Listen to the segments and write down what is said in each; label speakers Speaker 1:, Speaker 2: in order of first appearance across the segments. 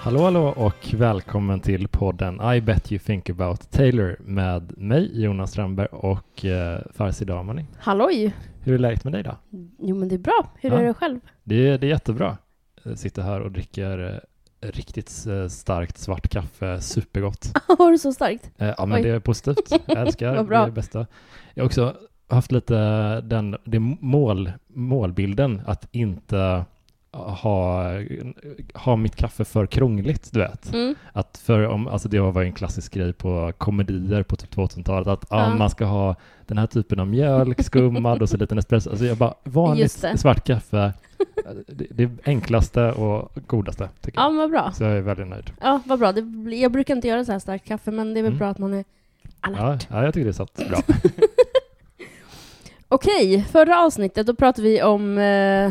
Speaker 1: Hallå hallå och välkommen till podden I bet you think about Taylor med mig Jonas Strandberg och eh, Farsi Damani.
Speaker 2: Halloj!
Speaker 1: Hur är läget med dig då?
Speaker 2: Jo men det är bra. Hur
Speaker 1: Ja.
Speaker 2: är det själv?
Speaker 1: Det är, det är jättebra. Jag sitter här och dricker eh, riktigt eh, starkt svart kaffe, supergott.
Speaker 2: Har du så starkt?
Speaker 1: Eh, ja men
Speaker 2: Oj.
Speaker 1: det är positivt. Jag älskar det, är det bästa. Jag har också haft lite den det mål, målbilden att inte ha, ha mitt kaffe för krångligt, du vet.
Speaker 2: Mm.
Speaker 1: Att för om, alltså det var en klassisk grej på komedier på typ 2000-talet, att ja. Man ska ha den här typen av mjölk, skummad och så liten espresso. Alltså jag bara, vanligt svart kaffe, det, enklaste och godaste, tycker
Speaker 2: Ja
Speaker 1: jag.
Speaker 2: vad bra.
Speaker 1: Så jag är väldigt nöjd.
Speaker 2: Ja vad bra. Det, jag brukar inte göra så här starkt kaffe men det är väl
Speaker 1: Mm.
Speaker 2: bra att man är alert.
Speaker 1: Ja, ja, jag tycker det satt bra.
Speaker 2: Okej, förra avsnittet då pratade vi om... Eh,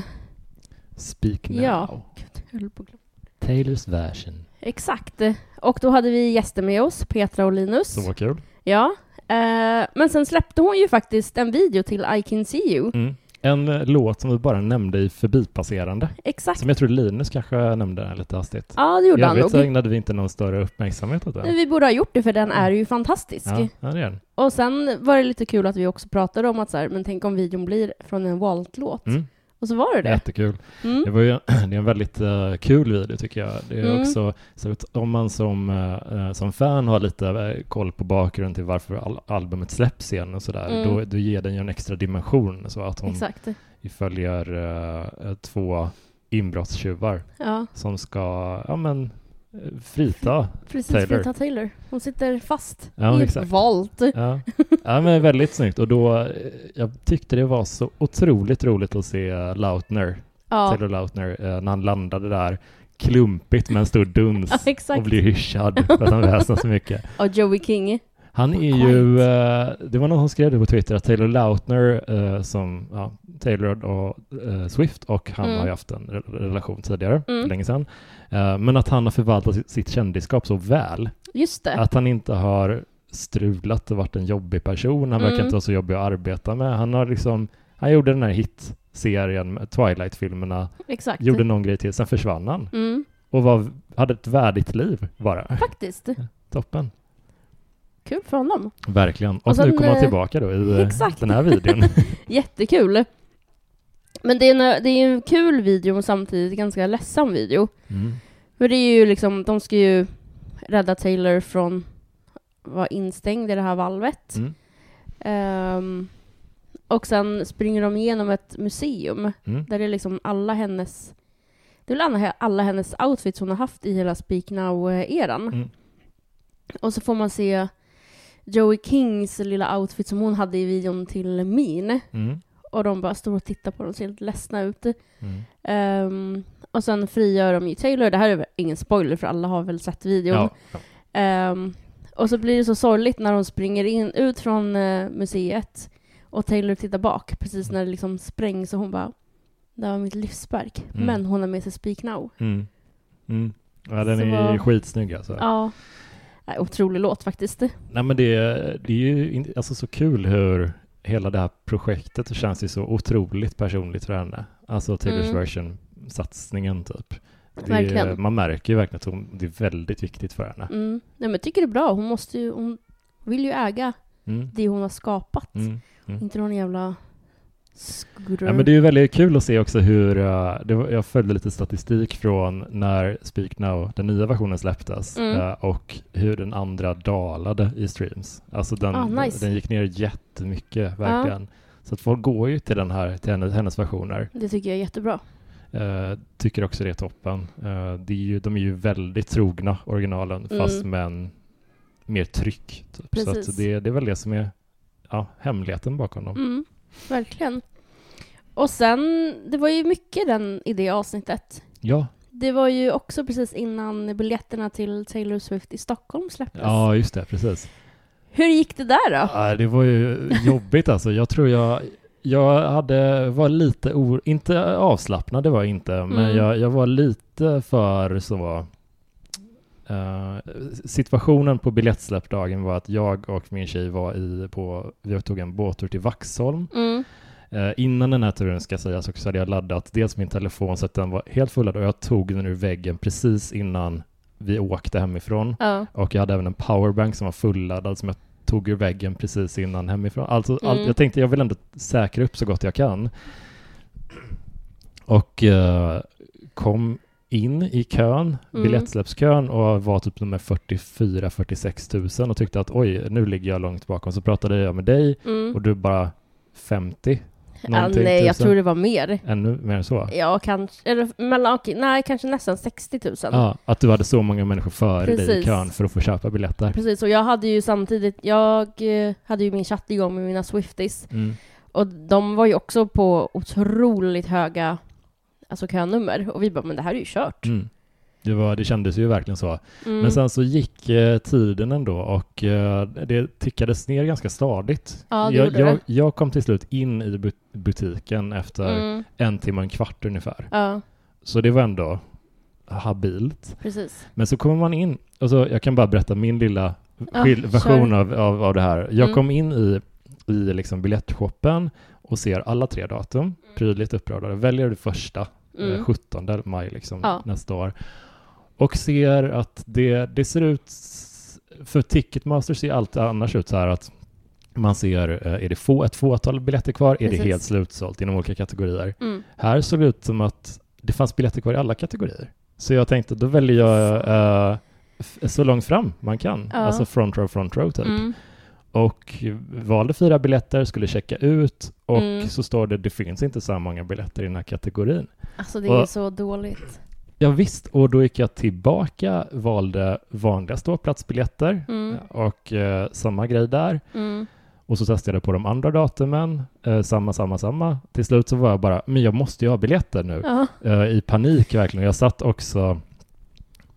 Speaker 1: Speak now.
Speaker 2: Ja. Gud, jag höll på att glömma.
Speaker 1: Taylors version.
Speaker 2: Exakt. Och då hade vi gäster med oss, Petra och Linus.
Speaker 1: Så var kul.
Speaker 2: Ja. Eh, men sen släppte hon ju faktiskt en video till I can see you.
Speaker 1: Mm. En eh, låt som du bara nämnde i förbipasserande,
Speaker 2: Exakt.
Speaker 1: som jag tror Linus kanske nämnde lite hastigt.
Speaker 2: Ja det
Speaker 1: I
Speaker 2: gjorde han
Speaker 1: övrigt så
Speaker 2: nog.
Speaker 1: ägnade vi inte någon större uppmärksamhet åt den.
Speaker 2: Vi borde ha gjort det för den är ju fantastisk.
Speaker 1: Ja, ja, det är den.
Speaker 2: Och sen var det lite kul att vi också pratade om att så här, men tänk om videon blir från en Walt-låt.
Speaker 1: Mm.
Speaker 2: Och så var det det.
Speaker 1: Jättekul.
Speaker 2: Mm.
Speaker 1: Det, var ju, det är en väldigt eh, kul video tycker jag. Det är
Speaker 2: Mm.
Speaker 1: också, så om man som, eh, som fan har lite koll på bakgrunden till varför al- albumet släpps igen och sådär,
Speaker 2: Mm.
Speaker 1: då, då ger den ju en extra dimension. Så att hon
Speaker 2: Exakt.
Speaker 1: följer eh, två inbrottstjuvar
Speaker 2: Ja,
Speaker 1: som ska ja, men, frita.
Speaker 2: precis.
Speaker 1: Taylor.
Speaker 2: Frita Taylor. Hon sitter fast
Speaker 1: Ja,
Speaker 2: i
Speaker 1: exakt.
Speaker 2: Volt.
Speaker 1: Ja. ja, men väldigt snyggt. Och då, eh, jag tyckte det var så otroligt roligt att se Lautner,
Speaker 2: Ja,
Speaker 1: Taylor Lautner, eh, när han landade där klumpigt med en stor duns.
Speaker 2: ja
Speaker 1: och blir hyschad för att han väsnar så mycket.
Speaker 2: Och Joey King.
Speaker 1: Han är
Speaker 2: Quiet.
Speaker 1: ju, eh, det var någon som skrev det på Twitter, att Taylor Lautner, eh, som ja, Taylor och eh, Swift, och han
Speaker 2: Mm.
Speaker 1: har ju haft en re- relation tidigare,
Speaker 2: Mm.
Speaker 1: länge sedan, men att han har förvaltat sitt, kändisskap så väl,
Speaker 2: Just det.
Speaker 1: att han inte har strulat och varit en jobbig person, han verkar
Speaker 2: Mm.
Speaker 1: inte vara så jobbig att arbeta med, han har liksom, han gjorde den här hitserien med Twilight-filmerna,
Speaker 2: Exakt.
Speaker 1: gjorde någon grej till, sen försvann han
Speaker 2: Mm,
Speaker 1: och var, hade ett värdigt liv bara.
Speaker 2: faktiskt.
Speaker 1: Toppen.
Speaker 2: Kul för honom.
Speaker 1: Verkligen. Och,
Speaker 2: Och sen,
Speaker 1: nu kommer han
Speaker 2: eh,
Speaker 1: tillbaka då i eh,
Speaker 2: exakt.
Speaker 1: den här videon.
Speaker 2: Jättekul. Men det är, en, det är en kul video men samtidigt en ganska ledsam video.
Speaker 1: Mm.
Speaker 2: För det är ju liksom, de ska ju rädda Taylor från att vara instängd i det här valvet.
Speaker 1: Mm.
Speaker 2: Ehm, och sen springer de igenom ett museum
Speaker 1: Mm.
Speaker 2: där det är liksom alla hennes det är väl alla, alla hennes outfits hon har haft i hela Speak Now-eran.
Speaker 1: Mm.
Speaker 2: Och så får man se Joey Kings lilla outfit som hon hade i videon till Min.
Speaker 1: Mm.
Speaker 2: Och de bara står och tittar på dem och ser lite ledsna ut.
Speaker 1: Mm.
Speaker 2: Ehm, och sen frigör de ju Taylor. Det här är väl ingen spoiler för alla har väl sett videon.
Speaker 1: Ja.
Speaker 2: Ehm, och så blir det så sorgligt när hon springer in, ut från eh, museet och Taylor tittar bak precis när det liksom sprängs och hon bara det var mitt livsverk.
Speaker 1: Mm.
Speaker 2: Men hon har med sig Speak Now.
Speaker 1: Mm. Mm. Ja, den
Speaker 2: Så
Speaker 1: är skitsnygg alltså.
Speaker 2: Ja. Otrolig låt faktiskt.
Speaker 1: Nej men det, är- det är ju in, alltså så kul hur hela det här projektet känns ju så otroligt personligt för henne. Alltså Taylors
Speaker 2: Mm.
Speaker 1: version, satsningen typ. Är, man märker ju verkligen att hon, det är väldigt viktigt för henne.
Speaker 2: Mm. Nej, men jag tycker det är bra. Hon måste ju, hon vill ju äga
Speaker 1: Mm.
Speaker 2: det hon har skapat.
Speaker 1: Mm. Mm.
Speaker 2: Inte någon jävla
Speaker 1: Ja, men det är ju väldigt kul att se också hur, uh, det var, jag följde lite statistik från när Speak Now, den nya versionen släpptes,
Speaker 2: Mm.
Speaker 1: eh, och hur den andra dalade i streams. Alltså den,
Speaker 2: Ah, nice.
Speaker 1: den gick ner jättemycket, verkligen. Så att folk går ju till den här, till hennes, hennes versioner.
Speaker 2: Det tycker jag är jättebra.
Speaker 1: Eh, tycker också det är toppen. Det är ju, de är ju väldigt trogna originalen,
Speaker 2: Mm.
Speaker 1: fast med mer tryck. Typ. Så det, det är väl det som är ja, hemligheten bakom dem.
Speaker 2: Mm, verkligen. Och sen, det var ju mycket den i det avsnittet.
Speaker 1: Ja,
Speaker 2: Det var ju också precis innan biljetterna till Taylor Swift i Stockholm släpptes.
Speaker 1: ja, just det, precis.
Speaker 2: Hur gick det där då?
Speaker 1: Ja, det var ju jobbigt alltså. Jag tror jag, jag hade, var lite, or, inte avslappnad det var jag inte, men
Speaker 2: Mm.
Speaker 1: jag, jag var lite för så, eh, situationen på biljettsläppdagen var att jag och min tjej var i på, vi tog en båttur till Vaxholm
Speaker 2: Mm.
Speaker 1: Eh, innan den här turen ska sägas också hade jag laddat dels min telefon så att den var helt fulladdad och jag tog den ur väggen precis innan vi åkte hemifrån.
Speaker 2: Ja.
Speaker 1: Och jag hade även en powerbank som var fulladdad som jag tog ur väggen precis innan hemifrån. Alltså, allt,
Speaker 2: Mm.
Speaker 1: jag tänkte jag vill ändå säkra upp så gott jag kan. Och eh, kom in i kön,
Speaker 2: Mm.
Speaker 1: biljettsläppskön och var typ nummer 44-46 000 och tyckte att oj, nu ligger jag långt bakom. Så pratade jag med dig
Speaker 2: Mm.
Speaker 1: och du bara 50
Speaker 2: Ja, nej, jag
Speaker 1: tusen.
Speaker 2: tror det var mer.
Speaker 1: Ännu mer än så?
Speaker 2: Ja, kanske, eller mellan, okej, nej, kanske nästan 60 000.
Speaker 1: Ja, att du hade så många människor före dig i
Speaker 2: Precis.
Speaker 1: kön för att få köpa biljetter.
Speaker 2: Precis, och jag hade ju samtidigt, jag eh, hade ju min chatt igång med mina Swifties.
Speaker 1: Mm.
Speaker 2: Och de var ju också på otroligt höga alltså könummer. Och vi bara, men det här är ju kört.
Speaker 1: Mm. Det, var, det kändes ju verkligen så.
Speaker 2: Mm.
Speaker 1: Men sen så gick eh, tiden ändå och eh, det tickades ner ganska stadigt.
Speaker 2: Ja, det
Speaker 1: jag,
Speaker 2: gjorde
Speaker 1: jag,
Speaker 2: det.
Speaker 1: jag kom till slut in i bu- butiken efter
Speaker 2: Mm.
Speaker 1: en timme och en kvart ungefär.
Speaker 2: Ja,
Speaker 1: Så det var ändå habilt.
Speaker 2: precis.
Speaker 1: Men så kommer man in, och så, jag kan bara berätta min lilla
Speaker 2: Ja,
Speaker 1: version av, av, av det här. Jag
Speaker 2: Mm.
Speaker 1: kom in i, i liksom biljettshoppen och ser alla tre datum, prydligt uppradade. Väljer det första,
Speaker 2: Mm.
Speaker 1: 17 maj liksom,
Speaker 2: Ja.
Speaker 1: nästa år. Och ser att det, det ser ut, för Ticketmaster ser allt annars ut så här att man ser, eh, är det få, ett fåtal biljetter kvar? Är det
Speaker 2: Precis.
Speaker 1: helt slutsålt inom olika kategorier?
Speaker 2: Mm.
Speaker 1: Här såg det ut som att det fanns biljetter kvar i alla kategorier. Så jag tänkte, då väljer jag eh, f- så långt fram man kan.
Speaker 2: Ja.
Speaker 1: Alltså front row, front row typ.
Speaker 2: Mm.
Speaker 1: Och valde fyra biljetter, skulle checka ut och
Speaker 2: Mm.
Speaker 1: så står det, det finns inte så många biljetter i den här kategorin.
Speaker 2: Alltså det är
Speaker 1: Och-
Speaker 2: så dåligt.
Speaker 1: Ja, visst, och då gick jag tillbaka, valde vanliga ståplatsbiljetter
Speaker 2: Mm.
Speaker 1: och eh, samma grej där.
Speaker 2: Mm.
Speaker 1: Och så testade jag på de andra datumen, eh, samma, samma, samma. Till slut så var jag bara, men jag måste ju ha biljetter nu.
Speaker 2: Ja.
Speaker 1: Eh, I panik verkligen. Jag satt också,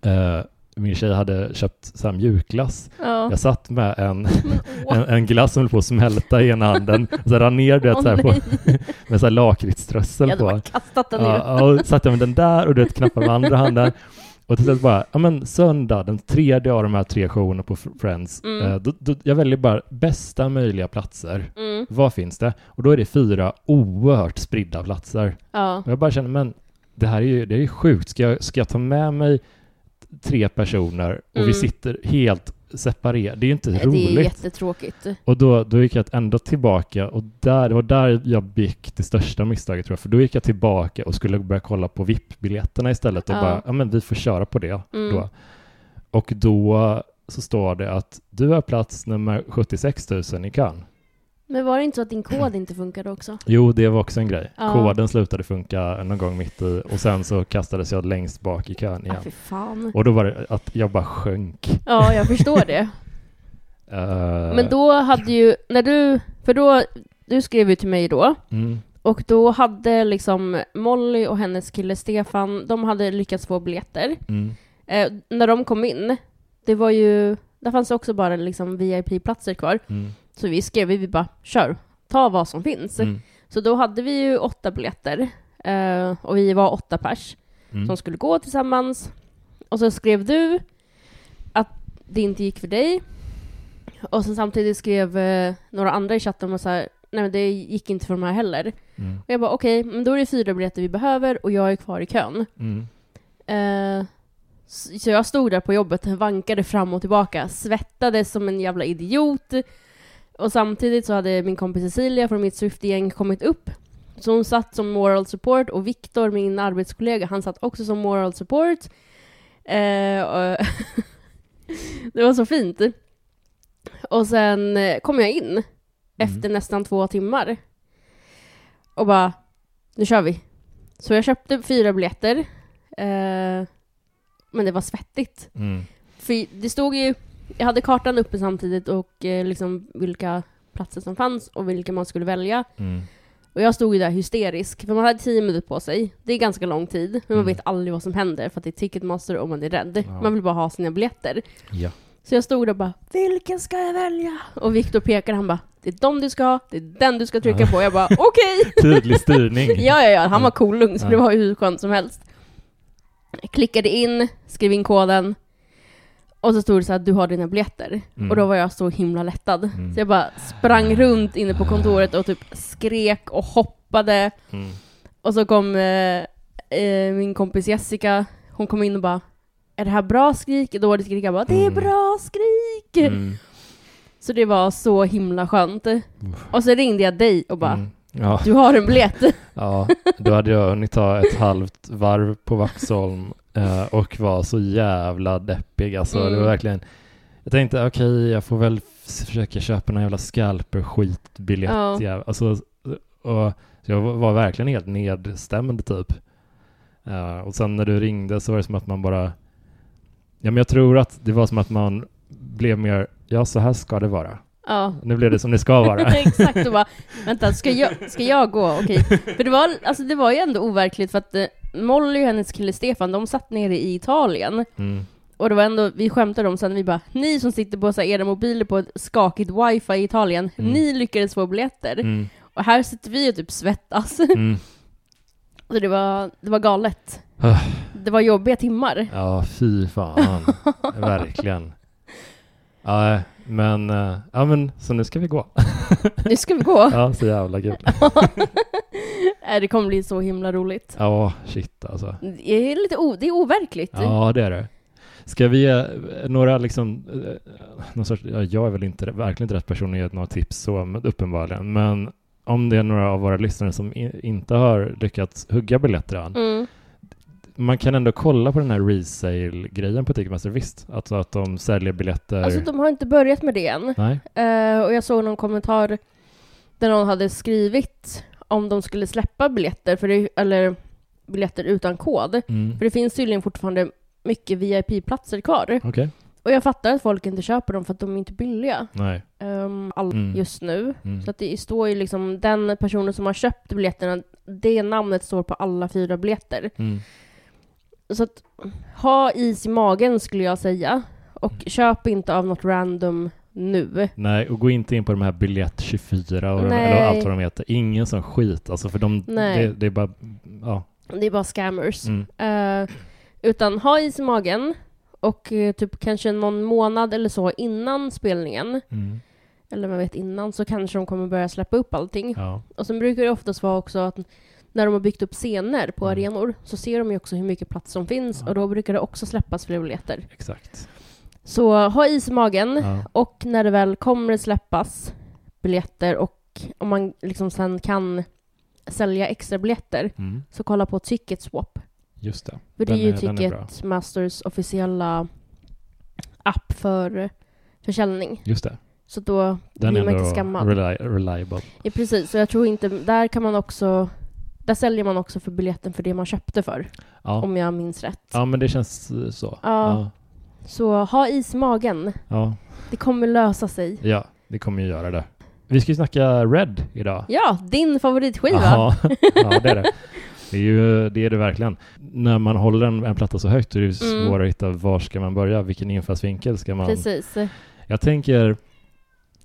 Speaker 1: eh, min tjej hade köpt så här mjukglass.
Speaker 2: Ja.
Speaker 1: Jag satt med en, en, en glass som höll på att smälta i ena handen, och så rann ner du vet, så här, på, med så här lakritströssel
Speaker 2: Jag hade
Speaker 1: på.
Speaker 2: bara kastat den.
Speaker 1: Ja, och satt jag med den där och du vet, knappade med andra handen. Och till slut bara, ja men söndag, den tredje av de här tre showerna på Friends,
Speaker 2: Mm.
Speaker 1: eh, då, då, jag väljer bara bästa möjliga platser.
Speaker 2: Mm.
Speaker 1: Vad finns det? Och då är det fyra oerhört spridda platser.
Speaker 2: Ja.
Speaker 1: Och jag bara känner, men det här är ju, det är ju sjukt. Ska jag, ska jag ta med mig tre personer och
Speaker 2: Mm.
Speaker 1: vi sitter helt separerade? Det är ju inte roligt.
Speaker 2: Det är jättetråkigt.
Speaker 1: Och då, då gick jag ändå tillbaka och där, det var där jag begick det största misstaget tror jag. För då gick jag tillbaka och skulle börja kolla på VIP-biljetterna istället och
Speaker 2: Ja.
Speaker 1: bara, ja men vi får köra på det
Speaker 2: Mm.
Speaker 1: då. Och då så står det att du har plats nummer 76 000 i kön.
Speaker 2: Men var det inte så att din kod inte funkade också?
Speaker 1: Jo, det var också en grej.
Speaker 2: Ja.
Speaker 1: Koden slutade funka någon gång mitt i och sen så kastades jag längst bak i kön igen.
Speaker 2: fy fan.
Speaker 1: Och då var det att jag bara sjönk.
Speaker 2: Ja, jag förstår det.
Speaker 1: Eh,
Speaker 2: Men då hade ju, när du, för då, du skrev ju till mig då,
Speaker 1: Mm,
Speaker 2: och då hade liksom Molly och hennes kille Stefan, de hade lyckats få biljetter.
Speaker 1: mm,
Speaker 2: Eh, när de kom in, det var ju, där fanns det också bara liksom VIP-platser kvar.
Speaker 1: mm,
Speaker 2: Så vi skrev, vi bara, kör, ta vad som finns.
Speaker 1: mm,
Speaker 2: Så då hade vi ju åtta biljetter, eh, och vi var åtta pers
Speaker 1: mm.
Speaker 2: som skulle gå tillsammans. Och så skrev du att det inte gick för dig. Och sen samtidigt skrev eh, några andra i chatten och så här, nej men det gick inte för de här heller.
Speaker 1: Mm,
Speaker 2: Och jag bara okej, men då är det fyra biljetter vi behöver och jag är kvar i kön.
Speaker 1: mm.
Speaker 2: Eh, så jag stod där på jobbet, vankade fram och tillbaka, svettades som en jävla idiot. Och samtidigt så hade min kompis Cecilia från mitt Swiftie-gäng kommit upp. Så hon satt som moral support och Viktor, min arbetskollega, han satt också som moral support. Eh, och det var så fint. Och sen eh, kom jag in efter nästan två timmar. Och bara, nu kör vi. Så jag köpte fyra biljetter. Eh, men det var svettigt.
Speaker 1: Mm.
Speaker 2: För det stod ju, jag hade kartan uppe samtidigt och eh, liksom vilka platser som fanns och vilka man skulle välja.
Speaker 1: Mm.
Speaker 2: Och jag stod ju där hysterisk, för man hade tio minuter på sig. Det är ganska lång tid, men man
Speaker 1: Mm.
Speaker 2: vet aldrig vad som händer för att det är Ticketmaster och man är rädd.
Speaker 1: Ja.
Speaker 2: Man vill bara ha sina biljetter.
Speaker 1: Ja.
Speaker 2: Så jag stod där och bara, vilken ska jag välja? Och Viktor pekar, han bara, det är de du ska ha, det är den du ska trycka på. Jag bara, okej!
Speaker 1: Tydlig styrning.
Speaker 2: Ja, ja, ja, han var cool lugn, så det var ju hur skönt som helst. Jag klickade in, skrev in koden. Och så stod det så här, du har dina biljetter.
Speaker 1: Mm.
Speaker 2: Och då var jag så himla lättad.
Speaker 1: Mm.
Speaker 2: Så jag bara sprang runt inne på kontoret och typ skrek och hoppade.
Speaker 1: Mm.
Speaker 2: Och så kom eh, eh, min kompis Jessica, hon kom in och bara Är det här bra skrik? Dåligt skrik? Jag bara Det är
Speaker 1: Mm.
Speaker 2: bra skrik!
Speaker 1: Mm.
Speaker 2: Så det var så himla skönt. Och så ringde jag dig och bara
Speaker 1: Mm. Ja.
Speaker 2: Du har en biljett.
Speaker 1: Ja, då hade jag hunnit ta ett halvt varv på Vaxholm eh, och var så jävla deppig. Alltså,
Speaker 2: Mm.
Speaker 1: det var verkligen... Jag tänkte, okej, jag får väl försöka köpa någon jävla scalper-skitbiljett.
Speaker 2: Ja.
Speaker 1: Ja. Alltså, och, så jag var- verkligen helt nedstämd, typ. Eh, och sen när du ringde så var det som att man bara... Ja, men jag tror att det var som att man blev mer, ja, så här ska det vara.
Speaker 2: Ja.
Speaker 1: Nu blev det som det ska vara.
Speaker 2: Exakt, och bara vänta, ska jag, ska jag gå? Okej. För det var, alltså det var ju ändå overkligt för att eh, Molly och hennes kille Stefan, de satt nere i Italien.
Speaker 1: Mm.
Speaker 2: Och det var ändå, vi skämtade om sen, vi bara, ni som sitter på så här, era mobiler på ett skakigt wifi i Italien,
Speaker 1: Mm.
Speaker 2: ni lyckades få biljetter.
Speaker 1: Mm.
Speaker 2: Och här sitter vi och typ svettas.
Speaker 1: Mm.
Speaker 2: Så det var, det var galet.
Speaker 1: Ah.
Speaker 2: Det var jobbiga timmar.
Speaker 1: Ja, fy fan. Verkligen. Ja, men, eh, ja men, så nu ska vi gå.
Speaker 2: Nu ska vi gå.
Speaker 1: Ja, så jävla kul.
Speaker 2: Det kommer bli så himla roligt.
Speaker 1: Ja, shit alltså.
Speaker 2: Det är lite o, det är overkligt.
Speaker 1: Ja, det är det. Ska vi ge några liksom, eh, någon sorts, ja, jag är väl inte, verkligen inte rätt person att ge några tips så, uppenbarligen, men om det är några av våra lyssnare som i, inte har lyckats hugga biljetter än,
Speaker 2: Mm.
Speaker 1: Man kan ändå kolla på den här resale-grejen på Ticketmaster, visst? Alltså att de säljer biljetter.
Speaker 2: Alltså de har inte börjat med det än.
Speaker 1: Nej?
Speaker 2: Eh, och jag såg någon kommentar där någon hade skrivit om de skulle släppa biljetter, för det, eller biljetter utan kod.
Speaker 1: Mm.
Speaker 2: För det finns tydligen fortfarande mycket VIP-platser kvar.
Speaker 1: Okej.
Speaker 2: Och jag fattar att folk inte köper dem för att de är inte billiga
Speaker 1: Nej.
Speaker 2: um, all,
Speaker 1: Mm.
Speaker 2: just nu.
Speaker 1: Mm.
Speaker 2: Så att det står ju liksom, den personen som har köpt biljetterna, det namnet står på alla fyra biljetter.
Speaker 1: Mm.
Speaker 2: Så att ha is i magen skulle jag säga. Och
Speaker 1: Mm.
Speaker 2: köp inte av något random nu.
Speaker 1: Nej, och gå inte in på de här biljett 24 och de, eller allt vad de heter. Ingen sån skit, alltså för de, det, det är bara, ja.
Speaker 2: Det är bara scammers.
Speaker 1: Mm.
Speaker 2: Eh, utan ha is i magen och eh, typ kanske någon månad eller så innan spelningen,
Speaker 1: Mm.
Speaker 2: eller man vet innan, så kanske de kommer börja släppa upp allting.
Speaker 1: Ja.
Speaker 2: Och sen brukar det oftast vara också att när de har byggt upp scener på
Speaker 1: Mm.
Speaker 2: arenor så ser de ju också hur mycket plats som finns
Speaker 1: Ja.
Speaker 2: och då brukar det också släppas fler biljetter.
Speaker 1: Exakt.
Speaker 2: Så ha is i magen
Speaker 1: Ja.
Speaker 2: och när det väl kommer släppas biljetter och om man liksom sen kan sälja extra biljetter
Speaker 1: Mm.
Speaker 2: så kolla på Ticketswap.
Speaker 1: Just det.
Speaker 2: För det är ju. Ticketmasters officiella app för försäljning.
Speaker 1: Just det.
Speaker 2: Så då
Speaker 1: Den
Speaker 2: blir man inte skammad.
Speaker 1: reli- reliable.
Speaker 2: Ja, precis, så jag tror inte, där kan man också, där säljer man också för biljetten för det man köpte för,
Speaker 1: Ja.
Speaker 2: om jag minns rätt.
Speaker 1: ja, men det känns eh, så.
Speaker 2: Ja. Så ha is i magen,
Speaker 1: Ja.
Speaker 2: det kommer lösa sig.
Speaker 1: ja, det kommer ju göra det. Vi ska ju snacka Red idag.
Speaker 2: Ja, din favoritskiva!
Speaker 1: Ja, ja, det är det. Det är ju det, är det verkligen. När man håller en, en platta så högt så är det
Speaker 2: Mm.
Speaker 1: svårt att hitta var ska man börja, vilken infallsvinkel ska man...
Speaker 2: Precis.
Speaker 1: Jag tänker,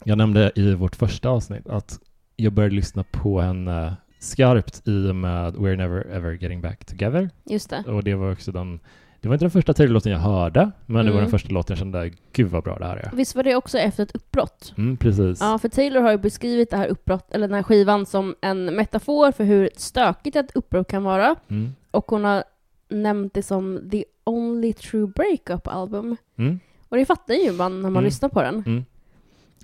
Speaker 1: jag nämnde i vårt första avsnitt att jag började lyssna på henne skarpt i och med We're Never Ever Getting Back Together.
Speaker 2: Just det.
Speaker 1: Och det var också den, det var inte den första Taylor-låten jag hörde, men det var
Speaker 2: Mm.
Speaker 1: den första låten jag kände, gud vad bra det här är.
Speaker 2: Visst var det också efter ett uppbrott?
Speaker 1: Mm, precis.
Speaker 2: Ja, för Taylor har ju beskrivit det här uppbrott, eller den här skivan som en metafor för hur stökigt ett uppbrott kan vara.
Speaker 1: Mm.
Speaker 2: Och hon har nämnt det som the only true breakup album.
Speaker 1: Mm.
Speaker 2: Och det fattar ju man när man
Speaker 1: Mm.
Speaker 2: lyssnar på den.
Speaker 1: Mm.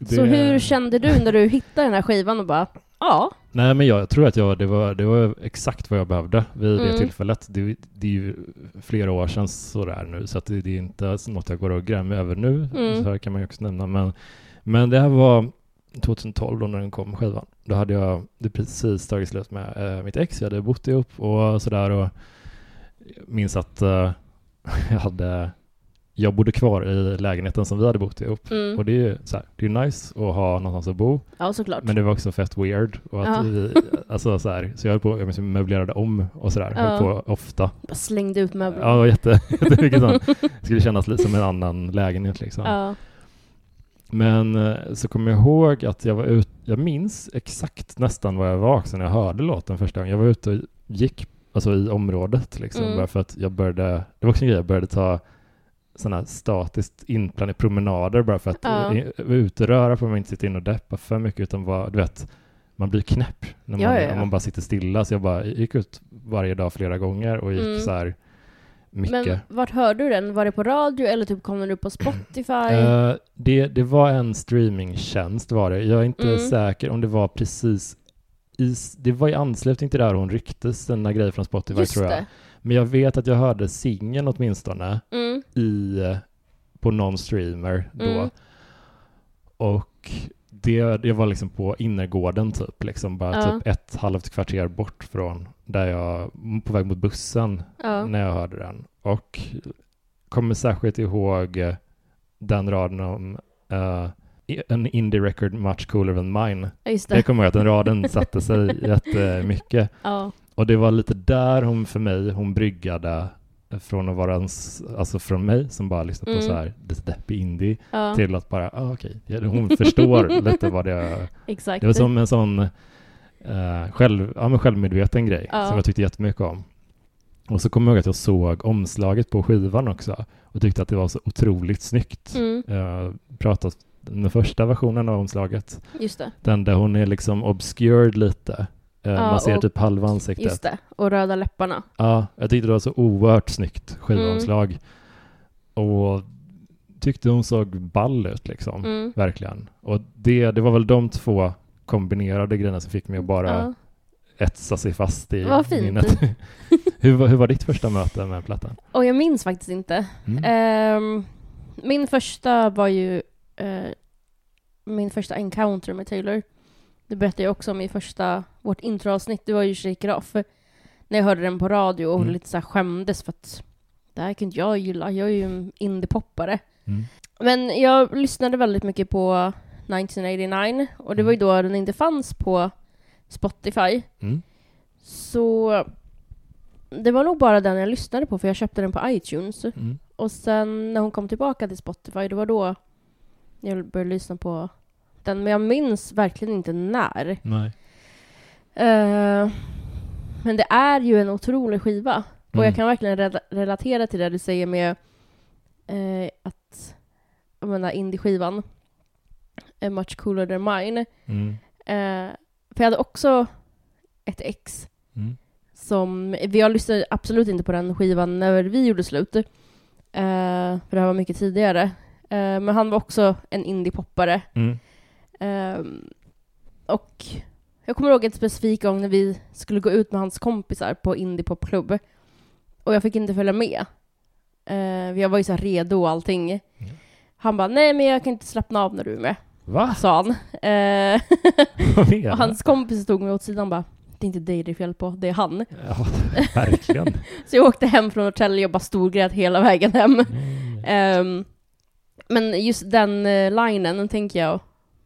Speaker 2: Så
Speaker 1: Det-
Speaker 2: hur kände du när du hittade den här skivan och bara ja,
Speaker 1: Nej, men jag tror att jag, det, var, det var exakt vad jag behövde vid det
Speaker 2: Mm.
Speaker 1: tillfället. Det, det är ju flera år sedan sådär nu, så att det, det är inte något jag går och grämer över nu.
Speaker 2: Mm.
Speaker 1: Så här kan man ju också nämna. Men, men det här var 2012 då när den kom, skivan. Då hade jag det precis tagit slut med eh, mitt ex. Jag hade bott ihop och sådär. Och minns att eh, jag hade... Jag bodde kvar i lägenheten som vi hade bott ihop.
Speaker 2: mm.
Speaker 1: Och det är ju så här, det är nice att ha någonstans att bo.
Speaker 2: ja såklart.
Speaker 1: Men det var också fett weird. Och att
Speaker 2: Ja.
Speaker 1: vi, alltså så, här, så jag höll på, jag minns, möblerade om och sådär.
Speaker 2: Ja.
Speaker 1: Höll på ofta.
Speaker 2: Bara slängde ut möblerna.
Speaker 1: Ja, var jätte, jättemycket sånt. Det skulle kännas lite som en annan lägenhet liksom.
Speaker 2: Ja.
Speaker 1: Men eh, så kommer jag ihåg att jag var ute, jag minns exakt nästan vad jag var också när jag hörde låten första gången. Jag var ute och gick alltså i området liksom,
Speaker 2: Mm.
Speaker 1: bara för att jag började, det var också en grej, jag började ta sådana statiskt inplanerade promenader bara för att
Speaker 2: Ja.
Speaker 1: ja. vara ute och röra på mig, inte sitta in och deppa för mycket utan vara, du vet, man blir knäpp när man,
Speaker 2: Ja, ja,
Speaker 1: man bara sitter stilla. Så jag bara gick ut varje dag flera gånger och gick
Speaker 2: Mm.
Speaker 1: så här mycket.
Speaker 2: Men vart hörde du den? Var det på radio eller typ kom den upp på Spotify?
Speaker 1: Eh, det, det var en streamingtjänst var det. Jag är inte
Speaker 2: Mm.
Speaker 1: säker om det var precis i, det var i anslutning till där hon rycktes, den där grejen från Spotify
Speaker 2: Just
Speaker 1: tror jag.
Speaker 2: det.
Speaker 1: Men jag vet att jag hörde singeln åtminstone
Speaker 2: Mm.
Speaker 1: i, eh, på någon streamer då.
Speaker 2: Mm.
Speaker 1: Och det, det var liksom på innergården typ, liksom bara
Speaker 2: Ja.
Speaker 1: typ ett halvt kvarter bort från där jag, på väg mot bussen
Speaker 2: Ja.
Speaker 1: när jag hörde den. Och kommer särskilt ihåg eh, den raden om uh, en indie record much cooler than mine.
Speaker 2: Ja,
Speaker 1: Det
Speaker 2: det.
Speaker 1: kommer jag att den raden satte sig jättemycket.
Speaker 2: Ja.
Speaker 1: Och det var lite där hon för mig, hon bryggade från att vara en, alltså från mig som bara lyssnar på
Speaker 2: Mm.
Speaker 1: så här lite deppig indie
Speaker 2: ja.
Speaker 1: till att bara, ah, okej, Ja, hon förstår lite vad det
Speaker 2: Exakt.
Speaker 1: Det var som en sån eh, själv, ja, men självmedveten grej som jag tyckte jättemycket om. Och så kommer jag ihåg att jag såg omslaget på skivan också och tyckte att det var så otroligt snyggt.
Speaker 2: Mm.
Speaker 1: Jag pratat den första versionen av omslaget,
Speaker 2: Just det.
Speaker 1: den där hon är liksom obscured lite. Eh,
Speaker 2: Ja,
Speaker 1: man ser
Speaker 2: och-
Speaker 1: typ halva ansiktet.
Speaker 2: Just det. Och röda läpparna.
Speaker 1: Ja, jag tyckte det var så oerhört snyggt skivomslag. Och tyckte hon såg ball ut liksom,
Speaker 2: Mm.
Speaker 1: verkligen. Och det, det var väl de två kombinerade grejerna som fick mig att bara
Speaker 2: Ja.
Speaker 1: etsa sig fast i minnet. hur, hur var ditt första möte med plattan?
Speaker 2: Och jag minns faktiskt inte.
Speaker 1: Mm.
Speaker 2: Ehm, min första var ju eh, min första encounter med Taylor. Det berättade jag också om i första, vårt introavsnitt. Det var ju Shake It Off. När jag hörde den på radio och
Speaker 1: Mm.
Speaker 2: lite så här skämdes för att det här kan inte jag gilla. Jag är ju en indiepoppare.
Speaker 1: Mm.
Speaker 2: Men jag lyssnade väldigt mycket på 1989 och det var ju då den inte fanns på Spotify.
Speaker 1: Mm.
Speaker 2: Så det var nog bara den jag lyssnade på för jag köpte den på iTunes.
Speaker 1: Mm.
Speaker 2: Och sen när hon kom tillbaka till Spotify, det var då jag började lyssna på den. Men jag minns verkligen inte när.
Speaker 1: Nej.
Speaker 2: Eh, men det är ju en otrolig skiva. Och
Speaker 1: Mm.
Speaker 2: jag kan verkligen rela- relatera till det du säger med eh, att jag menar, indie-skivan är much cooler than mine.
Speaker 1: Mm.
Speaker 2: Eh, för jag hade också ett ex
Speaker 1: Mm.
Speaker 2: som, jag lyssnade absolut inte på den skivan när vi gjorde slut. För det här var mycket tidigare. Eh, men han var också en indie-poppare.
Speaker 1: Mm.
Speaker 2: Ehm, och jag kommer ihåg en specifik gång när vi skulle gå ut med hans kompisar på indie-popklubb. Och jag fick inte följa med. Uh, jag var ju så redo och allting. Han bara, nej men jag kan inte slappna av när du är med,
Speaker 1: Va?
Speaker 2: sa han. Eh,
Speaker 1: menar
Speaker 2: och hans kompis tog mig åt sidan och bara, det är inte dig det är fel på, det är han.
Speaker 1: Ja, verkligen.
Speaker 2: Så jag åkte hem från Norrtälje och bara storgrät hela vägen hem.
Speaker 1: Mm.
Speaker 2: Ehm, men just den uh, linen den tänker jag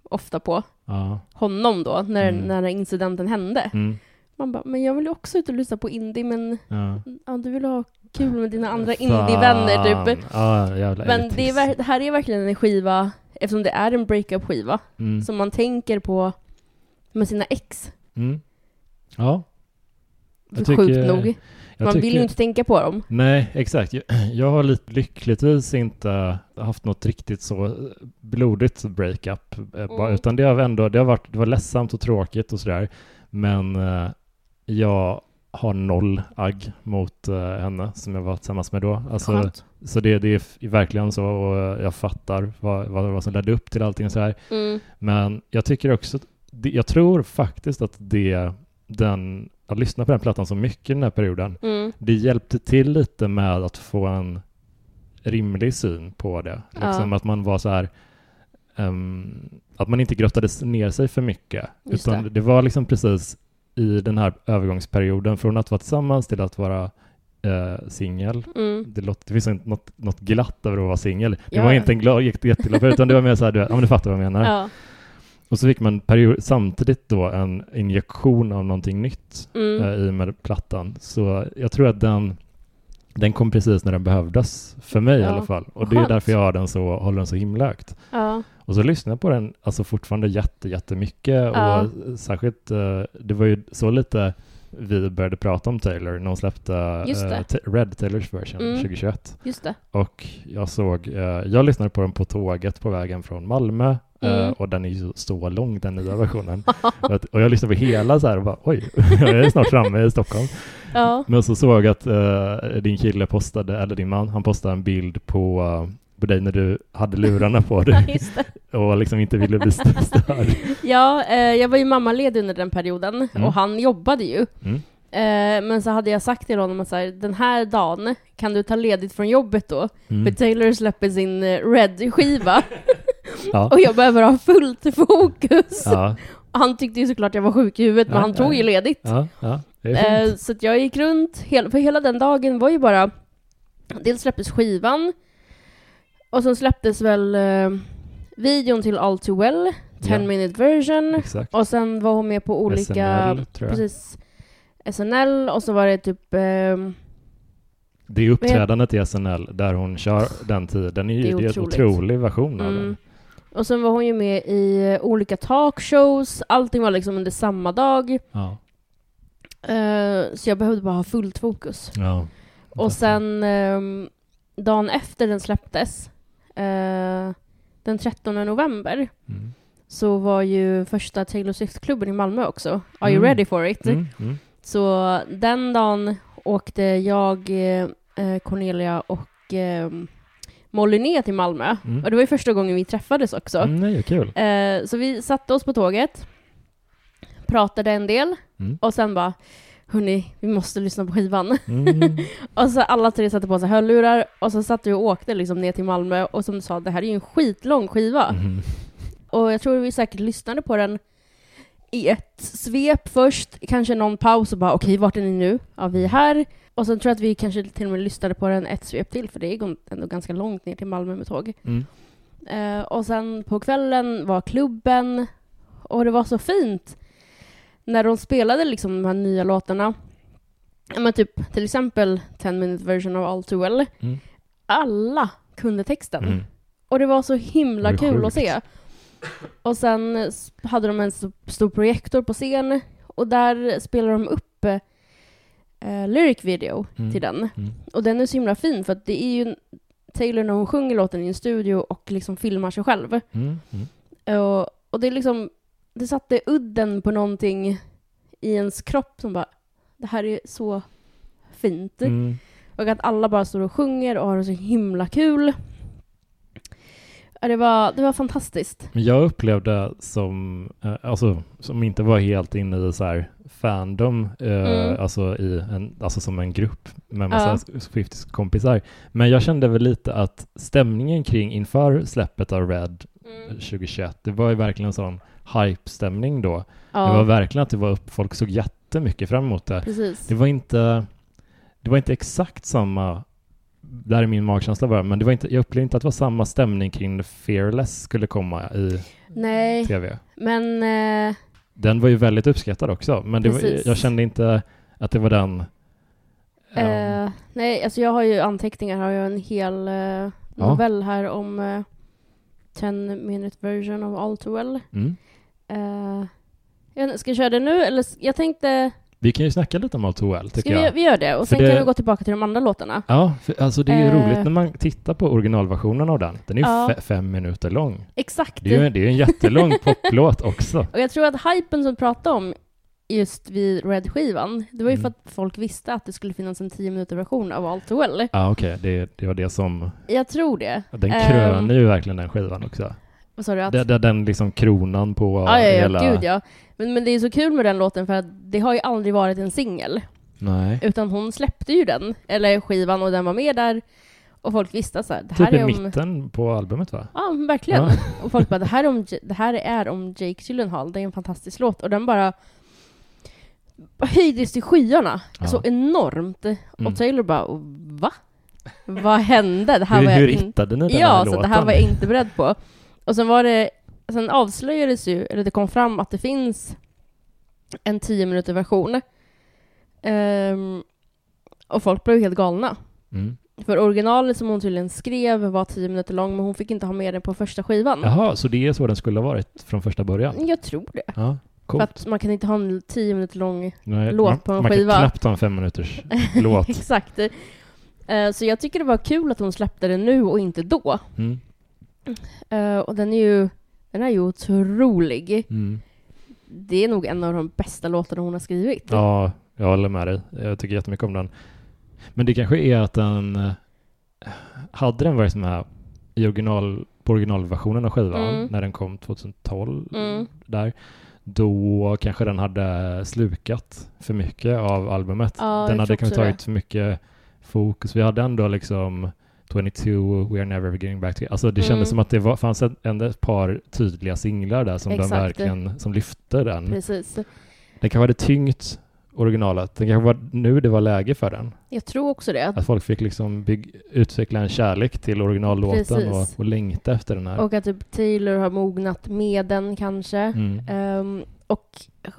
Speaker 2: ofta på.
Speaker 1: Ja.
Speaker 2: Honom då, när,
Speaker 1: Mm.
Speaker 2: när incidenten hände.
Speaker 1: Mm.
Speaker 2: Man bara, men jag vill ju också ut och lyssna på indie, men
Speaker 1: Ja.
Speaker 2: ja, du vill ha kul med dina andra indievänner typ.
Speaker 1: Ja, jävla
Speaker 2: Men det, är, det här är verkligen en skiva, eftersom det är en breakup-skiva,
Speaker 1: Mm.
Speaker 2: som man tänker på med sina ex.
Speaker 1: Mm. Ja. Jag
Speaker 2: Sjukt
Speaker 1: tycker-
Speaker 2: nog.
Speaker 1: Jag
Speaker 2: Man vill ju
Speaker 1: tycker-
Speaker 2: inte tänka på dem.
Speaker 1: Nej, exakt. Jag, har lite lyckligtvis inte haft något riktigt så blodigt breakup, eh,
Speaker 2: Mm.
Speaker 1: utan det har ändå, det har varit, det var ledsamt och tråkigt och sådär, men eh, jag har noll agg mot eh, henne som jag var tillsammans med då. Alltså,
Speaker 2: Skönt.
Speaker 1: så det, det är verkligen så och jag fattar vad, vad, vad som ledde upp till allting och sådär.
Speaker 2: Mm.
Speaker 1: Men jag tycker också, jag tror faktiskt att det, den, att lyssna på den plattan så mycket i den här perioden,
Speaker 2: Mm.
Speaker 1: det hjälpte till lite med att få en rimlig syn på det. Liksom
Speaker 2: Ja.
Speaker 1: att man var så här, ehm, att man inte grottade ner sig för mycket.
Speaker 2: Just
Speaker 1: utan
Speaker 2: det.
Speaker 1: det. var liksom precis i den här övergångsperioden från att vara tillsammans till att vara eh, singel.
Speaker 2: Mm.
Speaker 1: Det, låter, det finns inte något, något glatt över att vara singel. Det
Speaker 2: Ja,
Speaker 1: var inte en glad, jätte- jätteglad period, utan det var mer så här, du, ja men du fattar vad jag menar.
Speaker 2: Ja.
Speaker 1: Och så fick man period, samtidigt då en injektion av någonting nytt
Speaker 2: Mm.
Speaker 1: eh, i och med plattan. Så jag tror att den, den kom precis när den behövdes, för mig i
Speaker 2: Ja,
Speaker 1: alla fall. Och det är därför jag har den så, håller den så himla högt.
Speaker 2: ja.
Speaker 1: Och så lyssnar jag på den alltså fortfarande jätte, jättemycket
Speaker 2: Ja.
Speaker 1: och särskilt, eh, det var ju så lite vi började prata om Taylor när hon släppte eh, Ta- Red Taylors version
Speaker 2: Mm.
Speaker 1: 2021.
Speaker 2: Just det.
Speaker 1: Och jag såg, eh, jag lyssnade på den på tåget på vägen från Malmö eh,
Speaker 2: Mm.
Speaker 1: och den är ju så lång den nya versionen. och, att, och jag lyssnade på hela så här och bara oj, jag är snart framme i Stockholm.
Speaker 2: Ja.
Speaker 1: Men så såg jag att eh, din kille postade, eller din man, han postade en bild på, eh, på dig när du hade lurarna på dig och liksom inte ville bli st- störd.
Speaker 2: Ja, jag var ju mammaledig under den perioden
Speaker 1: Mm.
Speaker 2: och han jobbade ju.
Speaker 1: Mm.
Speaker 2: Men så hade jag sagt till honom att så här, den här dagen kan du ta ledigt från jobbet då?
Speaker 1: Mm.
Speaker 2: För Taylor släpper sin Red-skiva
Speaker 1: Ja.
Speaker 2: och jag behöver ha fullt fokus.
Speaker 1: Ja,
Speaker 2: Han tyckte ju såklart jag var sjuk i huvudet, men han tog ju ledigt. Eh, så jag gick runt, för hela den dagen var ju bara, dels släpptes skivan, och sen släpptes väl eh, videon till All Too Well, 10
Speaker 1: Ja.
Speaker 2: minute version,
Speaker 1: Exakt.
Speaker 2: och sen var hon med på olika,
Speaker 1: SNL, tror jag.
Speaker 2: precis, SNL, och så var det typ, ehm,
Speaker 1: Det är uppträdandet i SNL där hon kör den tiden. är ju-
Speaker 2: Det är
Speaker 1: är, en otrolig version av
Speaker 2: mm,
Speaker 1: den.
Speaker 2: Och sen var hon ju med i eh, olika talkshows, allting var liksom under samma dag,
Speaker 1: Ja.
Speaker 2: Eh, så jag behövde bara ha fullt fokus.
Speaker 1: ja.
Speaker 2: Och sen ehm, dagen efter den släpptes, eh, den 13 november,
Speaker 1: Mm.
Speaker 2: så var ju första Taylor Swift-klubben i Malmö också. Are you
Speaker 1: Mm.
Speaker 2: ready for it?
Speaker 1: Mm. Mm.
Speaker 2: Så den dagen åkte jag, eh, Cornelia och eh, Molly ner till Malmö.
Speaker 1: Mm.
Speaker 2: Och det var ju första gången vi träffades också.
Speaker 1: Mm, nej, kul.
Speaker 2: Eh, så vi satte oss på tåget, pratade en del
Speaker 1: Mm.
Speaker 2: och sen bara Hörni, vi måste lyssna på skivan.
Speaker 1: Mm.
Speaker 2: Och så alla tre satte på sig hörlurar och så satt vi och åkte liksom ner till Malmö och som du sa, det här är ju en skitlång skiva.
Speaker 1: Mm.
Speaker 2: Och jag tror vi säkert lyssnade på den i ett svep först, kanske någon paus och bara okej, vart är ni nu? Ja, vi är här. Och sen tror jag att vi kanske till och med lyssnade på den ett svep till, för det är ändå ganska långt ner till Malmö med tåg.
Speaker 1: Mm.
Speaker 2: Eh, och sen på kvällen var klubben och det var så fint när de spelade liksom de här nya låtarna. Men typ till exempel 10 minute version of All Too Well.
Speaker 1: Mm.
Speaker 2: Alla kunde texten.
Speaker 1: Mm.
Speaker 2: Och det var så himla
Speaker 1: är
Speaker 2: kul
Speaker 1: sjukt.
Speaker 2: att se. Och sen eh, hade de en stor projektor på scen och där spelade de upp eh, lyric video
Speaker 1: Mm.
Speaker 2: till den.
Speaker 1: Mm.
Speaker 2: Och den är så himla fin för att det är ju Taylor när hon sjunger låten i en studio och liksom filmar sig själv.
Speaker 1: Mm. Mm.
Speaker 2: Och, och det är liksom, det satte udden på någonting i ens kropp som bara, det här är så fint.
Speaker 1: Mm.
Speaker 2: Och att alla bara står och sjunger och har det så himla kul. Det, var, det var fantastiskt.
Speaker 1: Jag upplevde som, eh, alltså, som inte var helt inne i så här fandom, eh,
Speaker 2: Mm.
Speaker 1: alltså, i en, alltså som en grupp med
Speaker 2: Ja.
Speaker 1: massa Swifties kompisar. Men jag kände väl lite att stämningen kring inför släppet av Red 2021, det var ju verkligen en sån hype-stämning då.
Speaker 2: Ja,
Speaker 1: Det var verkligen att det var upp, folk såg jättemycket fram emot det.
Speaker 2: precis.
Speaker 1: Det var inte, det var inte exakt samma, där är min magkänsla bara, men det var inte, jag upplevde inte att det var samma stämning kring Fearless skulle komma i
Speaker 2: Nej,
Speaker 1: tv.
Speaker 2: men eh,
Speaker 1: Den var ju väldigt uppskattad också, men var, jag kände inte att det var den... ehm,
Speaker 2: eh, nej, alltså jag har ju anteckningar, har jag en hel eh, novell här om eh, 10 minute version of All Too Well.
Speaker 1: mm.
Speaker 2: Eh, ska jag köra det nu? Eller jag tänkte,
Speaker 1: Vi kan ju snacka lite om Too Well,
Speaker 2: ska
Speaker 1: tycker
Speaker 2: vi,
Speaker 1: jag.
Speaker 2: vi gör det? Och sen
Speaker 1: det-
Speaker 2: kan vi gå tillbaka till de andra låtarna.
Speaker 1: Ja, för, alltså det är ju
Speaker 2: Eh.
Speaker 1: roligt när man tittar på originalversionen av den. Den är ju
Speaker 2: Ja.
Speaker 1: fe- fem minuter lång.
Speaker 2: Exakt.
Speaker 1: Det är ju det är en jättelång poplåt också.
Speaker 2: Och jag tror att hypen som pratade om just vid Red-skivan, det var ju
Speaker 1: Mm.
Speaker 2: för att folk visste att det skulle finnas en 10 minuter version av All Too Well.
Speaker 1: Ja, okej. Det, det var det som...
Speaker 2: Jag tror det.
Speaker 1: Den
Speaker 2: Ehm.
Speaker 1: kröner ju verkligen den skivan också.
Speaker 2: Vad sa du? Att...
Speaker 1: Det, det, den liksom kronan på
Speaker 2: ja, ja, ja,
Speaker 1: hela...
Speaker 2: gud ja. Men, men det är så kul med den låten för att det har ju aldrig varit en singel.
Speaker 1: Nej.
Speaker 2: Utan hon släppte ju den, eller skivan, och den var med där. Och folk visste så här, det här
Speaker 1: Typ i
Speaker 2: är om...
Speaker 1: mitten på albumet va?
Speaker 2: Ja, men verkligen.
Speaker 1: Ja.
Speaker 2: Och folk bara, det här, är om, det här är om Jake Gyllenhaal, det är en fantastisk låt. Och den bara höjdes till skyarna
Speaker 1: Ja.
Speaker 2: så enormt.
Speaker 1: Mm.
Speaker 2: Och Taylor bara, va? Vad hände? Det här
Speaker 1: Hur,
Speaker 2: var jag
Speaker 1: hur hittade ni den
Speaker 2: Ja,
Speaker 1: här
Speaker 2: så
Speaker 1: låten?
Speaker 2: det här var jag inte beredd på. Och sen var det, sen avslöjades ju, eller det kom fram att det finns en 10 minuter version. Ehm, och folk blev helt galna.
Speaker 1: Mm.
Speaker 2: För originalet som hon tydligen skrev var 10 minuter lång, men hon fick inte ha med den på första skivan.
Speaker 1: Jaha, så det är så den skulle ha varit från första början?
Speaker 2: Jag tror det.
Speaker 1: Ja.
Speaker 2: För
Speaker 1: Coolt.
Speaker 2: att man kan inte ha en tio minuter lång
Speaker 1: Nej,
Speaker 2: låt
Speaker 1: man,
Speaker 2: på en
Speaker 1: man
Speaker 2: skiva.
Speaker 1: kan knappt ha en fem minuters låt.
Speaker 2: Exakt. Eh, så jag tycker det var kul att hon släppte den nu och inte då.
Speaker 1: Mm.
Speaker 2: Eh, och den är ju, den är ju otrolig.
Speaker 1: Mm.
Speaker 2: Det är nog en av de bästa låtarna hon har skrivit.
Speaker 1: Ja, jag håller med dig. Jag tycker jättemycket om den. Men det kanske är att den... eh, Hade den varit med i original, på originalversionen av skivan
Speaker 2: Mm.
Speaker 1: när den kom 2012
Speaker 2: Mm.
Speaker 1: där, då kanske den hade slukat för mycket av albumet.
Speaker 2: Ja,
Speaker 1: den hade kanske tagit för mycket fokus. Vi hade ändå liksom 22, We are never getting back to Alltså det
Speaker 2: Mm.
Speaker 1: kändes som att det var, fanns ett, ett par tydliga singlar där som de
Speaker 2: Exakt.
Speaker 1: verkligen som lyfte den.
Speaker 2: Precis.
Speaker 1: Den kanske hade tyngt originalet. Den kanske var nu det var läge för den.
Speaker 2: Jag tror också det.
Speaker 1: Att folk fick liksom bygg, utveckla en kärlek till originallåten och, och längta efter den här.
Speaker 2: Och att typ Taylor har mognat med den kanske.
Speaker 1: Mm.
Speaker 2: Ehm, och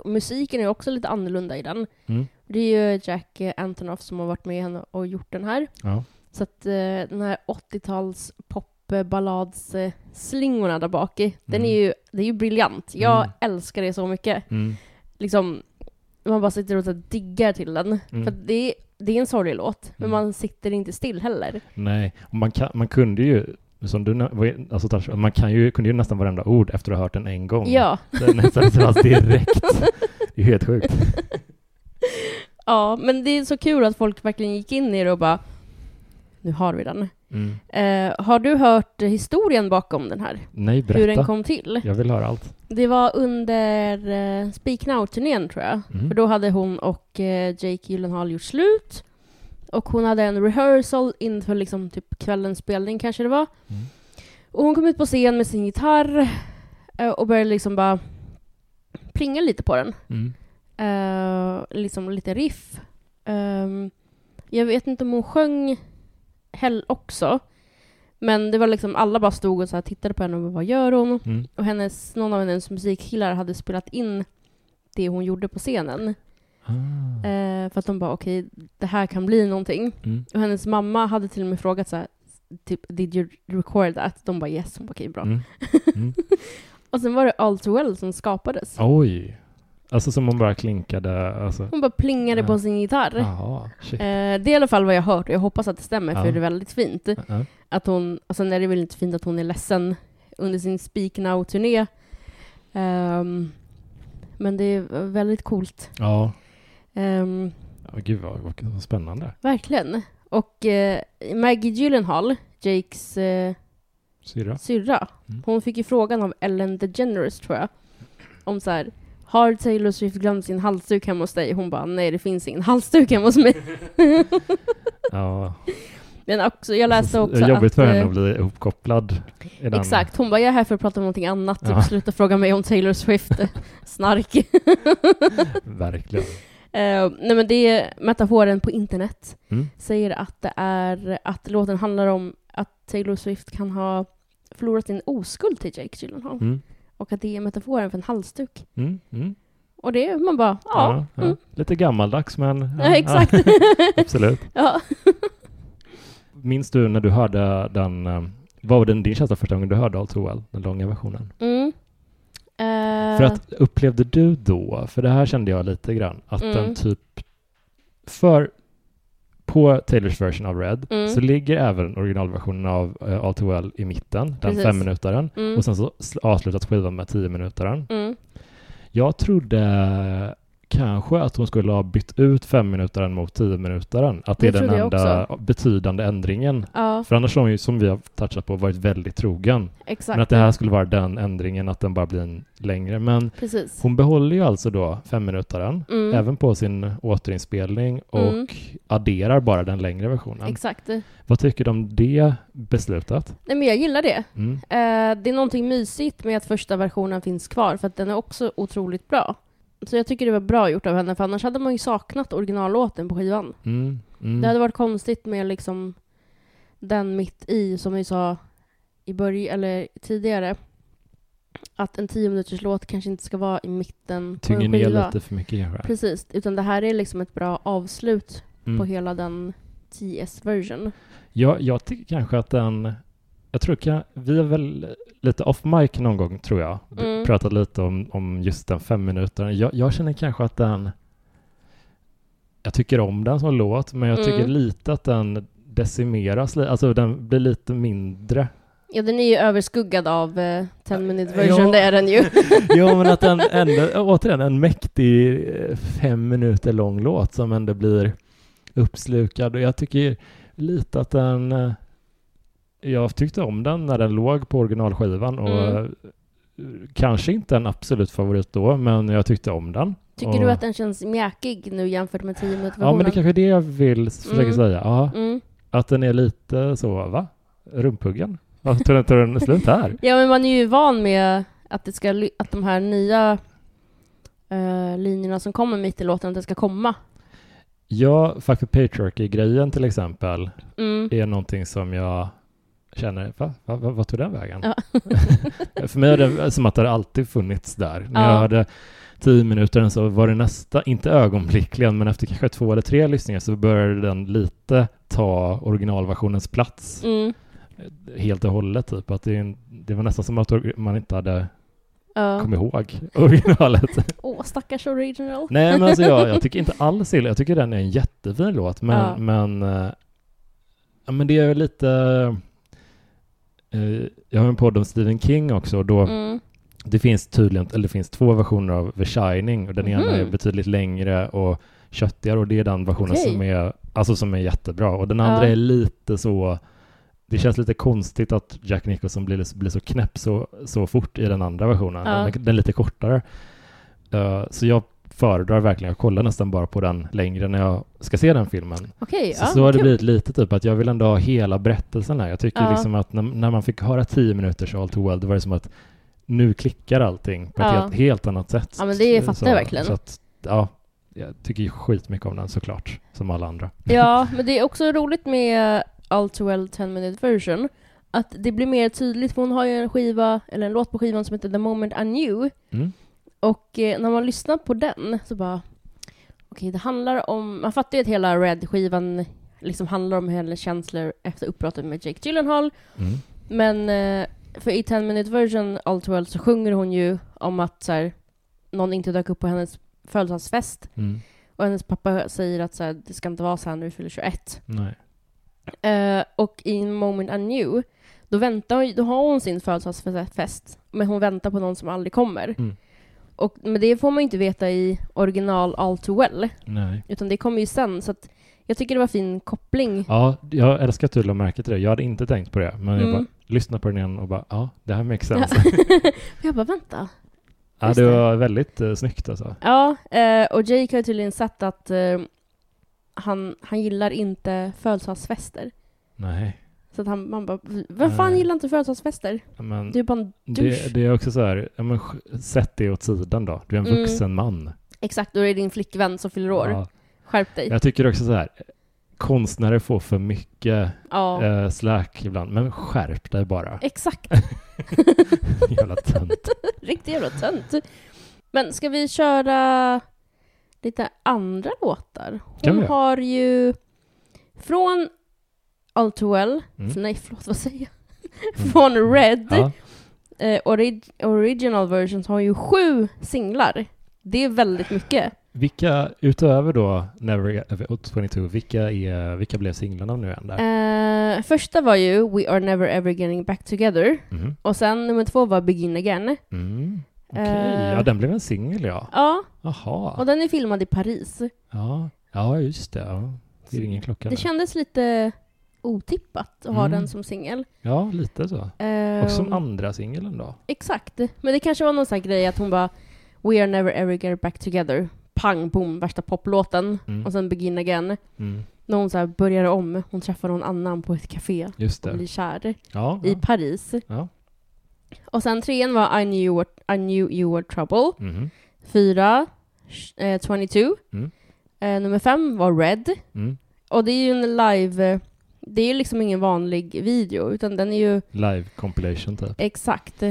Speaker 2: musiken är också lite annorlunda i den.
Speaker 1: Mm.
Speaker 2: Det är ju Jack Antonoff som har varit med henne och gjort den här.
Speaker 1: Ja.
Speaker 2: Så att eh, den här 80-tals popballads-slingorna där bak i, den
Speaker 1: Mm.
Speaker 2: är ju, det är ju briljant. Jag
Speaker 1: Mm.
Speaker 2: älskar det så mycket.
Speaker 1: Mm.
Speaker 2: Liksom, man bara sitter och diggar till den.
Speaker 1: Mm.
Speaker 2: För det, är- det är en sorglig låt, men
Speaker 1: Mm.
Speaker 2: man sitter inte still heller.
Speaker 1: Nej, och man, kan, man kunde ju som du alltså, man kan ju, kunde ju nästan varenda ord efter att ha hört den en gång.
Speaker 2: Ja,
Speaker 1: nästan direkt. Det är helt sjukt.
Speaker 2: ja, men det är så kul att folk verkligen gick in i det och bara nu har vi den.
Speaker 1: Mm.
Speaker 2: Eh, har du hört historien bakom den här?
Speaker 1: Nej,
Speaker 2: Hur den
Speaker 1: berätta.
Speaker 2: kom till?
Speaker 1: Jag vill höra allt.
Speaker 2: Det var under eh, Speak Now-turnén tror jag.
Speaker 1: Mm.
Speaker 2: För då hade hon och eh, Jake Gyllenhaal gjort slut. Och hon hade en rehearsal inför liksom typ kvällens spelning kanske det var.
Speaker 1: Mm.
Speaker 2: Och hon kom ut på scen med sin gitarr eh, och började liksom bara plinga lite på den.
Speaker 1: Mm.
Speaker 2: Eh, liksom lite riff. Ehm, jag vet inte om hon sjöng heller också. Men det var liksom, alla bara stod och så tittade på henne och bara, vad gör hon?
Speaker 1: Mm.
Speaker 2: Och hennes, någon av hennes musikkillar hade spelat in det hon gjorde på scenen.
Speaker 1: Ah.
Speaker 2: Eh, för att de bara, okej, det här kan bli någonting.
Speaker 1: Mm.
Speaker 2: Och hennes mamma hade till och med frågat så här, typ, did you record that? De bara yes. Hon bara, okej, bra.
Speaker 1: Mm. Mm.
Speaker 2: Och sen var det All Too Well som skapades.
Speaker 1: Oj. Alltså som om bara klinkade. Alltså.
Speaker 2: Hon bara plingade
Speaker 1: Ja.
Speaker 2: på sin gitarr.
Speaker 1: Shit.
Speaker 2: Eh, det är i alla fall vad jag har hört och jag hoppas att det stämmer
Speaker 1: Ja.
Speaker 2: för det är väldigt fint.
Speaker 1: Ja.
Speaker 2: Att hon, alltså är det väl inte fint att hon är ledsen under sin Speak Now-turné. Ehm, men det är väldigt coolt.
Speaker 1: Ja.
Speaker 2: Ehm,
Speaker 1: ja gud vad, vad, vad spännande.
Speaker 2: verkligen. Och eh, Maggie Gyllenhaal, Jakes eh,
Speaker 1: Syrra.
Speaker 2: syrra,
Speaker 1: Mm.
Speaker 2: hon fick ju frågan av Ellen DeGeneres tror jag, om så här, har Taylor Swift glömt sin halsduk hemma hos dig? Hon bara, nej det finns ingen halsduk hemma hos mig.
Speaker 1: Ja.
Speaker 2: Men också, jag läste också
Speaker 1: Jobbigt
Speaker 2: att...
Speaker 1: för henne
Speaker 2: eh,
Speaker 1: att bli ihopkopplad. den.
Speaker 2: Exakt, hon bara, jag är här för att prata om någonting annat, typ
Speaker 1: Ja.
Speaker 2: sluta fråga mig om Taylor Swift. Snark.
Speaker 1: Verkligen.
Speaker 2: Eh, nej men det är metaforen på internet.
Speaker 1: Mm.
Speaker 2: Säger att det är, att låten handlar om att Taylor Swift kan ha förlorat sin oskuld till Jake Gyllenhaal.
Speaker 1: Mm.
Speaker 2: Och att det är metaforen för en halsduk.
Speaker 1: Mm. Mm.
Speaker 2: Och det är man bara, ja.
Speaker 1: ja.
Speaker 2: mm.
Speaker 1: Lite gammaldags men...
Speaker 2: Ja, exakt.
Speaker 1: absolut.
Speaker 2: ja.
Speaker 1: Minns du när du hörde den... eh, Vad var den, din känsla första gången du hörde All Too Well, den långa versionen?
Speaker 2: Mm. Eh,
Speaker 1: För att upplevde du då, för det här kände jag lite grann, att
Speaker 2: Mm.
Speaker 1: den typ... För på Taylors version av Red
Speaker 2: Mm.
Speaker 1: så ligger även originalversionen av uh, All Too Well i mitten, den
Speaker 2: Precis.
Speaker 1: fem minutaren.
Speaker 2: mm.
Speaker 1: Och sen så sl- avslutas skivan med tio minutaren.
Speaker 2: Mm.
Speaker 1: Jag trodde kanske att hon skulle ha bytt ut fem minutaren mot tio minutaren. Att det,
Speaker 2: Det
Speaker 1: är den enda betydande ändringen.
Speaker 2: Ja,
Speaker 1: För annars har hon ju, som vi har touchat på, varit väldigt trogen.
Speaker 2: exakt.
Speaker 1: Men att det här skulle vara den ändringen, att den bara blir en längre. Men
Speaker 2: Precis.
Speaker 1: hon behåller ju alltså då fem minutaren
Speaker 2: Mm.
Speaker 1: även på sin återinspelning och
Speaker 2: Mm.
Speaker 1: adderar bara den längre versionen.
Speaker 2: Exakt.
Speaker 1: Vad tycker du om det beslutet?
Speaker 2: Nej men jag gillar det.
Speaker 1: Mm.
Speaker 2: Eh, det är någonting mysigt med att första versionen finns kvar för att den är också otroligt bra. Så jag tycker det var bra gjort av henne för annars hade man ju saknat originallåten på skivan.
Speaker 1: Mm. Mm.
Speaker 2: Det hade varit konstigt med liksom den mitt i, som vi sa i början, eller tidigare. Att en tio minuters låt kanske inte ska vara i mitten på
Speaker 1: Tynger
Speaker 2: en
Speaker 1: ner
Speaker 2: skiva.
Speaker 1: lite för mycket kanske.
Speaker 2: Precis, utan det här är liksom ett bra avslut
Speaker 1: Mm.
Speaker 2: på hela den TS-version.
Speaker 1: Jag, jag tycker kanske att den jag tror kan, vi har väl lite off mic någon gång tror jag.
Speaker 2: Mm.
Speaker 1: Pratat lite om, om just den fem minuter. Jag, jag känner kanske att den, jag tycker om den som låt, men jag tycker
Speaker 2: Mm.
Speaker 1: lite att den decimeras, alltså den blir lite mindre.
Speaker 2: Ja, den är ju överskuggad av eh, 10 minute
Speaker 1: Ja.
Speaker 2: version, det är den ju.
Speaker 1: Jo, men att den ändå, återigen, en mäktig eh, fem minuter lång låt som ändå blir uppslukad och jag tycker lite att den, eh, jag tyckte om den när den låg på originalskivan och
Speaker 2: Mm.
Speaker 1: kanske inte en absolut favorit då, men jag tyckte om den.
Speaker 2: Tycker
Speaker 1: Och-
Speaker 2: du att den känns mjäkig nu jämfört med 10 minute
Speaker 1: Ja, men det
Speaker 2: versionen?
Speaker 1: kanske är det jag vill försöka
Speaker 2: Mm.
Speaker 1: säga. Ja,
Speaker 2: Mm.
Speaker 1: att den är lite så, va? Rumpuggen? Ja, tog den, tog den slut här?
Speaker 2: Ja, men man är ju van med att, det ska, att de här nya eh, linjerna som kommer mitt i låten, att det ska komma.
Speaker 1: Ja, Fuck the Patriarchy-grejen till exempel
Speaker 2: Mm.
Speaker 1: är någonting som jag känner, va? va, va vad tog den vägen?
Speaker 2: Ja.
Speaker 1: För mig är det som att det alltid funnits där. När
Speaker 2: Ja.
Speaker 1: jag hade tio minuter så var det nästa, inte ögonblickligen, men efter kanske två eller tre lyssningar så började den lite ta originalversionens plats
Speaker 2: Mm.
Speaker 1: helt och hållet. Typ. Att det, det var nästan som att man inte hade
Speaker 2: Ja.
Speaker 1: kommit ihåg originalet.
Speaker 2: Åh, stackars original.
Speaker 1: Nej, men alltså jag, jag tycker inte alls illa. Jag tycker den är en jättefin låt, men,
Speaker 2: Ja.
Speaker 1: men, ja, men det är lite... eh, jag har en podd om Stephen King också och då
Speaker 2: Mm.
Speaker 1: det finns tydligen, eller det finns två versioner av The Shining och den ena är
Speaker 2: Mhm.
Speaker 1: betydligt längre och köttigare och det är den versionen
Speaker 2: Okej.
Speaker 1: som är, alltså som är jättebra och den andra
Speaker 2: Ja.
Speaker 1: är lite så det känns lite konstigt att Jack Nicholson blir, blir så knäpp så, så fort i den andra versionen.
Speaker 2: Ja.
Speaker 1: Den, den är lite kortare. Eh, så jag föredrar verkligen att kolla nästan bara på den längre när jag ska se den filmen.
Speaker 2: Okej,
Speaker 1: Så,
Speaker 2: ja,
Speaker 1: så har det blivit lite typ att jag vill ändå ha hela berättelsen här. Jag tycker
Speaker 2: Ja.
Speaker 1: liksom att när, när man fick höra tio minuters All Too Well, då var det som att nu klickar allting på ett
Speaker 2: Ja.
Speaker 1: helt, helt annat sätt.
Speaker 2: Ja, men det fattar jag verkligen.
Speaker 1: Så att, ja, jag tycker ju skitmycket om den såklart, som alla andra.
Speaker 2: Ja, men det är också roligt med All Too Well 10 Minute Version att det blir mer tydligt, för hon har ju en skiva, eller en låt på skivan som heter The Moment I Knew
Speaker 1: Mm.
Speaker 2: Och eh, när man lyssnar på den så bara okej, det handlar om, man fattar ju att hela Red-skivan liksom handlar om hennes känslor efter uppbrottet med Jake Gyllenhaal
Speaker 1: Mm.
Speaker 2: men eh, för i 10 Minute Version All Too Well så sjunger hon ju om att så här, någon inte dök upp på hennes födelsedagsfest
Speaker 1: Mm.
Speaker 2: och hennes pappa säger att så här, det ska inte vara så här när du fyller 21
Speaker 1: Nej.
Speaker 2: Eh, och i Moment I Knew, då, väntar, då har hon sin födelsedagsfest, men hon väntar på någon som aldrig kommer.
Speaker 1: Mm.
Speaker 2: Och, men det får man ju inte veta i original All Too Well,
Speaker 1: Nej.
Speaker 2: utan det kommer ju sen. Så att jag tycker det var fin koppling.
Speaker 1: Ja, jag älskar att du la märke till det. Jag hade inte tänkt på det, men jag
Speaker 2: Mm.
Speaker 1: bara lyssnade på den igen och bara, ja, det här makes sense.
Speaker 2: jag bara, vänta.
Speaker 1: ja,
Speaker 2: just
Speaker 1: det var väldigt uh, snyggt alltså.
Speaker 2: Ja, eh, och Jake har tydligen sett att eh, han, han gillar inte födelsedagsfester.
Speaker 1: Nej,
Speaker 2: Så att han, man bara, vem fan
Speaker 1: Nej.
Speaker 2: gillar inte födelsedagsfester?
Speaker 1: men
Speaker 2: Du är bara en douche.
Speaker 1: det, det är också så här, ja, men, sätt det åt sidan då. Du är en
Speaker 2: Mm.
Speaker 1: vuxen man.
Speaker 2: Exakt, är det din flickvän som fyller år.
Speaker 1: Ja.
Speaker 2: Skärp dig.
Speaker 1: Jag tycker också så här, konstnärer får för mycket
Speaker 2: Ja.
Speaker 1: eh, slack ibland, men skärp dig bara.
Speaker 2: Exakt.
Speaker 1: Jävla tönt.
Speaker 2: Riktigt jävla tönt. Men ska vi köra lite andra låtar? Hon har ju från All Too Well,
Speaker 1: Mm.
Speaker 2: nej förlåt vad säger jag?
Speaker 1: Mm.
Speaker 2: Från Red,
Speaker 1: Ja.
Speaker 2: eh, ori- original versions har ju sju singlar. Det är väldigt mycket.
Speaker 1: Vilka, utöver då Never Ever 22, vilka, är, vilka blev singlarna nu igen där?
Speaker 2: Eh, första var ju We Are Never Ever Getting Back Together.
Speaker 1: Mhm.
Speaker 2: Och sen nummer två var Begin Again.
Speaker 1: Mm. Okej,
Speaker 2: Eh.
Speaker 1: ja den blev en singel ja.
Speaker 2: Ja, och
Speaker 1: Jaha.
Speaker 2: den är filmad i Paris.
Speaker 1: Ja. ja, just det. Ja. Det.
Speaker 2: Det kändes lite otippat att ha
Speaker 1: Mm.
Speaker 2: den som singel.
Speaker 1: Ja, lite så.
Speaker 2: Eh,
Speaker 1: Och som andra singeln då.
Speaker 2: Exakt. Men det kanske var någon sån här grej att hon bara We are never ever get back together. Pang, boom, värsta poplåten.
Speaker 1: Mm.
Speaker 2: Och sen Begin again.
Speaker 1: Mm.
Speaker 2: När hon så börjar om. Hon träffar någon annan på ett café
Speaker 1: Just
Speaker 2: och blir kär.
Speaker 1: Ja,
Speaker 2: I
Speaker 1: ja.
Speaker 2: Paris.
Speaker 1: Ja.
Speaker 2: Och sen trean var I knew were, I knew you were trouble.
Speaker 1: Mhm.
Speaker 2: Fyra, eh, 22.
Speaker 1: Mm.
Speaker 2: Eh, nummer fem var Red.
Speaker 1: Mm.
Speaker 2: Och det är ju en live... Det är ju liksom ingen vanlig video, utan den är ju
Speaker 1: Live compilation typ.
Speaker 2: exakt.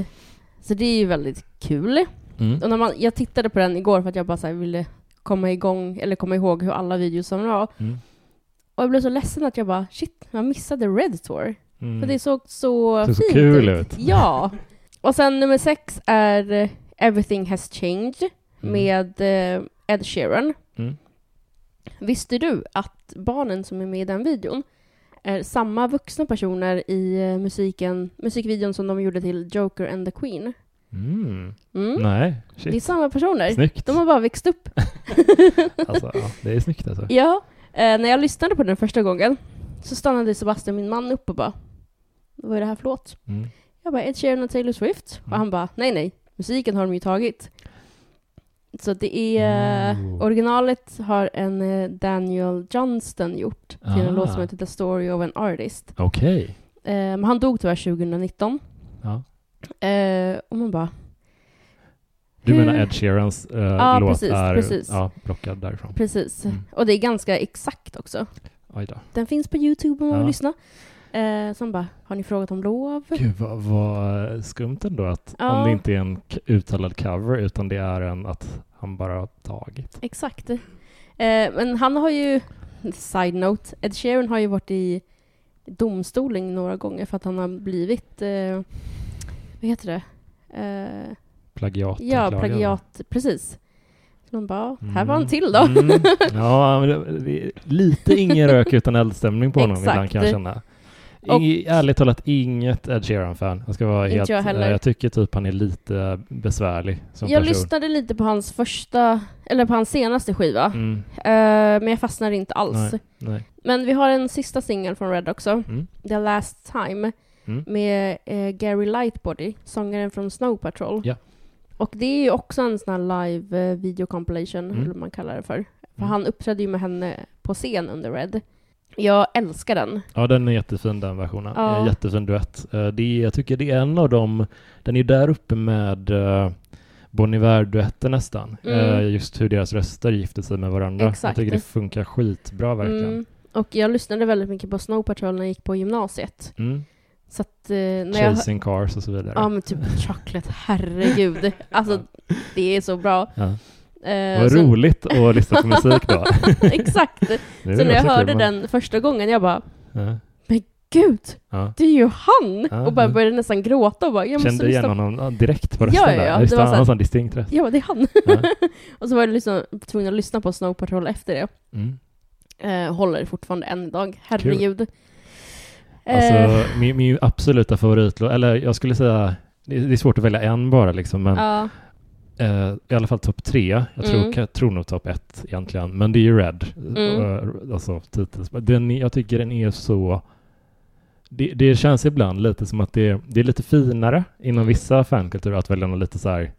Speaker 2: Så det är ju väldigt kul.
Speaker 1: Mm.
Speaker 2: Och när man, jag tittade på den igår för att jag bara så ville komma igång, eller komma ihåg hur alla videos som var.
Speaker 1: Mm.
Speaker 2: Och jag blev så ledsen att jag bara, shit, jag missade Red Tour.
Speaker 1: Mm.
Speaker 2: För det såg så
Speaker 1: Det såg så
Speaker 2: fint
Speaker 1: kul
Speaker 2: ut.
Speaker 1: ut.
Speaker 2: Ja. Och sen nummer sex är eh, Everything Has Changed
Speaker 1: Mm.
Speaker 2: med eh, Ed Sheeran.
Speaker 1: Mm.
Speaker 2: Visste du att barnen som är med i den videon är samma vuxna personer i eh, musiken, musikvideon som de gjorde till Joker and the Queen?
Speaker 1: Mm.
Speaker 2: Mm.
Speaker 1: Nej,
Speaker 2: Det är
Speaker 1: shit.
Speaker 2: samma personer.
Speaker 1: Snyggt.
Speaker 2: De har bara växt upp.
Speaker 1: Alltså, ja, det är snyggt alltså.
Speaker 2: Ja, eh, när jag lyssnade på den första gången så stannade Sebastian, min man, upp och bara Vad är det här för låt?
Speaker 1: Mm.
Speaker 2: Jag bara Ed Sheeran och Taylor Swift. Och
Speaker 1: Mm.
Speaker 2: han bara nej nej, musiken har de ju tagit. Så det är,
Speaker 1: Oh.
Speaker 2: originalet har en eh, Daniel Johnston gjort till en
Speaker 1: Ah.
Speaker 2: låt som heter The Story of an Artist.
Speaker 1: Okej.
Speaker 2: Eh, men han dog tyvärr 2019.
Speaker 1: Ja.
Speaker 2: Eh, och man bara,
Speaker 1: Du menar Ed Sheerans eh,
Speaker 2: Ja,
Speaker 1: låt
Speaker 2: precis,
Speaker 1: är
Speaker 2: precis.
Speaker 1: Ja, plockad därifrån.
Speaker 2: precis.
Speaker 1: Mm.
Speaker 2: Och det är ganska exakt också. Den finns på Youtube om man vill
Speaker 1: Ja.
Speaker 2: lyssna. Eh, han bara, har ni frågat om lov?
Speaker 1: Gud vad, vad skumt ändå att
Speaker 2: Ja.
Speaker 1: om det inte är en uttalad cover utan det är en att han bara har tagit.
Speaker 2: Exakt. Eh, men han har ju, side note, Ed Sheeran har ju varit i domstolen några gånger för att han har blivit, eh, vad heter det? Eh,
Speaker 1: Plagiat.
Speaker 2: ja, plagiat, precis. Man bara, här var han
Speaker 1: Mm.
Speaker 2: till då.
Speaker 1: Mm. Ja, men det, det är lite ingen rök utan eldstämning på honom ibland kan jag känna.
Speaker 2: Och-
Speaker 1: I, ärligt talat inget Ed Sheeran-fan. Jag ska vara
Speaker 2: Inte
Speaker 1: helt...
Speaker 2: jag heller.
Speaker 1: eh, jag tycker typ han är lite besvärlig som
Speaker 2: jag
Speaker 1: person.
Speaker 2: lyssnade lite på hans första, eller på hans senaste skiva,
Speaker 1: Mm,
Speaker 2: eh, men jag fastnade inte alls.
Speaker 1: nej, nej.
Speaker 2: Men vi har en sista singel från Red också,
Speaker 1: Mm,
Speaker 2: The Last Time,
Speaker 1: mm.
Speaker 2: med eh, Gary Lightbody, sångaren från Snow Patrol.
Speaker 1: Ja.
Speaker 2: Och det är ju också en sån här live eh, video compilation,
Speaker 1: Mm.
Speaker 2: eller vad man kallar det för. För
Speaker 1: Mm.
Speaker 2: han uppträdde ju med henne på scen under Red. Jag älskar den.
Speaker 1: Ja, den är jättefin den versionen.
Speaker 2: Ja.
Speaker 1: En jättefin duett. Eh, Det är, jag tycker det är en av dem, den är där uppe med uh, Bon Iver-duetter nästan.
Speaker 2: Mm.
Speaker 1: Eh, just hur deras röster gifter sig med varandra.
Speaker 2: Exakt.
Speaker 1: Jag tycker det funkar skitbra verkligen.
Speaker 2: Mm. Och jag lyssnade väldigt mycket på Snow Patrol när jag gick på gymnasiet.
Speaker 1: Mm.
Speaker 2: Så att eh, när jag...
Speaker 1: Chasing Cars och så vidare.
Speaker 2: Ja men typ Chocolate, herregud. Alltså det är så bra.
Speaker 1: Ja.
Speaker 2: Eh,
Speaker 1: Vad
Speaker 2: så-
Speaker 1: roligt att lyssna på musik då.
Speaker 2: Exakt. Så när jag hörde
Speaker 1: men-
Speaker 2: den första gången, jag bara
Speaker 1: Ja.
Speaker 2: Gud,
Speaker 1: Ja.
Speaker 2: det är ju han!
Speaker 1: Ja,
Speaker 2: och bara
Speaker 1: ja.
Speaker 2: började nästan gråta och bara, jag måste
Speaker 1: Kände igen honom ja, direkt på
Speaker 2: Ja,
Speaker 1: rösten
Speaker 2: ja, ja.
Speaker 1: där. Just
Speaker 2: Det
Speaker 1: det,
Speaker 2: var
Speaker 1: en sån distinkt röst.
Speaker 2: Ja, det är han.
Speaker 1: Ja.
Speaker 2: och så var det liksom, tvungen att lyssna på Snow Patrol efter det.
Speaker 1: Mm.
Speaker 2: Eh, håller fortfarande än idag. Herregud.
Speaker 1: Alltså,
Speaker 2: Eh,
Speaker 1: min, min absoluta favoritlåt, eller jag skulle säga, det är, det är svårt att välja en bara liksom, men
Speaker 2: ja,
Speaker 1: eh, i alla fall topp tre. Jag tror,
Speaker 2: Mm.
Speaker 1: jag tror nog topp ett egentligen, men det är ju Red.
Speaker 2: Mm.
Speaker 1: Eh, alltså titels. Den, jag tycker den är så... Det, det känns ibland lite som att det, det är lite finare inom vissa fankulturer att välja någon lite så här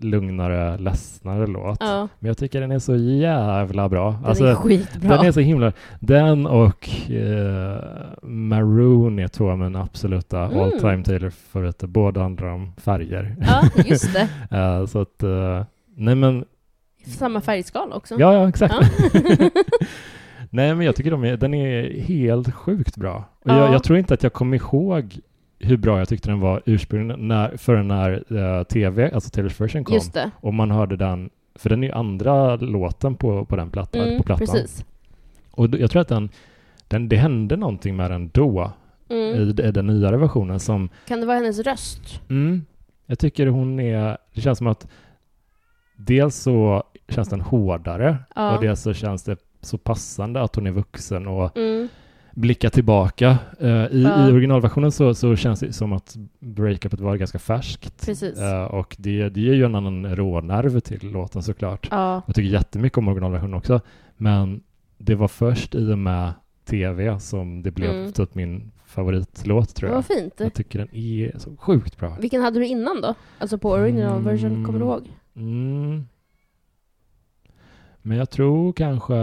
Speaker 1: lugnare, ledsnare låt.
Speaker 2: ja.
Speaker 1: Men jag tycker den är så jävla bra.
Speaker 2: Den
Speaker 1: Alltså,
Speaker 2: är skitbra.
Speaker 1: den är så himla... Den och eh, Maroon är två av mina absoluta
Speaker 2: Mm.
Speaker 1: all time Taylor-favoriter. Båda handlar om färger.
Speaker 2: Ja, just det.
Speaker 1: Eh, så att... eh, nej men...
Speaker 2: Samma färgskala också.
Speaker 1: Ja, ja, exakt.
Speaker 2: Ja.
Speaker 1: nej men jag tycker de är, den är helt sjukt bra. Och
Speaker 2: Ja.
Speaker 1: jag, jag tror inte att jag kommer ihåg hur bra jag tyckte den var ursprungligen när, förrän när eh, TV, alltså Taylors version kom.
Speaker 2: Just det.
Speaker 1: Och man hörde den, för den är ju andra låten på, på den plattan,
Speaker 2: Mm,
Speaker 1: på plattan.
Speaker 2: precis.
Speaker 1: Och jag tror att den, den, det hände någonting med den då,
Speaker 2: Mm.
Speaker 1: i, i den nyare versionen som,
Speaker 2: Kan det vara hennes röst?
Speaker 1: mm, jag tycker hon är, det känns som att dels så känns den hårdare
Speaker 2: Ja.
Speaker 1: och dels så känns det så passande att hon är vuxen och
Speaker 2: Mm.
Speaker 1: Blickar tillbaka. Eh, i,
Speaker 2: Ja.
Speaker 1: I originalversionen så, så känns det som att breakupet var ganska färskt.
Speaker 2: Precis.
Speaker 1: Eh, och det, det ger ju en annan rånerv till låten såklart.
Speaker 2: Ja.
Speaker 1: Jag tycker jättemycket om originalversionen också. Men det var först i och med tv som det blev
Speaker 2: Mm.
Speaker 1: typ min favoritlåt tror jag.
Speaker 2: Vad fint.
Speaker 1: Jag tycker den är så sjukt bra.
Speaker 2: Vilken hade du innan då? Alltså på original version,
Speaker 1: Mm.
Speaker 2: kommer du ihåg?
Speaker 1: Mm. Men jag tror kanske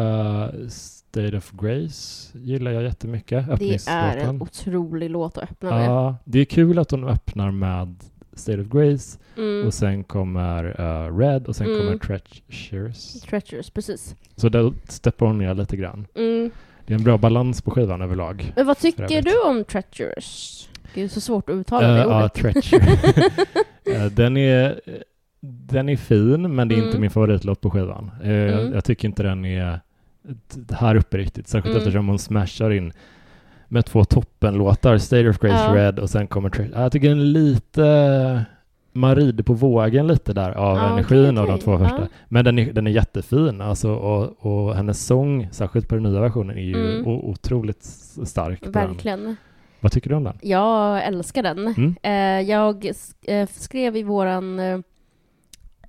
Speaker 1: State of Grace gillar jag jättemycket.
Speaker 2: Det är en otrolig låt att öppna med.
Speaker 1: Ja, det är kul att hon öppnar med State of Grace
Speaker 2: Mm.
Speaker 1: och sen kommer uh, Red och sen
Speaker 2: Mm.
Speaker 1: kommer Treacherous.
Speaker 2: Treacherous, precis.
Speaker 1: Så där steppar hon ner lite grann.
Speaker 2: Mm.
Speaker 1: Det är en bra balans på skivan överlag.
Speaker 2: Men vad tycker du om Treacherous? Det är så svårt att uttala
Speaker 1: Eh,
Speaker 2: det
Speaker 1: ja,
Speaker 2: ordet.
Speaker 1: Treacher. Eh, den, är, den är fin, men det är inte
Speaker 2: Mm.
Speaker 1: min favoritlåt på skivan.
Speaker 2: Mm.
Speaker 1: Jag tycker inte den är här uppe riktigt, särskilt
Speaker 2: Mm.
Speaker 1: eftersom hon smashar in med två toppenlåtar, State of Grace
Speaker 2: Ja.
Speaker 1: Red och sen kommer ja, Jag tycker den är lite... Man rider på vågen lite där av
Speaker 2: Ja,
Speaker 1: energin
Speaker 2: okej,
Speaker 1: av de två första.
Speaker 2: Ja.
Speaker 1: Men den är, den är jättefin alltså, och, och hennes sång, särskilt på den nya versionen, är ju
Speaker 2: Mm.
Speaker 1: otroligt stark. på den.
Speaker 2: Verkligen.
Speaker 1: Vad tycker du om den?
Speaker 2: Jag älskar den.
Speaker 1: Mm.
Speaker 2: Eh, jag eh, skrev i våran eh,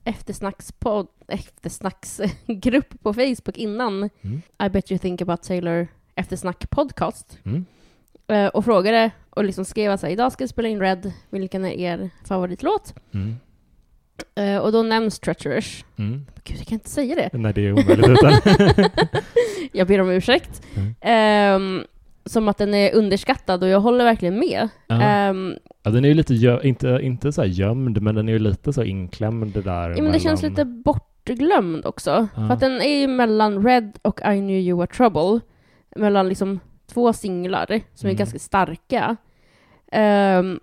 Speaker 2: eftersnackspodd, eftersnacksgrupp på Facebook innan
Speaker 1: Mm.
Speaker 2: I bet you think about Taylor eftersnack podcast
Speaker 1: Mm.
Speaker 2: eh, och frågade och liksom skrev att idag ska jag spela in Red, vilken är er favoritlåt?
Speaker 1: Mm.
Speaker 2: Eh, och då nämns Treacherous.
Speaker 1: Mm.
Speaker 2: Gud, jag kan inte säga det.
Speaker 1: Nej, det är omöjligt utan.
Speaker 2: Jag ber om ursäkt.
Speaker 1: Mm.
Speaker 2: Ehm, som att den är underskattad och jag håller verkligen med. Ehm,
Speaker 1: ja, den är ju lite, inte, inte så gömd, men den är ju lite så inklämd där.
Speaker 2: Ja, men det känns lite bortglömd också.
Speaker 1: Ja.
Speaker 2: För att den är ju mellan Red och I knew you were trouble. Mellan liksom två singlar som är
Speaker 1: Mm.
Speaker 2: ganska starka. Ehm,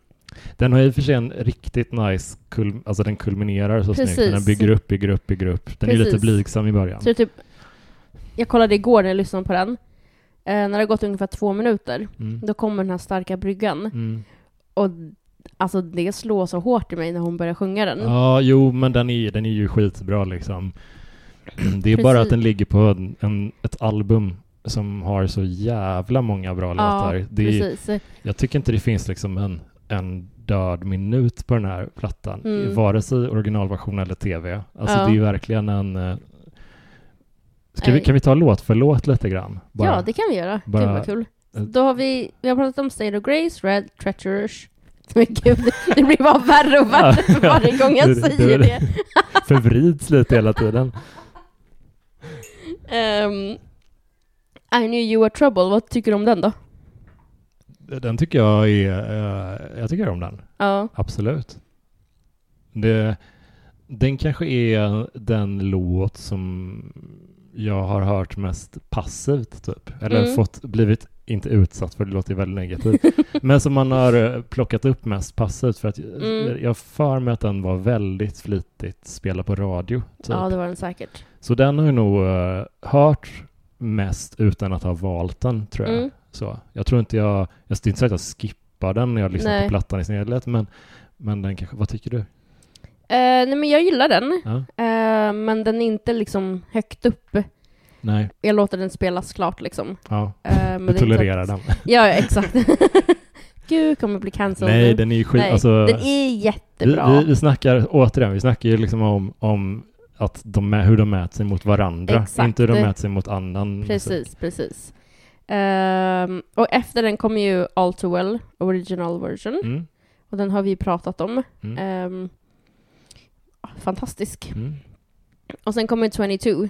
Speaker 1: Den har i och för sig en riktigt nice, kul, alltså den kulminerar så snyggt. Den
Speaker 2: Precis.
Speaker 1: bygger upp, bygger upp, bygger upp. Den är ju lite
Speaker 2: Precis.
Speaker 1: blygsam i början.
Speaker 2: så är typ, jag kollade igår när jag lyssnade på den. Eh, när det har gått ungefär två minuter,
Speaker 1: Mm.
Speaker 2: då kommer den här starka bryggan.
Speaker 1: Mm.
Speaker 2: Och alltså det slår så hårt i mig när hon börjar sjunga den.
Speaker 1: Ja, jo, men den är, den är ju skitbra liksom. Det är bara
Speaker 2: Precis.
Speaker 1: att den ligger på en, en, ett album som har så jävla många bra låtar. Det är, jag tycker inte det finns liksom en, en död minut på den här plattan.
Speaker 2: Mm.
Speaker 1: Vare sig originalversion eller tv. Alltså
Speaker 2: Ja.
Speaker 1: det är verkligen en... eh, Ska vi,
Speaker 2: Nej.
Speaker 1: kan vi ta låt för låt lite grann? Bara-
Speaker 2: Ja, det kan vi göra.
Speaker 1: bara-
Speaker 2: Gud vad kul.
Speaker 1: eh,
Speaker 2: Då har vi, vi har pratat om State of Grace, Red, Treacherous. Men gud, det- blir bara värre och värre för varje gång jag säger
Speaker 1: det- förvrids lite hela tiden.
Speaker 2: Ehm, I knew you were trouble, vad tycker du om den då?
Speaker 1: Den tycker jag är... eh, jag tycker om den.
Speaker 2: Ja,
Speaker 1: Absolut. Det, den kanske är den låt som jag har hört mest passivt typ. Eller
Speaker 2: Mm.
Speaker 1: fått, blivit, inte utsatt för det låter väldigt negativt. men som man har eh, plockat upp mest passivt för att
Speaker 2: Mm.
Speaker 1: jag, jag för mig att den var väldigt flitigt spelad på radio. Typ.
Speaker 2: ja det var den säkert.
Speaker 1: Så den har jag nog eh, hört mest utan att ha valt den tror jag.
Speaker 2: Mm.
Speaker 1: Så, jag tror inte jag, jag det är inte så att jag skippar den när jag lyssnar
Speaker 2: Nej.
Speaker 1: på plattan i sin helhet, men, men den kanske, vad tycker du?
Speaker 2: Eh, nej men jag gillar den,
Speaker 1: Ja?
Speaker 2: Eh, men den är inte liksom högt upp.
Speaker 1: Nej,
Speaker 2: Jag låter den spelas klart liksom.
Speaker 1: ja,
Speaker 2: är
Speaker 1: du tolererar den.
Speaker 2: Ja, exakt. Gud, kommer bli cancelled
Speaker 1: Nej, den är ju skit, alltså,
Speaker 2: den är jättebra.
Speaker 1: vi, vi snackar, återigen, vi snackar ju liksom om, om att de, hur de mäter sig mot varandra,
Speaker 2: Exakt.
Speaker 1: inte hur de mäter sig mot annan musik.
Speaker 2: Precis, precis. Ehm, och efter den kommer ju All Too Well, original version.
Speaker 1: Mm,
Speaker 2: Och den har vi pratat om.
Speaker 1: mm,
Speaker 2: Ehm, fantastisk.
Speaker 1: mm.
Speaker 2: Och sen kommer 22.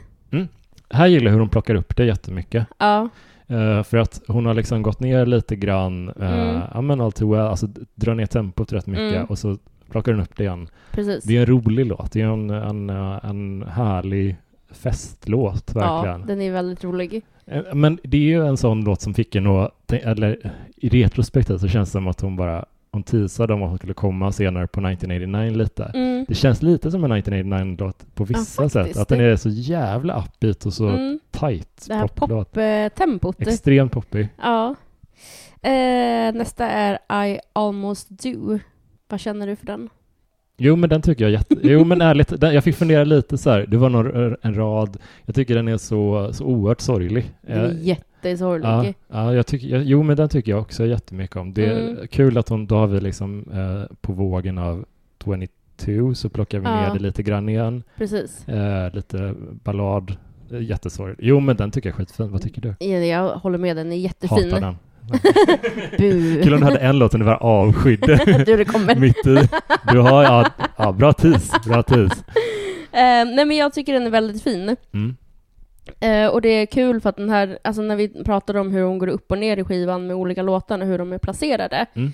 Speaker 1: Här gillar jag hur de plockar upp det jättemycket.
Speaker 2: Ja,
Speaker 1: Eh, för att hon har liksom gått ner lite grann, uh,
Speaker 2: Mm.
Speaker 1: ja men all too well, alltså drar ner tempot rätt mycket
Speaker 2: Mm.
Speaker 1: och så plockar hon upp det igen.
Speaker 2: precis.
Speaker 1: Det är en rolig låt, det är en, en, eh, en härlig festlåt
Speaker 2: ja,
Speaker 1: verkligen.
Speaker 2: den är väldigt rolig.
Speaker 1: Eh, Men det är ju en sån låt som fick en att, eller i retrospektiv så känns det som att hon bara, hon teasade om att hon skulle komma senare på 1989 lite.
Speaker 2: Mm.
Speaker 1: Det känns lite som en 1989-låt på vissa sätt,
Speaker 2: faktiskt.
Speaker 1: att den är så jävla upbeat och så
Speaker 2: Mm.
Speaker 1: tight
Speaker 2: Det här pop-tempot.
Speaker 1: Extremt poppig.
Speaker 2: Ja. Eh, nästa är I almost do. Vad känner du för den?
Speaker 1: Jo men den tycker jag är jätte... Jo men ärligt, den, jag fick fundera lite så här. Det var någon, en rad, jag tycker den är så, så oerhört sorglig.
Speaker 2: Den är
Speaker 1: Eh,
Speaker 2: jättesorglig.
Speaker 1: Ja, ja jag tycker, jag, jo men den tycker jag också jättemycket om. Det är
Speaker 2: Mm.
Speaker 1: kul att hon, då har vi liksom eh, på vågen av 22 så plockar vi
Speaker 2: Ja.
Speaker 1: ner det lite grann igen.
Speaker 2: Precis.
Speaker 1: Eh, lite ballad, eh, jättesorglig. Jo men den tycker jag är skitfin, vad tycker du?
Speaker 2: Ja, Jag håller med, den är jättefin.
Speaker 1: Hatar den. Kul om du hade en låt och var avskydd.
Speaker 2: du, det kommer.
Speaker 1: Mitt i. Du har, ja, ja bra tis, bra tis.
Speaker 2: Eh, nej men jag tycker den är väldigt fin.
Speaker 1: Mm.
Speaker 2: Eh, och det är kul för att den här, alltså när vi pratar om hur hon går upp och ner i skivan med olika låtar och hur de är placerade.
Speaker 1: Mm.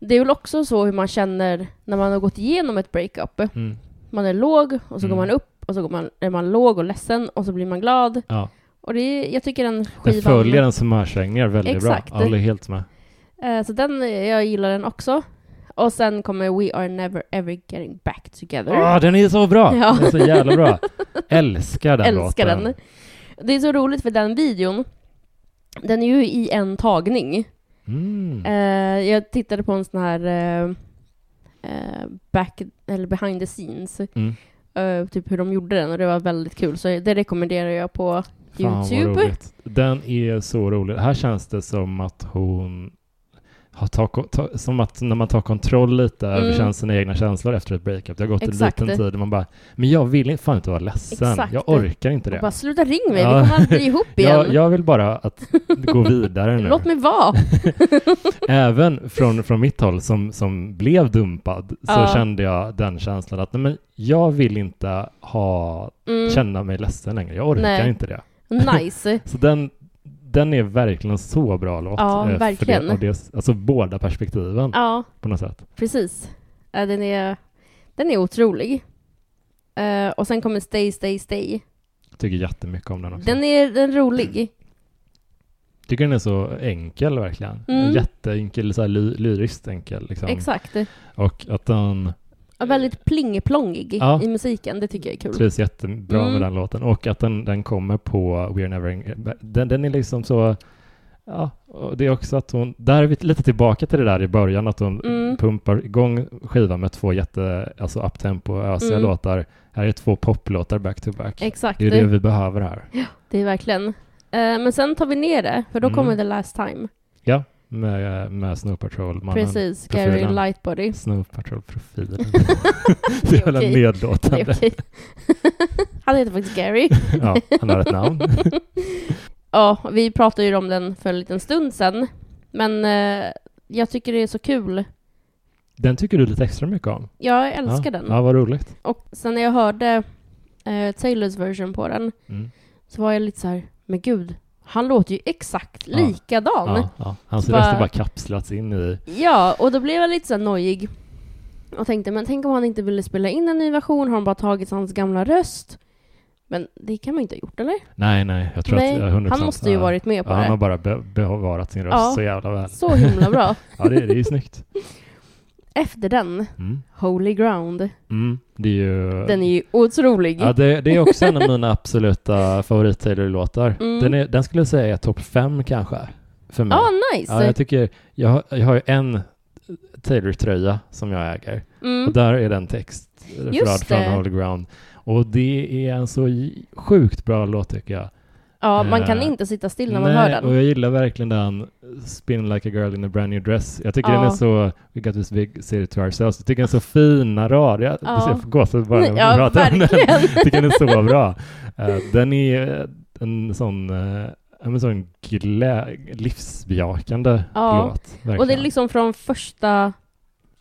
Speaker 2: Det är väl också så hur man känner när man har gått igenom ett breakup.
Speaker 1: Mm.
Speaker 2: Man är låg och så går
Speaker 1: Mm.
Speaker 2: man upp och så går man, är man låg och ledsen och så blir man glad.
Speaker 1: Ja.
Speaker 2: Och det är, jag tycker den
Speaker 1: Den
Speaker 2: skivan...
Speaker 1: följer en humörsvängningar väldigt
Speaker 2: Exakt.
Speaker 1: bra. Jag håller helt med.
Speaker 2: Eh, så den, jag gillar den också. Och sen kommer We Are Never Ever Getting Back Together.
Speaker 1: Åh, den är så bra!
Speaker 2: Ja.
Speaker 1: Den är så jävla bra. Älskar den
Speaker 2: Älskar
Speaker 1: låten.
Speaker 2: den. Det är så roligt för den videon, den är ju i en tagning.
Speaker 1: Mm.
Speaker 2: Eh, jag tittade på en sån här eh, eh, back, eller behind the scenes,
Speaker 1: Mm.
Speaker 2: eh, typ hur de gjorde den och det var väldigt kul. Så det rekommenderar jag på
Speaker 1: Fan
Speaker 2: YouTube.
Speaker 1: Den är så rolig. Här känns det som att hon har ta, ta, som att när man tar kontroll lite över
Speaker 2: Mm.
Speaker 1: käns- sina egna känslor efter ett breakup. Det har gått
Speaker 2: Exakt.
Speaker 1: en liten tid och man bara, men jag vill inte- fan inte vara ledsen.
Speaker 2: Exakt.
Speaker 1: Jag orkar inte
Speaker 2: Och
Speaker 1: det.
Speaker 2: bara sluta ring mig,
Speaker 1: Ja.
Speaker 2: vi kommer aldrig ihop igen.
Speaker 1: Jag, jag vill bara att gå vidare nu.
Speaker 2: Låt mig vara.
Speaker 1: Även från, från mitt håll som, som blev dumpad så
Speaker 2: Ja.
Speaker 1: kände jag den känslan att nej, men jag vill inte ha,
Speaker 2: Mm.
Speaker 1: känna mig ledsen längre. Jag orkar
Speaker 2: Nej.
Speaker 1: inte det.
Speaker 2: Nice.
Speaker 1: Så den, den är verkligen så bra låt.
Speaker 2: Ja,
Speaker 1: eh,
Speaker 2: verkligen.
Speaker 1: Det, det, alltså båda perspektiven
Speaker 2: Ja,
Speaker 1: på något sätt.
Speaker 2: precis. Den, är, den är otrolig. Eh, och sen kommer Stay, Stay, Stay.
Speaker 1: Jag tycker jättemycket om den också.
Speaker 2: Den är, den är rolig.
Speaker 1: tycker den är så enkel verkligen.
Speaker 2: Mm.
Speaker 1: Jätteenkel, så här ly, lyriskt enkel. Liksom.
Speaker 2: Exakt.
Speaker 1: Och att den
Speaker 2: Och väldigt plingeplongig
Speaker 1: Ja.
Speaker 2: i musiken, det tycker jag är kul.
Speaker 1: trivs jättebra
Speaker 2: Mm.
Speaker 1: med den låten. Och att den, den kommer på We're Never... Den, den är liksom så... Ja, och det är också att hon... Där är vi lite tillbaka till det där i början, att hon
Speaker 2: Mm.
Speaker 1: pumpar igång skivan med två jätte... Alltså uptempo, ösiga
Speaker 2: Mm.
Speaker 1: låtar. Här är två poplåtar back to back.
Speaker 2: Exakt.
Speaker 1: Det är det vi behöver här.
Speaker 2: Det är verkligen. Eh, men sen tar vi ner det, för då
Speaker 1: Mm.
Speaker 2: kommer The Last Time.
Speaker 1: Med, med Snow Patrol-mannen.
Speaker 2: Precis. Gary Lightbody.
Speaker 1: Snow Patrol-profilen.
Speaker 2: Det är
Speaker 1: väl nedlåtande.
Speaker 2: okej. Han heter faktiskt Gary.
Speaker 1: ja, han har ett namn.
Speaker 2: Ja, vi pratade ju om den för en liten stund sedan. Men eh, jag tycker det är så kul.
Speaker 1: Den tycker du lite extra mycket om.
Speaker 2: Jag älskar
Speaker 1: ja.
Speaker 2: den.
Speaker 1: Ja, vad roligt.
Speaker 2: Och sen när jag hörde eh, Taylors version på den
Speaker 1: Mm.
Speaker 2: så var jag lite så här, men gud, han låter ju exakt
Speaker 1: Ja.
Speaker 2: likadan.
Speaker 1: Ja, ja. Hans röst
Speaker 2: bara-
Speaker 1: har bara kapslats in i...
Speaker 2: Ja, och då blev jag lite så nojig. Och tänkte, men tänk om han inte ville spela in en ny version, har de bara tagit hans gamla röst? Men det kan man inte ha gjort, eller?
Speaker 1: Nej, nej, jag tror
Speaker 2: Nej,
Speaker 1: att... jag är 100%
Speaker 2: han måste ju varit med på
Speaker 1: ja, Han har
Speaker 2: det.
Speaker 1: bara be bevarat sin röst
Speaker 2: Ja.
Speaker 1: så jävla väl.
Speaker 2: Så himla bra.
Speaker 1: Ja, det, det är ju snyggt.
Speaker 2: Efter den,
Speaker 1: Mm.
Speaker 2: Holy Ground,
Speaker 1: Mm. Det är ju...
Speaker 2: den är ju otrolig.
Speaker 1: Ja, det, det är också en av mina absoluta favorit-Taylor-låtar.
Speaker 2: Mm.
Speaker 1: Den, är, den skulle jag säga är topp fem kanske, för mig.
Speaker 2: ah, nice!
Speaker 1: Ja, jag tycker... Jag, har- jag har ju en Taylor-tröja som jag äger.
Speaker 2: mm.
Speaker 1: Och där är den text från. Holy Ground. Och det är en så sjukt bra låt tycker jag.
Speaker 2: Ja, man kan
Speaker 1: Eh,
Speaker 2: inte sitta still när man
Speaker 1: Nej,
Speaker 2: hör den.
Speaker 1: och jag gillar verkligen den Spin like a girl in a brand new dress. Jag tycker
Speaker 2: Ja.
Speaker 1: den är så, we got this big city to ourselves. Jag tycker den är så fina rad. Jag,
Speaker 2: Ja.
Speaker 1: jag får gåshud bara när
Speaker 2: Ja,
Speaker 1: jag pratar om den. Jag tycker den är så bra. Eh, den är en sån, uh, en sån glä, livsbejakande
Speaker 2: Ja.
Speaker 1: låt. Verkligen.
Speaker 2: Och det är liksom från första,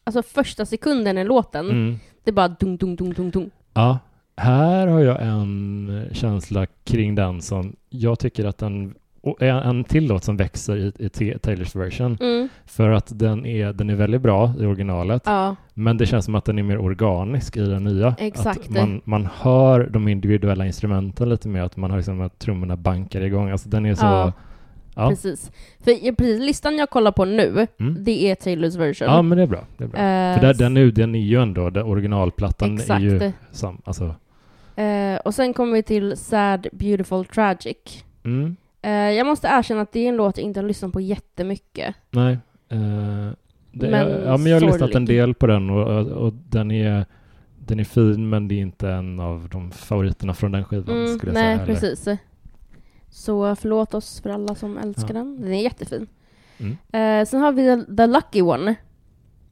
Speaker 2: alltså första sekunden i låten,
Speaker 1: mm.
Speaker 2: det är bara dung, dung, dung, dung, dung.
Speaker 1: Ja, här har jag en känsla kring den som jag tycker att den och en, till låt som växer i, i Taylors version
Speaker 2: Mm.
Speaker 1: för att den är, den är väldigt bra i originalet
Speaker 2: Ja,
Speaker 1: men det känns som att den är mer organisk i den nya.
Speaker 2: Exakt.
Speaker 1: Att man, man hör de individuella instrumenten lite mer, att man har liksom att trummorna bankar igång. Alltså den är så...
Speaker 2: Ja.
Speaker 1: Ja,
Speaker 2: precis. För precis, listan jag kollar på nu,
Speaker 1: Mm.
Speaker 2: det är Taylors version.
Speaker 1: ja men det är bra. Det är bra.
Speaker 2: Eh,
Speaker 1: För där, den, är, den är ju ändå, den originalplattan
Speaker 2: Exakt.
Speaker 1: är ju sam, alltså,
Speaker 2: Eh, och sen kommer vi till Sad, Beautiful, Tragic.
Speaker 1: mm,
Speaker 2: Eh, jag måste erkänna att det är en låt jag inte har lyssnat på jättemycket.
Speaker 1: Nej. eh, det,
Speaker 2: Men
Speaker 1: ja, men jag har lyssnat en del på den och, och, och den, är, den är fin men det är inte en av de favoriterna från den skivan
Speaker 2: Mm,
Speaker 1: skulle jag
Speaker 2: nej,
Speaker 1: säga. heller.
Speaker 2: precis. Så förlåt oss för alla som älskar
Speaker 1: Ja.
Speaker 2: den. Den är jättefin.
Speaker 1: Mm.
Speaker 2: Eh, sen har vi The, the Lucky One.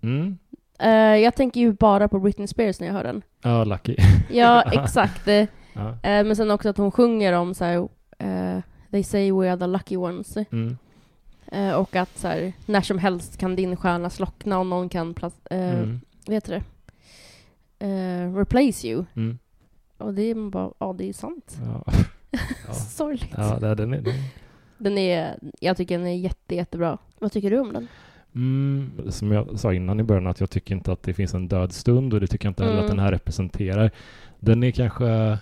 Speaker 1: Mm.
Speaker 2: Eh, jag tänker ju bara på Britney Spears när jag hör den.
Speaker 1: Ja, Lucky.
Speaker 2: Ja, exakt.
Speaker 1: Ja.
Speaker 2: men sen också att hon sjunger om så här, eh, They say we are the lucky ones.
Speaker 1: Mm.
Speaker 2: Och att så här, när som helst kan din stjärna slockna och någon kan eh,
Speaker 1: Mm.
Speaker 2: vad heter det? Replace you.
Speaker 1: Mm.
Speaker 2: Och det är bara, ja det är sant.
Speaker 1: Ja. Ja.
Speaker 2: Sorgligt.
Speaker 1: Ja, den är, den,
Speaker 2: Den är, jag tycker den är jätte, jättebra. Vad tycker du om den?
Speaker 1: Mm, som jag sa innan i början, att jag tycker inte att det finns en död stund och det tycker jag inte heller
Speaker 2: Mm.
Speaker 1: att den här representerar. Den är kanske...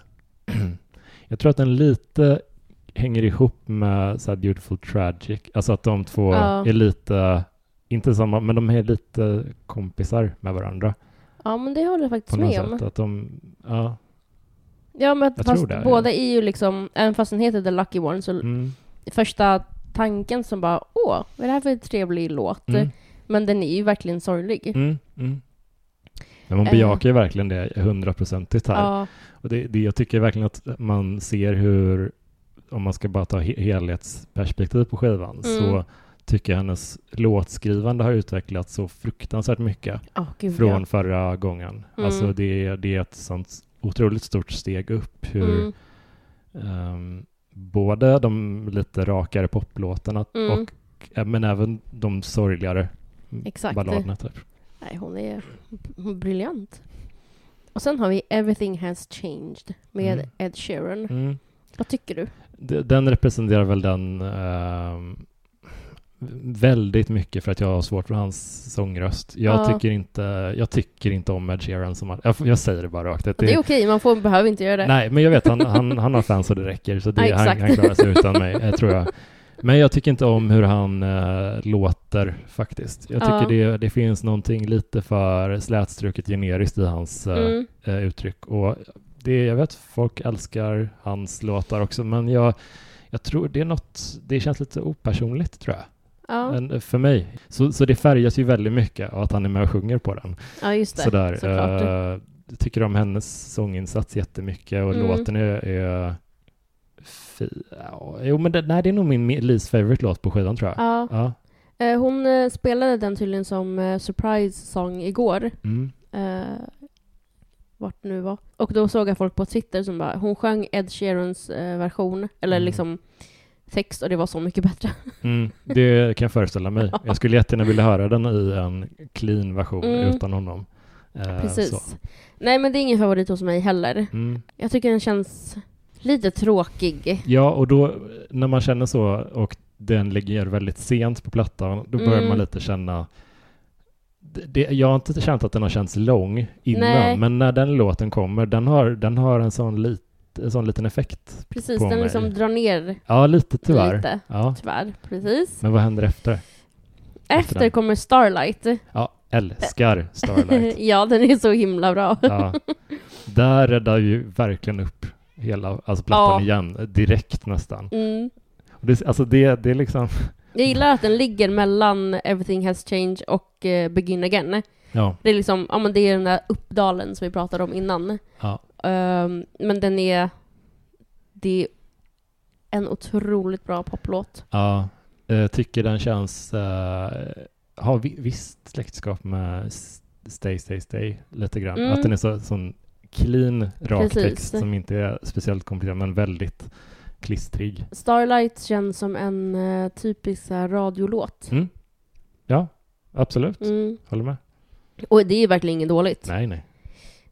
Speaker 1: jag tror att den lite hänger ihop med så Beautiful Tragic. Alltså att de två
Speaker 2: Ja.
Speaker 1: är lite, inte samma, men de är lite kompisar med varandra.
Speaker 2: Ja men det håller jag
Speaker 1: På
Speaker 2: faktiskt
Speaker 1: något
Speaker 2: med om.
Speaker 1: sätt. Att de, ja,
Speaker 2: Ja men
Speaker 1: Jag
Speaker 2: fast
Speaker 1: det, ja.
Speaker 2: båda är ju liksom, även fast den heter The Lucky One så
Speaker 1: mm,
Speaker 2: första tanken som bara åh, vad är det här för trevlig låt?
Speaker 1: Mm.
Speaker 2: Men den är ju verkligen sorglig.
Speaker 1: Mm. Mm. Men hon
Speaker 2: Eh.
Speaker 1: bejakar ju verkligen det hundraprocentigt här.
Speaker 2: Ja,
Speaker 1: Och det, det, jag tycker verkligen att man ser hur, om man ska bara ta he- helhetsperspektiv på skivan,
Speaker 2: Mm.
Speaker 1: så tycker jag hennes låtskrivande har utvecklats så fruktansvärt mycket
Speaker 2: Åh, gud
Speaker 1: från
Speaker 2: ja.
Speaker 1: förra gången.
Speaker 2: Mm.
Speaker 1: Alltså det, det är ett sånt otroligt stort steg upp hur
Speaker 2: Mm.
Speaker 1: ehm, både de lite rakare poplåtarna
Speaker 2: Mm.
Speaker 1: och eh, men även de sorgligare
Speaker 2: Exakt.
Speaker 1: balladerna typ.
Speaker 2: Nej, hon är briljant. Och sen har vi Everything Has Changed med
Speaker 1: Mm.
Speaker 2: Ed Sheeran.
Speaker 1: Mm.
Speaker 2: Vad tycker du?
Speaker 1: Den representerar väl den ehm, väldigt mycket för att jag har svårt för hans sångröst. Jag,
Speaker 2: Ja.
Speaker 1: tycker, inte, jag tycker inte om Ed Sheeran som han, jag, jag säger det bara rakt ut.
Speaker 2: Det är okej, man får, behöver inte göra det.
Speaker 1: Nej, men jag vet, han, han, han har fans och det räcker, så det,
Speaker 2: Ja,
Speaker 1: han, han klarar sig utan mig, eh, tror jag. Men jag tycker inte om hur han eh, låter faktiskt. Jag tycker
Speaker 2: Ja.
Speaker 1: det, det finns någonting lite för slätstruket generiskt i hans eh,
Speaker 2: Mm.
Speaker 1: uttryck. Och det, jag vet folk älskar hans låtar också, men jag, jag tror det är något, det känns lite opersonligt tror jag.
Speaker 2: Ja,
Speaker 1: eh, för mig. Så, så det färgas ju väldigt mycket av att han är med och sjunger på den.
Speaker 2: ja just det.
Speaker 1: Sådär.
Speaker 2: Såklart.
Speaker 1: Uh, jag tycker om hennes sånginsats jättemycket och
Speaker 2: Mm.
Speaker 1: låten är, är fi, ja, jo men det, nej, det är nog min mi- least favorite låt på skivan tror jag.
Speaker 2: Ja.
Speaker 1: Ja.
Speaker 2: Eh, hon eh, spelade den tydligen som eh, surprise song igår.
Speaker 1: Mm.
Speaker 2: Vart det nu var. Och då såg jag folk på Twitter som bara, hon sjöng Ed Sheerans version, eller
Speaker 1: Mm.
Speaker 2: liksom text, och det var så mycket bättre.
Speaker 1: Mm, det kan jag föreställa mig. Jag skulle jättegärna vilja höra den i en clean version
Speaker 2: Mm.
Speaker 1: utan honom. Eh,
Speaker 2: Precis.
Speaker 1: så.
Speaker 2: Nej, men det är ingen favorit hos mig heller.
Speaker 1: Mm.
Speaker 2: Jag tycker den känns lite tråkig.
Speaker 1: Ja, och då när man känner så och den ligger väldigt sent på plattan, då börjar
Speaker 2: Mm.
Speaker 1: man lite känna det, jag har inte känt att den har känts lång innan,
Speaker 2: Nej.
Speaker 1: men när den låten kommer, den har, den har en sån, lit, en sån liten effekt.
Speaker 2: Precis, den
Speaker 1: mig.
Speaker 2: liksom drar ner
Speaker 1: Ja, lite tyvärr.
Speaker 2: lite.
Speaker 1: Ja.
Speaker 2: Tyvärr, precis.
Speaker 1: Men vad händer efter?
Speaker 2: Efter
Speaker 1: den.
Speaker 2: kommer Starlight.
Speaker 1: Ja, älskar Starlight.
Speaker 2: ja, den är så himla bra.
Speaker 1: Ja. Där räddar ju verkligen upp hela alltså plattan
Speaker 2: Ja.
Speaker 1: igen, direkt nästan.
Speaker 2: Mm.
Speaker 1: Det, alltså det, det är liksom,
Speaker 2: Jag gillar att den ligger mellan Everything Has Changed och eh, Begin Again.
Speaker 1: ja,
Speaker 2: Det är liksom, ja men det är den där uppdalen som vi pratade om innan.
Speaker 1: ja,
Speaker 2: Ehm, men den är, det är en otroligt bra poplåt.
Speaker 1: ja. Jag tycker den känns, uh, har vi, visst släktskap med Stay, Stay, Stay lite grann.
Speaker 2: Mm.
Speaker 1: Att den är så, sån clean, rak
Speaker 2: Precis.
Speaker 1: text som inte är speciellt komplicerad men väldigt klistrig.
Speaker 2: Starlight känns som en eh, typisk så här, radiolåt.
Speaker 1: Mm. Ja, absolut.
Speaker 2: Mm.
Speaker 1: Håller med.
Speaker 2: Och det är verkligen inget dåligt.
Speaker 1: Nej, nej.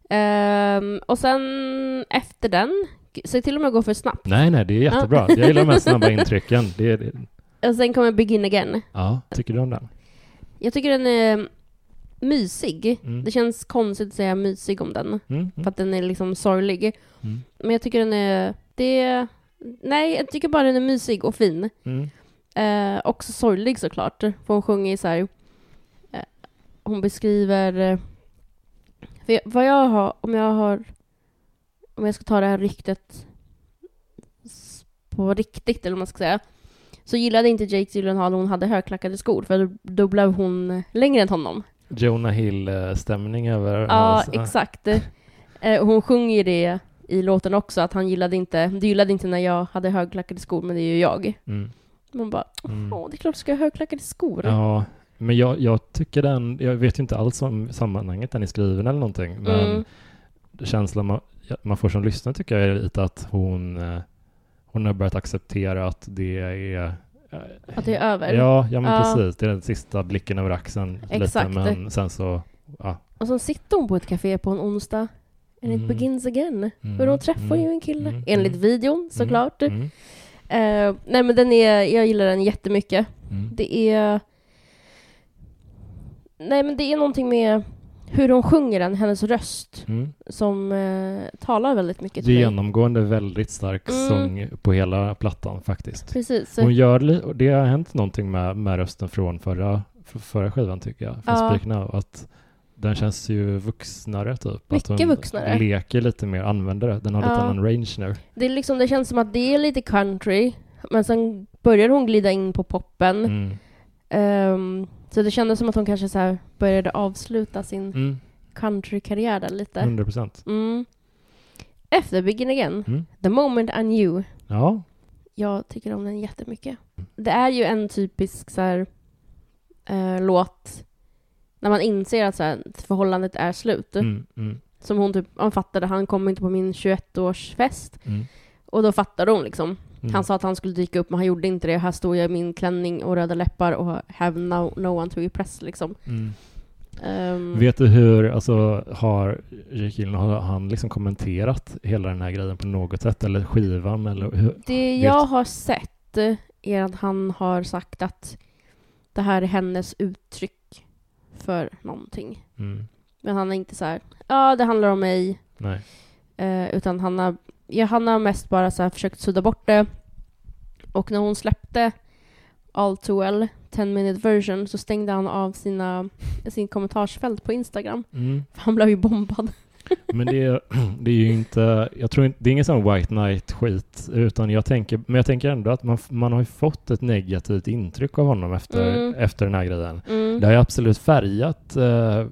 Speaker 2: Ehm, och sen efter den, så till och med gå för snabbt.
Speaker 1: Nej, nej, det är jättebra. Jag gillar de här snabba intrycken. Det är, det,
Speaker 2: Och sen kommer Begin Again.
Speaker 1: ja, tycker du om den?
Speaker 2: Jag tycker den är mysig.
Speaker 1: Mm.
Speaker 2: Det känns konstigt att säga mysig om den.
Speaker 1: Mm.
Speaker 2: För
Speaker 1: Mm.
Speaker 2: att den är liksom sorglig.
Speaker 1: Mm.
Speaker 2: Men jag tycker den är... Det, nej, jag tycker bara den är mysig och fin.
Speaker 1: Mm.
Speaker 2: Eh, också sorglig såklart. För hon sjunger så här... Eh, hon beskriver... Eh, för vad jag har... Om jag har... Om jag ska ta det här ryktet på riktigt, eller vad man ska säga. Så gillade inte Jake Gyllenhaal hon hade högklackade skor, för då, blev hon längre än honom.
Speaker 1: Jonah Hill-stämning över
Speaker 2: Ja,
Speaker 1: hans-
Speaker 2: exakt. Eh, hon sjunger det i låten också, att han gillade inte, du gillade inte när jag hade högklackade skor, men det är ju jag.
Speaker 1: Mm.
Speaker 2: Man bara,
Speaker 1: Mm.
Speaker 2: åh, det är klart du ska ha högklackade skor.
Speaker 1: Ja, men jag, jag tycker den, jag vet ju inte alls om sammanhanget den är skriven eller någonting, men
Speaker 2: Mm.
Speaker 1: känslan man, man får som lyssnare tycker jag är lite att hon, eh, hon har börjat acceptera att det är eh,
Speaker 2: Att det är över.
Speaker 1: Ja, ja men
Speaker 2: Ja.
Speaker 1: precis. Det är den sista blicken över axeln
Speaker 2: Exakt.
Speaker 1: lite, men sen så, ja.
Speaker 2: Och så sitter hon på ett café på en onsdag. And it
Speaker 1: Mm.
Speaker 2: begins again.
Speaker 1: Mm,
Speaker 2: För hon träffar
Speaker 1: mm,
Speaker 2: ju en kille.
Speaker 1: mm,
Speaker 2: Enligt
Speaker 1: mm,
Speaker 2: videon såklart.
Speaker 1: Mm,
Speaker 2: Eh, nej men den är, jag gillar den jättemycket.
Speaker 1: mm,
Speaker 2: Det är... Nej men det är någonting med hur hon sjunger den, hennes röst,
Speaker 1: mm.
Speaker 2: som eh, talar väldigt mycket
Speaker 1: Det
Speaker 2: till
Speaker 1: är
Speaker 2: mig.
Speaker 1: genomgående väldigt stark
Speaker 2: Mm.
Speaker 1: sång på hela plattan faktiskt.
Speaker 2: Precis.
Speaker 1: Hon gör li- det har hänt någonting med, med rösten från förra, förra skivan tycker jag, från
Speaker 2: Ja.
Speaker 1: Speak Now, att den känns ju vuxnare typ. att
Speaker 2: Mycket
Speaker 1: hon
Speaker 2: vuxnare.
Speaker 1: leker lite mer, använder det. Den har lite
Speaker 2: Ja.
Speaker 1: annan range nu.
Speaker 2: Det, är liksom, det känns som att det är lite country, Men sen började hon glida in på poppen.
Speaker 1: Mm.
Speaker 2: Ehm, så det kändes som att hon kanske så började avsluta sin
Speaker 1: Mm.
Speaker 2: countrykarriär där lite.
Speaker 1: 100 procent.
Speaker 2: Mm. Efter Begin Again,
Speaker 1: Mm.
Speaker 2: The Moment I Knew.
Speaker 1: Ja.
Speaker 2: Jag tycker om den jättemycket. Det är ju en typisk så här, eh, låt när man inser att så här, förhållandet är slut.
Speaker 1: Mm. Mm.
Speaker 2: Som hon typ, han fattade, han kom inte på min 21-årsfest.
Speaker 1: Mm.
Speaker 2: Och då fattade hon liksom.
Speaker 1: Mm.
Speaker 2: Han sa att han skulle dyka upp men han gjorde inte det. Här stod jag i min klänning och röda läppar och have no, no one to impress liksom.
Speaker 1: Mm.
Speaker 2: Ehm,
Speaker 1: Vet du hur, alltså har Jake Gyllenhaal, har han liksom kommenterat hela den här grejen på något sätt? Eller skivan? Eller hur?
Speaker 2: Det
Speaker 1: Vet-
Speaker 2: jag har sett är att han har sagt att det här är hennes uttryck för någonting.
Speaker 1: Mm.
Speaker 2: Men han är inte så här, ja det handlar om mig.
Speaker 1: Nej.
Speaker 2: Eh, utan han har, ja, han har mest bara så här försökt sudda bort det. Och när hon släppte All Too Well, 10 minute version, så stängde han av sina, sin kommentarsfält på Instagram.
Speaker 1: Mm.
Speaker 2: För han blev ju bombad.
Speaker 1: Men det är, det är ju inte, jag tror inte, det är ingen sån white knight skit, utan jag tänker, men jag tänker ändå att man, man har ju fått ett negativt intryck av honom efter,
Speaker 2: Mm.
Speaker 1: efter den här grejen.
Speaker 2: Mm.
Speaker 1: Det har ju absolut färgat, eh,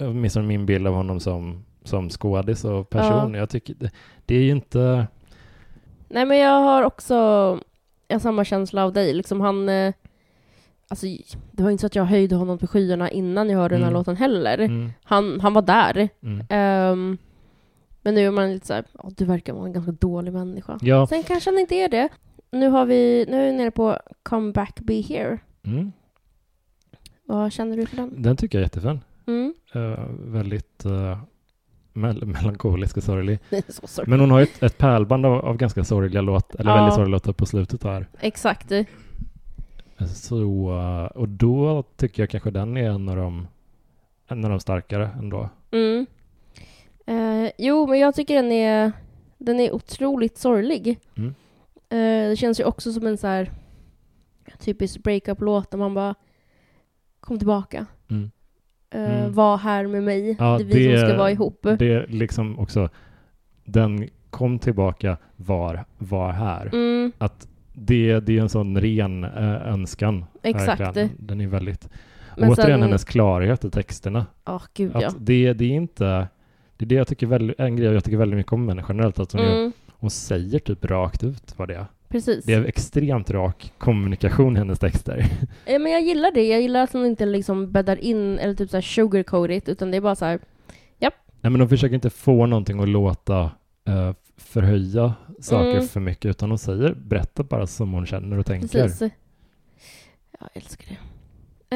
Speaker 1: åtminstone min bild av honom som, som skådis och person. Jag tycker, det, det är ju inte,
Speaker 2: Nej men jag har också har samma känsla av dig. Liksom han... Eh, alltså, det var inte så att jag höjde honom till skyarna innan jag hörde den här
Speaker 1: Mm.
Speaker 2: låten heller.
Speaker 1: mm,
Speaker 2: Han, han var där.
Speaker 1: mm.
Speaker 2: Ehm, men nu är man lite såhär, ja, du verkar vara en ganska dålig människa.
Speaker 1: Ja,
Speaker 2: Sen kanske han inte är det. Nu, har vi, nu är vi nere på Come Back Be Here.
Speaker 1: mm,
Speaker 2: Vad känner du för den?
Speaker 1: den tycker jag är jättefin.
Speaker 2: Mm.
Speaker 1: Eh, väldigt eh, mel- melankolisk och sorglig. Men hon har ju ett, ett pärlband av, av ganska sorgliga låt, eller
Speaker 2: Ja.
Speaker 1: väldigt sorgliga låtar på slutet här.
Speaker 2: Exakt.
Speaker 1: Så, eh, och då tycker jag kanske den är en av de, en av de starkare ändå.
Speaker 2: Mm. Eh, jo, men jag tycker den är, den är otroligt sorglig.
Speaker 1: Mm.
Speaker 2: Eh, det känns ju också som en så här typisk breakup-låt där man bara kom tillbaka.
Speaker 1: Mm.
Speaker 2: Eh,
Speaker 1: Mm.
Speaker 2: Var här med mig.
Speaker 1: Ja,
Speaker 2: det är vi
Speaker 1: det-
Speaker 2: som ska vara ihop.
Speaker 1: Det är liksom också, den kom tillbaka, var, var här.
Speaker 2: Mm,
Speaker 1: Att det, det är en sån ren äh, önskan.
Speaker 2: exakt.
Speaker 1: verkligen. Den är väldigt,
Speaker 2: Men
Speaker 1: återigen
Speaker 2: sen-
Speaker 1: hennes klarhet i texterna.
Speaker 2: Ja, gud
Speaker 1: Att
Speaker 2: ja.
Speaker 1: det, det är inte, det är det jag tycker väldigt, en grej jag tycker väldigt mycket om henne generellt, att hon, är,
Speaker 2: Mm,
Speaker 1: hon säger typ rakt ut vad det är.
Speaker 2: Precis.
Speaker 1: Det är extremt rak kommunikation i hennes texter.
Speaker 2: Eh, men jag gillar det. Jag gillar att hon inte liksom bäddar in eller typ så här sugarcoat it, utan det är bara så här.
Speaker 1: Nej men de försöker inte få någonting att låta eh, förhöja saker
Speaker 2: Mm.
Speaker 1: för mycket utan de säger, berätta bara som hon känner och tänker.
Speaker 2: Precis. Jag älskar det.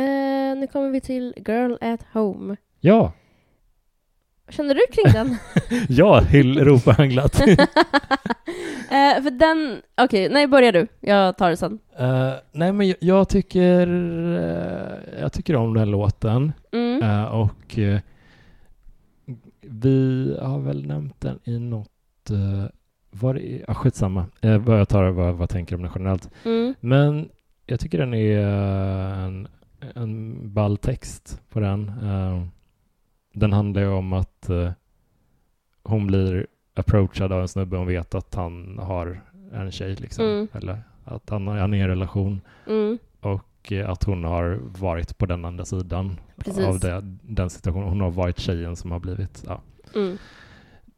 Speaker 2: Eh, nu kommer vi till Girl at Home.
Speaker 1: Ja,
Speaker 2: känner du kring den?
Speaker 1: ja, hyll ropa han glatt.
Speaker 2: Eh, för den... Okej, nej börja du. Jag tar det sen.
Speaker 1: Eh, nej men jag, jag tycker eh, jag tycker om den här låten
Speaker 2: Mm.
Speaker 1: Och vi har väl nämnt den i något uh, var det, ja, skitsamma, uh, jag tar vad, vad jag tänker om den generellt.
Speaker 2: Mm.
Speaker 1: Men jag tycker den är en, en ball text på den. Den handlar ju om att eh, hon blir approachad av en snubbe hon vet att han har en tjej liksom.
Speaker 2: Mm.
Speaker 1: Eller att han, han är i en relation
Speaker 2: Mm.
Speaker 1: och eh, att hon har varit på den andra sidan
Speaker 2: Precis.
Speaker 1: av det, den situationen. Hon har varit tjejen som har blivit, ja.
Speaker 2: Mm.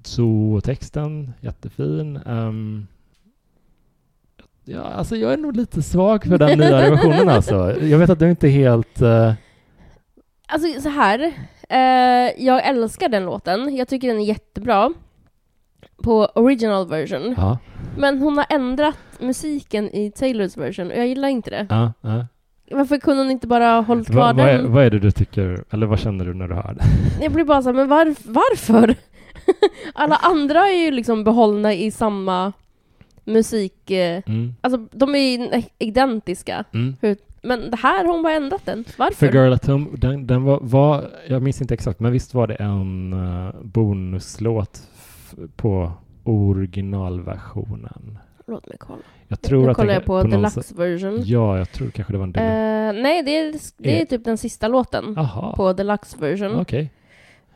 Speaker 1: Så texten, jättefin. Ehm, ja, alltså jag är nog lite svag för den nya versionen alltså. Jag vet att du inte är helt... eh,
Speaker 2: Alltså så här. Eh, jag älskar den låten. Jag tycker den är jättebra. På original version.
Speaker 1: ja,
Speaker 2: Men hon har ändrat musiken i Taylors version och jag gillar inte det.
Speaker 1: ja, ja.
Speaker 2: Varför kunde hon inte bara hållit kvar
Speaker 1: Va, är,
Speaker 2: den?
Speaker 1: vad är det du tycker, eller vad känner du när du hör det?
Speaker 2: Jag blir bara såhär, men var, varför? Alla andra är ju liksom behållna i samma musik... eh,
Speaker 1: Mm.
Speaker 2: Alltså de är identiska.
Speaker 1: Mm.
Speaker 2: Men det här har hon bara ändrat den. Varför?
Speaker 1: För Girl at Home, den, den var, var, jag minns inte exakt, men visst var det en uh, bonuslåt f- på originalversionen?
Speaker 2: Låt mig kolla.
Speaker 1: Jag tror
Speaker 2: nu
Speaker 1: att
Speaker 2: kollar jag på,
Speaker 1: någon
Speaker 2: deluxe version.
Speaker 1: Ja, jag tror kanske det var en deluxe.
Speaker 2: Eh, nej, det är, det är
Speaker 1: Eh.
Speaker 2: typ den sista låten
Speaker 1: Jaha,
Speaker 2: på deluxe version.
Speaker 1: okej.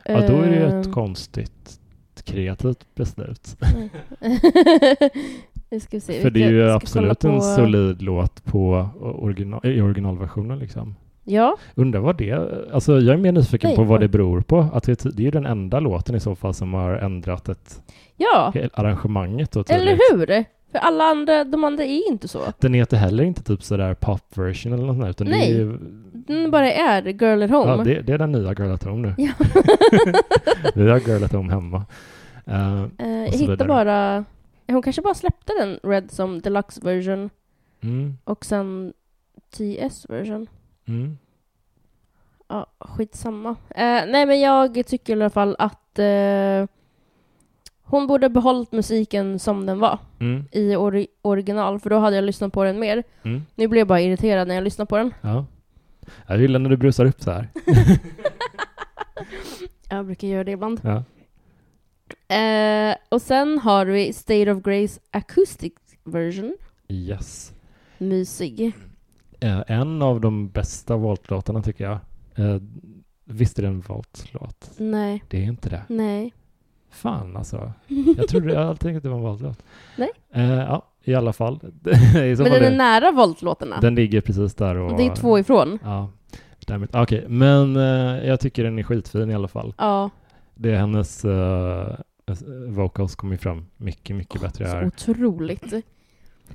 Speaker 1: Ja, då är det ju ett
Speaker 2: Eh,
Speaker 1: konstigt kreativt beslut.
Speaker 2: Nu ska vi se.
Speaker 1: För det är ju absolut en
Speaker 2: på-
Speaker 1: solid låt på original, i originalversionen liksom.
Speaker 2: Ja,
Speaker 1: Undrar vad det... Alltså jag är mer nyfiken
Speaker 2: Nej,
Speaker 1: på vad det beror på. Att det, det är ju den enda låten i så fall som har ändrat ett
Speaker 2: ja.
Speaker 1: arrangemanget då
Speaker 2: Eller hur? För alla andra, de andra är inte så.
Speaker 1: Den heter heller inte typ sådär pop-version eller något sånt utan
Speaker 2: Nej.
Speaker 1: det är ju...
Speaker 2: Den bara är Girl at Home.
Speaker 1: Ja, det, det är den nya Girl at Home nu.
Speaker 2: Ja.
Speaker 1: Vi har Girl at Home hemma. Eh,
Speaker 2: Eh, jag
Speaker 1: och så
Speaker 2: hittar bara... Hon kanske bara släppte den Red som deluxe version
Speaker 1: mm,
Speaker 2: och sen TS version.
Speaker 1: mm,
Speaker 2: Ja, skitsamma. Eh, nej men jag tycker i alla fall att eh, hon borde behållit musiken som den var
Speaker 1: mm,
Speaker 2: i ori- original, för då hade jag lyssnat på den mer.
Speaker 1: mm,
Speaker 2: Nu blev jag bara irriterad när jag lyssnade på den.
Speaker 1: ja. Jag gillar när du brusar upp så här.
Speaker 2: Jag brukar göra det ibland.
Speaker 1: Ja.
Speaker 2: Eh, och sen har vi State of Grace Acoustic version.
Speaker 1: Yes.
Speaker 2: Mysig.
Speaker 1: Eh, en av de bästa Volt-låtarna tycker jag. Eh, visst är det en Volt-låt?
Speaker 2: Nej,
Speaker 1: Det är inte det.
Speaker 2: nej.
Speaker 1: Fan alltså. Jag trodde jag alltid tänkte att det var en Volt-låt.
Speaker 2: Nej.
Speaker 1: Eh, ja, i alla fall. I
Speaker 2: Men den är
Speaker 1: det-
Speaker 2: nära Volt-låtarna.
Speaker 1: den ligger precis där och...
Speaker 2: Det är två ifrån.
Speaker 1: Ja. Okej, men eh, jag tycker den är skitfin i alla fall.
Speaker 2: Ja,
Speaker 1: Det är hennes uh, vocals kommer ju fram mycket, mycket bättre
Speaker 2: så
Speaker 1: här.
Speaker 2: otroligt.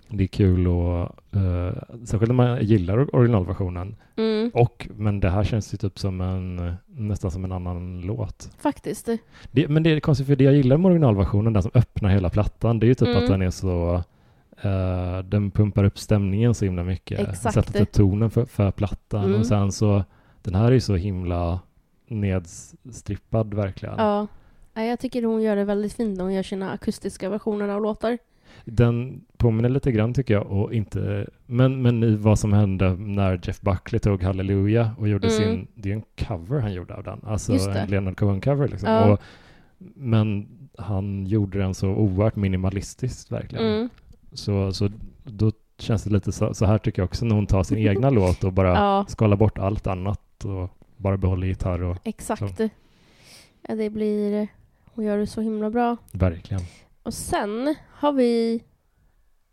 Speaker 1: Det är kul och uh, särskilt om man gillar originalversionen.
Speaker 2: Mm,
Speaker 1: Och, men det här känns ju typ som en, nästan som en annan låt.
Speaker 2: faktiskt.
Speaker 1: Det, men det är konstigt för det jag gillar med originalversionen, den som öppnar hela plattan, det är ju typ
Speaker 2: Mm.
Speaker 1: att den är så eh, den pumpar upp stämningen så himla mycket.
Speaker 2: Exakt.
Speaker 1: Sätter typ tonen för, för plattan.
Speaker 2: Mm.
Speaker 1: Och sen så, den här är ju så himla nedstrippad verkligen.
Speaker 2: Ja. Jag tycker hon gör det väldigt fint när hon gör sina akustiska versioner av låtar.
Speaker 1: Den påminner lite grann tycker jag, och inte, men, men i vad som hände när Jeff Buckley tog Halleluja och gjorde
Speaker 2: Mm.
Speaker 1: sin, det är en cover han gjorde av den, alltså en Leonard Cohen-cover liksom.
Speaker 2: Ja.
Speaker 1: Och, men han gjorde den så oerhört minimalistiskt verkligen.
Speaker 2: Mm.
Speaker 1: Så, så då känns det lite så, så här tycker jag också när hon tar sin egna låt och bara
Speaker 2: Ja,
Speaker 1: skalar bort allt annat och bara behåller gitarr och
Speaker 2: exakt. Ja, det blir... Hon gör det så himla bra.
Speaker 1: verkligen.
Speaker 2: Och sen har vi...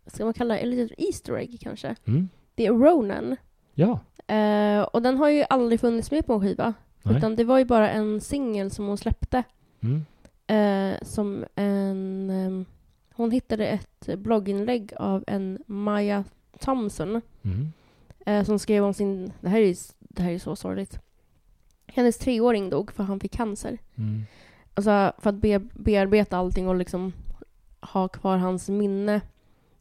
Speaker 2: Ska man kalla det ett litet Easter egg kanske?
Speaker 1: Mm.
Speaker 2: Det är Ronan.
Speaker 1: Ja,
Speaker 2: Eh, och den har ju aldrig funnits med på en skiva.
Speaker 1: Nej.
Speaker 2: Utan det var ju bara en singel som hon släppte.
Speaker 1: mm.
Speaker 2: Eh, som en... ehm, hon hittade ett blogginlägg av en Maya Thompson.
Speaker 1: Mm.
Speaker 2: Eh, som skrev om sin... Det här är, det här är så sorgligt. Hennes treåring dog för han fick cancer.
Speaker 1: Mm.
Speaker 2: Alltså för att be, bearbeta allting och liksom ha kvar hans minne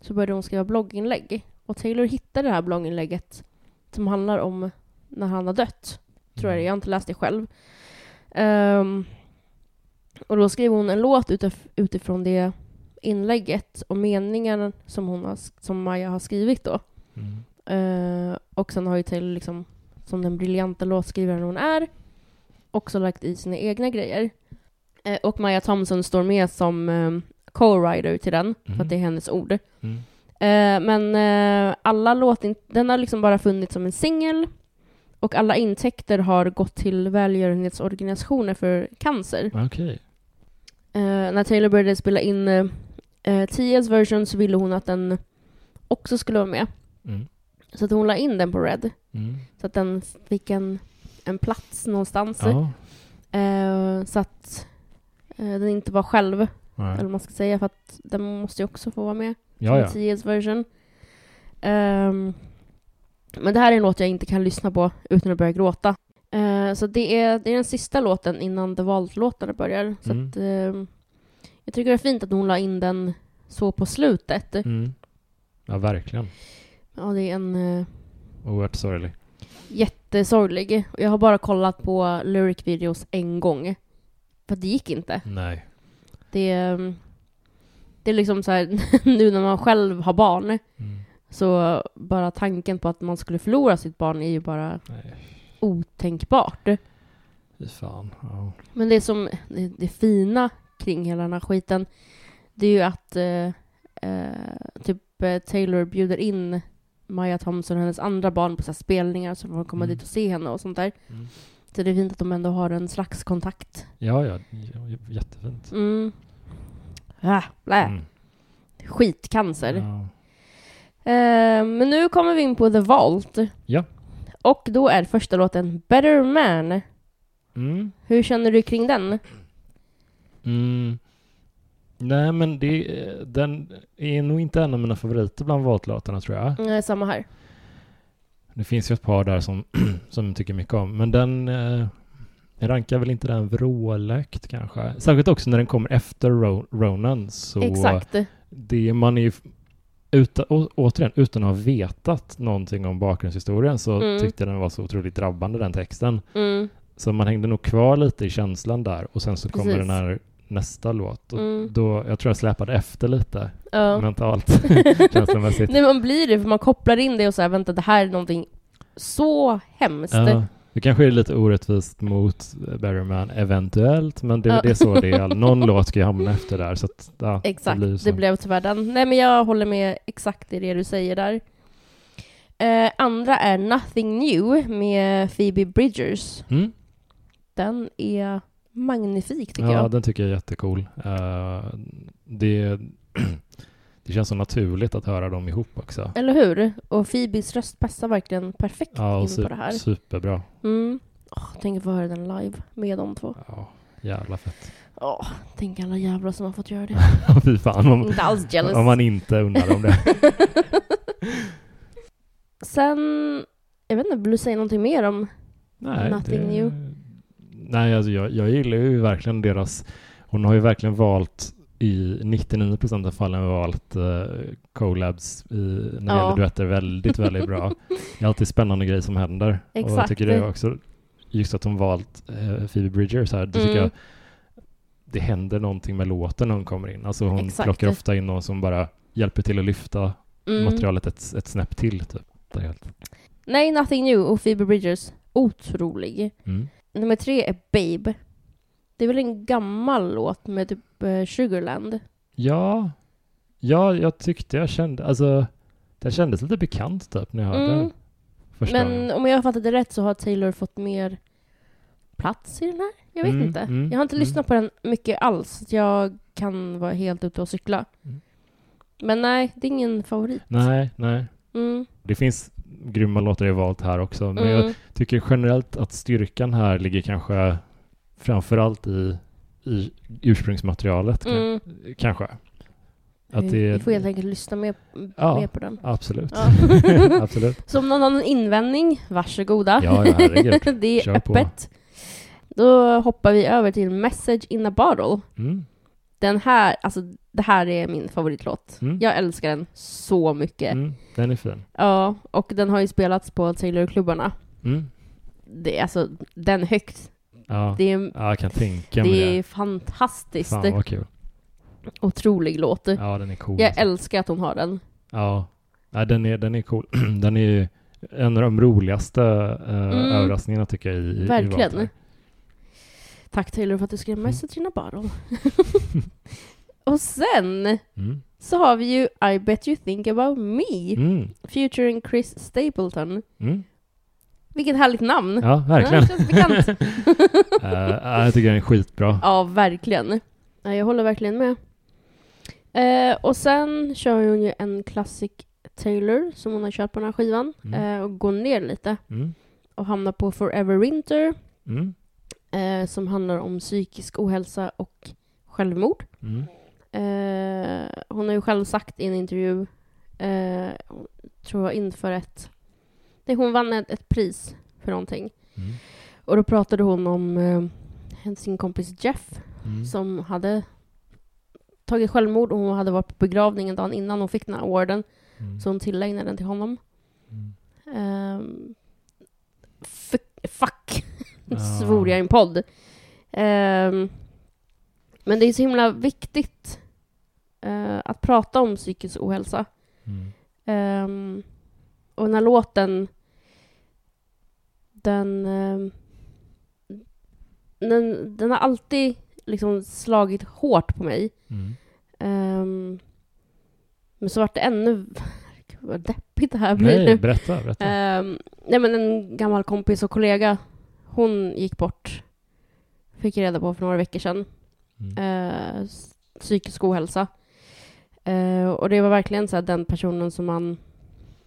Speaker 2: så började hon skriva blogginlägg. Och Taylor hittade det här blogginlägget som handlar om när han har dött. Tror jag det är. Jag har inte läst det själv. Ehm, och då skrev hon en låt utif- utifrån det inlägget och meningen som, hon har, som Maja har skrivit då.
Speaker 1: Mm.
Speaker 2: Eh, och sen har ju Taylor liksom, som den briljanta låtskrivaren hon är, också lagt i sina egna grejer. Eh, och Maja Thompson står med som eh, co-writer till den, för
Speaker 1: Mhm.
Speaker 2: att det är hennes ord.
Speaker 1: Mm.
Speaker 2: Eh, men alla låtar, den har liksom bara funnits som en singel. Och alla intäkter har gått till välgörenhetsorganisationer för cancer. Eh, när Taylor började spela in eh, Tias version så ville hon att den också skulle vara med.
Speaker 1: Mm.
Speaker 2: Så att hon la in den på Red.
Speaker 1: Mm.
Speaker 2: Så att den fick en, en plats någonstans. Eh, så att den inte var själv, eller
Speaker 1: Nej.
Speaker 2: vad man ska säga, för att den måste ju också få vara med.
Speaker 1: Ja, ja.
Speaker 2: Version. Ehm, men det här är en låt jag inte kan lyssna på utan att börja gråta. Eh, så det är, det är den sista låten innan The Vault-låtarna börjar. Så
Speaker 1: Mm.
Speaker 2: att, ehm, jag tycker det är fint att hon la in den så på slutet.
Speaker 1: Mm. Ja, verkligen.
Speaker 2: Ja, det är en uh,
Speaker 1: Oerhört sorglig.
Speaker 2: jättesorglig. Jag har bara kollat på lyric-videos en gång. För det gick inte.
Speaker 1: Nej.
Speaker 2: Det är, det är liksom så här, nu när man själv har barn,
Speaker 1: Mm.
Speaker 2: så bara tanken på att man skulle förlora sitt barn är ju bara
Speaker 1: Nej.
Speaker 2: otänkbart.
Speaker 1: Fy fan. Ja.
Speaker 2: Men det som, det, det fina kring hela den här skiten, det är ju att eh, eh, typ eh, Taylor bjuder in Maja Thompson och hennes andra barn på så spelningar så får de komma
Speaker 1: Mm.
Speaker 2: dit och se henne och sånt där.
Speaker 1: Mm.
Speaker 2: Så det är fint att de ändå har en slags kontakt.
Speaker 1: Ja, ja. Jättefint.
Speaker 2: Mm. Ah, blä.
Speaker 1: Mm.
Speaker 2: skitcancer.
Speaker 1: Ja.
Speaker 2: Eh, men nu kommer vi in på The Vault.
Speaker 1: Ja.
Speaker 2: Och då är första låten Better Man.
Speaker 1: Mm.
Speaker 2: Hur känner du kring den?
Speaker 1: Mm. Nej, men det, den är nog inte en av mina favoriter bland Vault-låtarna tror jag.
Speaker 2: Mm, samma här.
Speaker 1: Det finns ju ett par där som, som jag tycker mycket om, men den eh, rankar väl inte den vrålhögt kanske. Särskilt också när den kommer efter Ro- Ronan. Så
Speaker 2: Exakt.
Speaker 1: det man är ju utan, å, återigen, utan att ha vetat någonting om bakgrundshistorien så
Speaker 2: Mm.
Speaker 1: tyckte den var så otroligt drabbande den texten.
Speaker 2: Mm,
Speaker 1: Så man hängde nog kvar lite i känslan där och sen så kommer
Speaker 2: Precis.
Speaker 1: den här nästa låt. Och
Speaker 2: Mm.
Speaker 1: då, jag tror jag släpade efter lite
Speaker 2: ja.
Speaker 1: mentalt, känslomässigt.
Speaker 2: Nej, man blir det, för man kopplar in det och säger vänta, det här är någonting så hemskt.
Speaker 1: Ja, det kanske är lite orättvist mot Berryman eventuellt, men det,
Speaker 2: Ja.
Speaker 1: det är så det är. Någon låt ska ju hamna efter där. Så att, ja,
Speaker 2: Exakt,
Speaker 1: det blir
Speaker 2: det,
Speaker 1: så.
Speaker 2: blev tyvärr den. Nej men jag håller med exakt i det du säger där. Eh, andra är Nothing New med Phoebe Bridgers.
Speaker 1: Mm?
Speaker 2: Den är magnifik tycker
Speaker 1: Ja,
Speaker 2: jag.
Speaker 1: den tycker jag är jättecool. Eh, det, det känns så naturligt att höra dem ihop också.
Speaker 2: Eller hur? Och Phoebes röst passar verkligen perfekt
Speaker 1: Ja,
Speaker 2: in på det här.
Speaker 1: superbra.
Speaker 2: Mm. Åh, tänk att få höra den live med de två.
Speaker 1: Ja, jävla fett.
Speaker 2: Åh, tänk alla jävlar som har fått göra det.
Speaker 1: Fy fan om,
Speaker 2: Inte alls jealous.
Speaker 1: om man inte undrar om det.
Speaker 2: Sen, jag vet inte, vill du säga någonting mer om
Speaker 1: Nej,
Speaker 2: Nothing
Speaker 1: det,
Speaker 2: new.
Speaker 1: Nej, alltså jag, jag gillar ju verkligen deras... Hon har ju verkligen valt i 99 procent av fallen valt uh, collabs i, när det
Speaker 2: Ja.
Speaker 1: gäller duetter väldigt, väldigt bra. Det är alltid spännande grejer som händer. Och jag
Speaker 2: Exakt.
Speaker 1: tycker det också just att hon valt uh, Phoebe Bridgers här. Det tycker
Speaker 2: Mm.
Speaker 1: jag det händer någonting med låten när hon kommer in. Alltså hon
Speaker 2: Exakt.
Speaker 1: plockar ofta in någon som bara hjälper till att lyfta
Speaker 2: Mm.
Speaker 1: materialet ett, ett snäpp till. Typ.
Speaker 2: Nej, Nothing New och Phoebe Bridgers. Otrolig.
Speaker 1: Mm.
Speaker 2: Nummer tre är Babe. Det är väl en gammal låt med typ eh, Sugarland.
Speaker 1: Ja, ja, jag tyckte jag kände, alltså det kändes lite bekant typ när jag hörde
Speaker 2: Mm.
Speaker 1: den första
Speaker 2: Men om jag har fattat det rätt så har Taylor fått mer plats i den här. Jag vet
Speaker 1: Mm,
Speaker 2: inte.
Speaker 1: mm,
Speaker 2: jag har inte
Speaker 1: mm.
Speaker 2: lyssnat på den mycket alls. Jag kan vara helt ute och cykla.
Speaker 1: Mm.
Speaker 2: Men nej, det är ingen favorit.
Speaker 1: Nej, nej.
Speaker 2: Mm.
Speaker 1: Det finns grymma låtar jag valt här också, men
Speaker 2: Mm.
Speaker 1: jag tycker generellt att styrkan här ligger kanske framförallt i, i ursprungsmaterialet.
Speaker 2: Mm.
Speaker 1: Kanske. Att det,
Speaker 2: vi får helt enkelt lyssna mer,
Speaker 1: Ja.
Speaker 2: mer på den.
Speaker 1: Absolut.
Speaker 2: Ja.
Speaker 1: absolut.
Speaker 2: Så om någon har en invändning, varsågoda.
Speaker 1: Ja, ja, herregud.
Speaker 2: det är
Speaker 1: Kör på.
Speaker 2: öppet. Då hoppar vi över till Message in a bottle.
Speaker 1: Mm.
Speaker 2: Den här, alltså det här är min favoritlåt.
Speaker 1: Mm.
Speaker 2: Jag älskar den så mycket.
Speaker 1: Mm. Den är fin.
Speaker 2: Ja, och den har ju spelats på Taylor-klubbarna.
Speaker 1: Mm.
Speaker 2: Det är alltså, den högt.
Speaker 1: Ja.
Speaker 2: Det är,
Speaker 1: ja, jag kan tänka mig
Speaker 2: det
Speaker 1: det.
Speaker 2: är fantastiskt.
Speaker 1: Fan vad kul.
Speaker 2: Otrolig låt.
Speaker 1: Ja, den är cool.
Speaker 2: Jag
Speaker 1: alltså.
Speaker 2: älskar att hon har den.
Speaker 1: Ja, ja den, är, den är cool. den är ju en av de roligaste uh,
Speaker 2: Mm.
Speaker 1: överraskningarna tycker jag i, i
Speaker 2: Verkligen.
Speaker 1: Vater.
Speaker 2: Tack Taylor för att du skrev Message in a bottle. Och sen
Speaker 1: Mm.
Speaker 2: så har vi ju I bet you think about me.
Speaker 1: Mm.
Speaker 2: Featuring Chris Stapleton.
Speaker 1: Mm.
Speaker 2: Vilket härligt namn.
Speaker 1: Ja, verkligen.
Speaker 2: Ja, känns bekant.
Speaker 1: Ja, jag tycker den är skitbra.
Speaker 2: Ja, verkligen. Ja, jag håller verkligen med. Eh, och sen kör hon ju en Classic Taylor som hon har kört på den här skivan.
Speaker 1: Mm.
Speaker 2: Eh, och går ner lite
Speaker 1: Mm.
Speaker 2: och hamnar på Forever Winter
Speaker 1: Mm.
Speaker 2: som handlar om psykisk ohälsa och självmord.
Speaker 1: Mm.
Speaker 2: Eh, hon har ju själv sagt i en intervju, eh, tror jag inför ett... Nej, hon vann ett, ett pris för någonting.
Speaker 1: Mm.
Speaker 2: Och då pratade hon om eh, sin kompis Jeff
Speaker 1: Mm.
Speaker 2: som hade tagit självmord och hon hade varit på begravningen dagen innan hon fick den här awarden.
Speaker 1: Mm.
Speaker 2: Så hon tillägnade den till honom. Um, fuck, svor jag i en podd. Ehm, men det är så himla viktigt eh, att prata om psykisk ohälsa.
Speaker 1: Mm.
Speaker 2: Ehm, och den här låten, den, ehm, den, den har alltid liksom slagit hårt på mig.
Speaker 1: Mm.
Speaker 2: Ehm, men så vart det ännu... Gud vad deppigt det här blir
Speaker 1: Nej,
Speaker 2: nu.
Speaker 1: berätta, berätta.
Speaker 2: Nej men en gammal kompis och kollega, hon gick bort. Fick reda på för några veckor sedan.
Speaker 1: Mm.
Speaker 2: Eh, psykisk ohälsa. Eh, och det var verkligen så här, den personen som man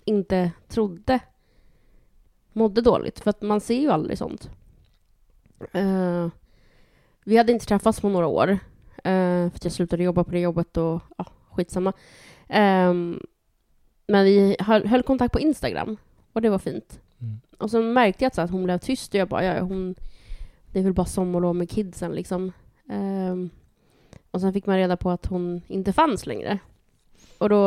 Speaker 2: inte trodde mådde dåligt. För att man ser ju aldrig sånt. Eh, vi hade inte träffats på några år. eh, för att jag slutade jobba på det jobbet och ja, skitsamma. Ehm, men vi höll, höll kontakt på Instagram. Och det var fint.
Speaker 1: Mm.
Speaker 2: Och så märkte jag att, så att hon blev tyst och jag bara, ja, hon, det är väl bara sommarlov med kidsen liksom. Ehm, och sen fick man reda på att hon inte fanns längre. Och då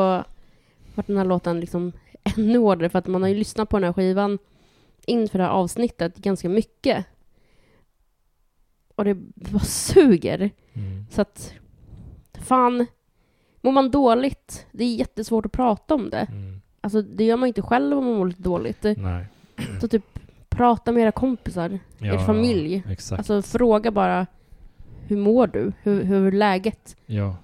Speaker 2: var den här låten liksom ännu hårdare för att man har ju lyssnat på den här skivan inför det här avsnittet ganska mycket. Och det bara suger.
Speaker 1: Mm.
Speaker 2: Så att, fan, mår man dåligt, det är jättesvårt att prata om det.
Speaker 1: Mm.
Speaker 2: Alltså det gör man inte själv om man mår lite dåligt.
Speaker 1: Nej.
Speaker 2: Så typ, prata med era kompisar, er familj.
Speaker 1: Exakt.
Speaker 2: Alltså fråga bara, hur mår du? Hur, hur är läget?
Speaker 1: Ja.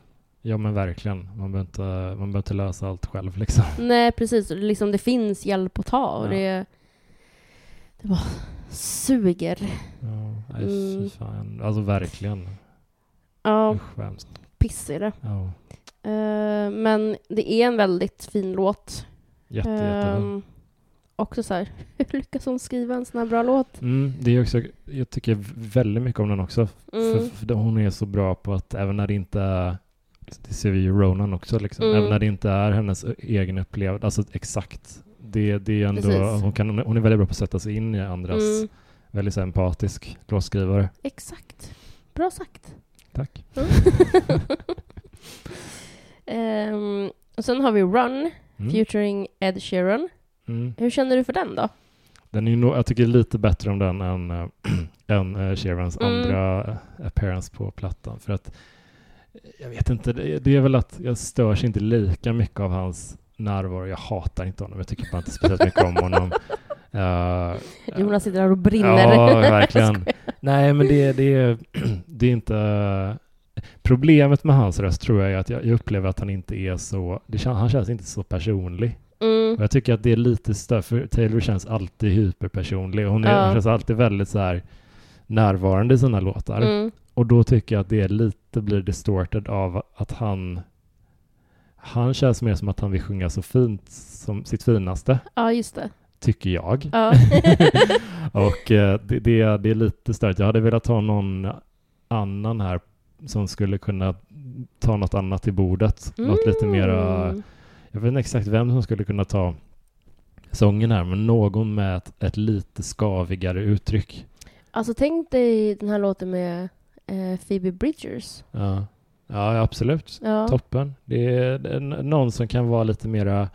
Speaker 1: ja, men verkligen. Man behöver, inte, man behöver inte lösa allt själv liksom.
Speaker 2: Nej, precis. Liksom, det finns hjälp att ta och
Speaker 1: Ja.
Speaker 2: det, det bara suger.
Speaker 1: Ja, nej,
Speaker 2: Mm.
Speaker 1: fan. Alltså verkligen.
Speaker 2: Ja,
Speaker 1: Usch,
Speaker 2: piss är det.
Speaker 1: Ja,
Speaker 2: Eh, men det är en väldigt fin låt.
Speaker 1: jätte, jättebra.
Speaker 2: Ehm, också så här, hur lyckas hon skriva en sån här bra låt?
Speaker 1: Mm, det är också, jag tycker väldigt mycket om den också.
Speaker 2: Mm.
Speaker 1: För, för hon är så bra på att även när det inte är, det ser vi ju Ronan också, liksom.
Speaker 2: Mm.
Speaker 1: även när det inte är hennes egen upplevelse, alltså exakt. Det, det är ändå,
Speaker 2: Precis.
Speaker 1: hon, kan, hon är väldigt bra på att sätta sig in i andras,
Speaker 2: Mm,
Speaker 1: väldigt så empatisk låtskrivare.
Speaker 2: exakt. Bra sagt.
Speaker 1: Tack.
Speaker 2: Ehm, och sen har vi Run,
Speaker 1: Mm.
Speaker 2: featuring Ed Sheeran.
Speaker 1: Mm.
Speaker 2: Hur känner du för den då?
Speaker 1: Den är nog, jag tycker lite bättre om den än, äh, än äh, Sheerans
Speaker 2: Mm.
Speaker 1: andra äh, appearance på plattan. För att, eh, jag vet inte, det, det är väl att jag störs inte lika mycket av hans närvaro. Jag hatar inte honom, jag tycker bara inte speciellt mycket om honom. Uh,
Speaker 2: Jonas sitter där och brinner.
Speaker 1: Ja, verkligen. Nej, men det, det, det är inte... Problemet med hans röst tror jag är att jag, jag upplever att han inte är så... Det, han känns inte så personlig.
Speaker 2: Mm.
Speaker 1: Jag tycker att det är lite större, för Taylor känns alltid hyperpersonlig. Hon, är,
Speaker 2: Ja.
Speaker 1: hon känns alltid väldigt så här närvarande i sina låtar.
Speaker 2: Mm.
Speaker 1: Och då tycker jag att det är lite blir distorted av att han han känns mer som att han vill sjunga så fint som sitt finaste,
Speaker 2: Ja, just det.
Speaker 1: tycker jag.
Speaker 2: Ja.
Speaker 1: och eh, det, det, är, det är lite störigt. Jag hade velat ha någon annan här som skulle kunna ta något annat i bordet. Något lite mera
Speaker 2: Mm.
Speaker 1: Jag vet inte exakt vem som skulle kunna ta sången här, men någon med ett, ett lite skavigare uttryck.
Speaker 2: Alltså tänk dig den här låten med eh, Phoebe Bridgers.
Speaker 1: Ja, ja absolut.
Speaker 2: Ja.
Speaker 1: Toppen. Det är, det är någon som kan vara lite mera,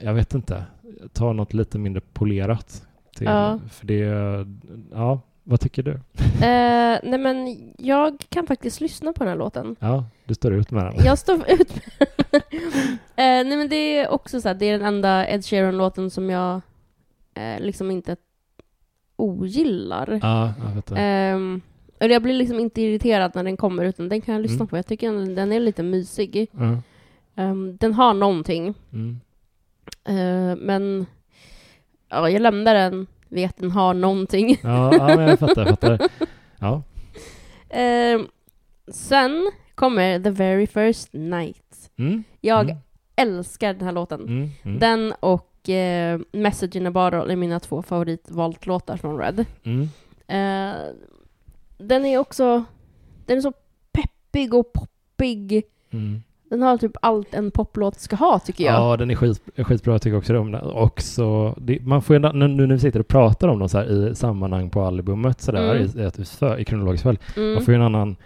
Speaker 1: jag vet inte, ta något lite mindre polerat. Till,
Speaker 2: Ja.
Speaker 1: För det, ja, vad tycker du?
Speaker 2: Eh, nej men jag kan faktiskt lyssna på den här låten.
Speaker 1: Ja, du står ut med den.
Speaker 2: Jag står ut med eh, Nej men det är också så här, det är den enda Ed Sheeran-låten som jag eh, liksom inte ogillar.
Speaker 1: Ja, jag vet det.
Speaker 2: Ehm, och jag blir liksom inte irriterad när den kommer, utan den kan jag lyssna
Speaker 1: Mm.
Speaker 2: på. Jag tycker den, den är lite mysig. Ehm, den har någonting,
Speaker 1: mm.
Speaker 2: Eh, men ja, jag lämnar den att den har någonting.
Speaker 1: ja, ja jag fattar, jag fattar. Ja,
Speaker 2: Ehm, sen kommer The Very First Night.
Speaker 1: mm.
Speaker 2: Jag
Speaker 1: mm.
Speaker 2: älskar den här låten.
Speaker 1: Mm. Mm.
Speaker 2: Den och eh, Message in a Bottle är mina två favoritvalt-låtar från Red.
Speaker 1: Mm.
Speaker 2: Eh, den är också... Den är så peppig och poppig.
Speaker 1: Mm.
Speaker 2: Den har typ allt en poplåt ska ha, tycker jag.
Speaker 1: Ja, den är skit, skitbra, jag tycker också om den. Och så, det, man får ju, nu, nu när vi sitter och pratar om dem så här i sammanhang på albumet sådär,
Speaker 2: Mm.
Speaker 1: i, i, i kronologisk följd,
Speaker 2: Mm.
Speaker 1: man får ju en annan,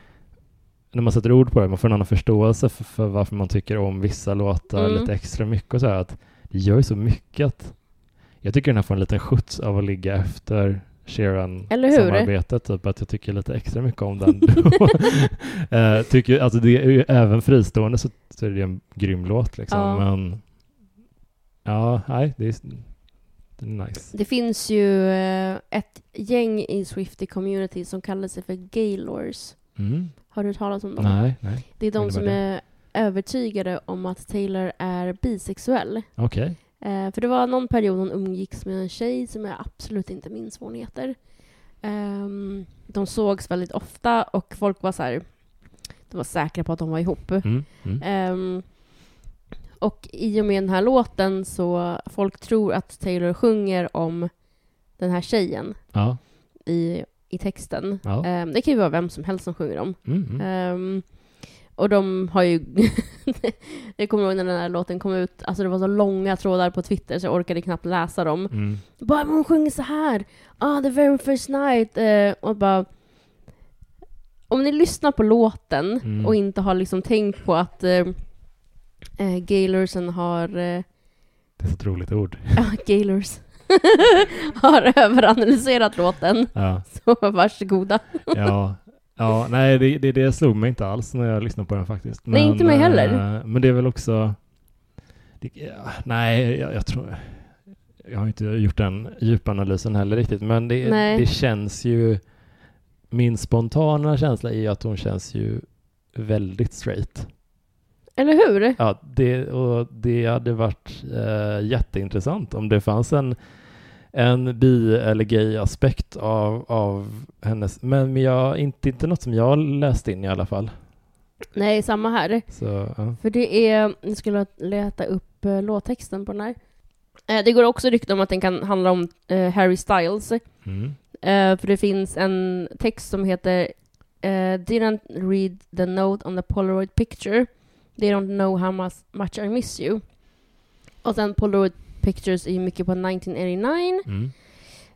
Speaker 1: när man sätter ord på det, man får en annan förståelse för, för varför man tycker om vissa låtar
Speaker 2: Mm.
Speaker 1: lite extra mycket och så här, att det gör ju så mycket att jag tycker den här får en liten skjuts av att ligga efter? Sheeran-samarbetet, typ att jag tycker lite extra mycket om den. eh, tycker, alltså det är ju även fristående så, så är det en grym låt liksom,
Speaker 2: Ja.
Speaker 1: men ja, nej, det är, det är nice.
Speaker 2: Det finns ju eh, ett gäng i Swifty Community som kallar sig för Gaylors.
Speaker 1: Mm.
Speaker 2: Har du hört talas om dem?
Speaker 1: Nej, nej,
Speaker 2: Det är de som
Speaker 1: innebär
Speaker 2: är övertygade om att Taylor är bisexuell.
Speaker 1: okej.
Speaker 2: Eh, för det var någon period hon umgicks med en tjej som jag absolut inte minns vad hon heter. Ehm, de sågs väldigt ofta och folk var så här... de var säkra på att de var ihop.
Speaker 1: Mm. Mm.
Speaker 2: Ehm, och i och med den här låten så folk tror att Taylor sjunger om den här tjejen
Speaker 1: Ja.
Speaker 2: i, i texten.
Speaker 1: Ja.
Speaker 2: Ehm, det kan ju vara vem som helst som sjunger om.
Speaker 1: Mm.
Speaker 2: Och de har ju... jag kommer ihåg när den här låten kom ut, alltså det var så långa trådar på Twitter så jag orkade knappt läsa dem.
Speaker 1: Mm.
Speaker 2: Bara, hon sjunger så här. Ah, the very first night. Eh, och bara... Om ni lyssnar på låten
Speaker 1: Mm.
Speaker 2: och inte har liksom tänkt på att eh, eh, Gaylorsen har... Eh,
Speaker 1: Det är så ett roligt ord.
Speaker 2: ja, Gaylors. har överanalyserat låten.
Speaker 1: Ja.
Speaker 2: Så varsågoda.
Speaker 1: Ja, ja nej det, det, det slog mig inte alls när jag lyssnade på den faktiskt.
Speaker 2: Nej, inte mig heller.
Speaker 1: eh, Men det är väl också... Det, ja, nej, jag, jag tror... Jag har inte gjort den djupanalysen heller riktigt, men det, det känns ju... Min spontana känsla är ju att hon känns ju väldigt straight.
Speaker 2: Eller hur?
Speaker 1: Ja, det, och det hade varit eh, jätteintressant om det fanns en, en bi eller gay-aspekt av, av hennes, men, men jag, inte, inte något som jag läst in i alla fall.
Speaker 2: Nej, samma här.
Speaker 1: Så, ja.
Speaker 2: För det är... Jag skulle leta upp eh, låttexten på den här. Eh, det går också rykte om att den kan handla om eh, Harry Styles.
Speaker 1: Mm.
Speaker 2: Eh, för det finns en text som heter eh, Didn't read the note on the Polaroid picture. They don't know how much, much I miss you. Och sen Polaroid pictures är ju mycket på 1989.
Speaker 1: Mm.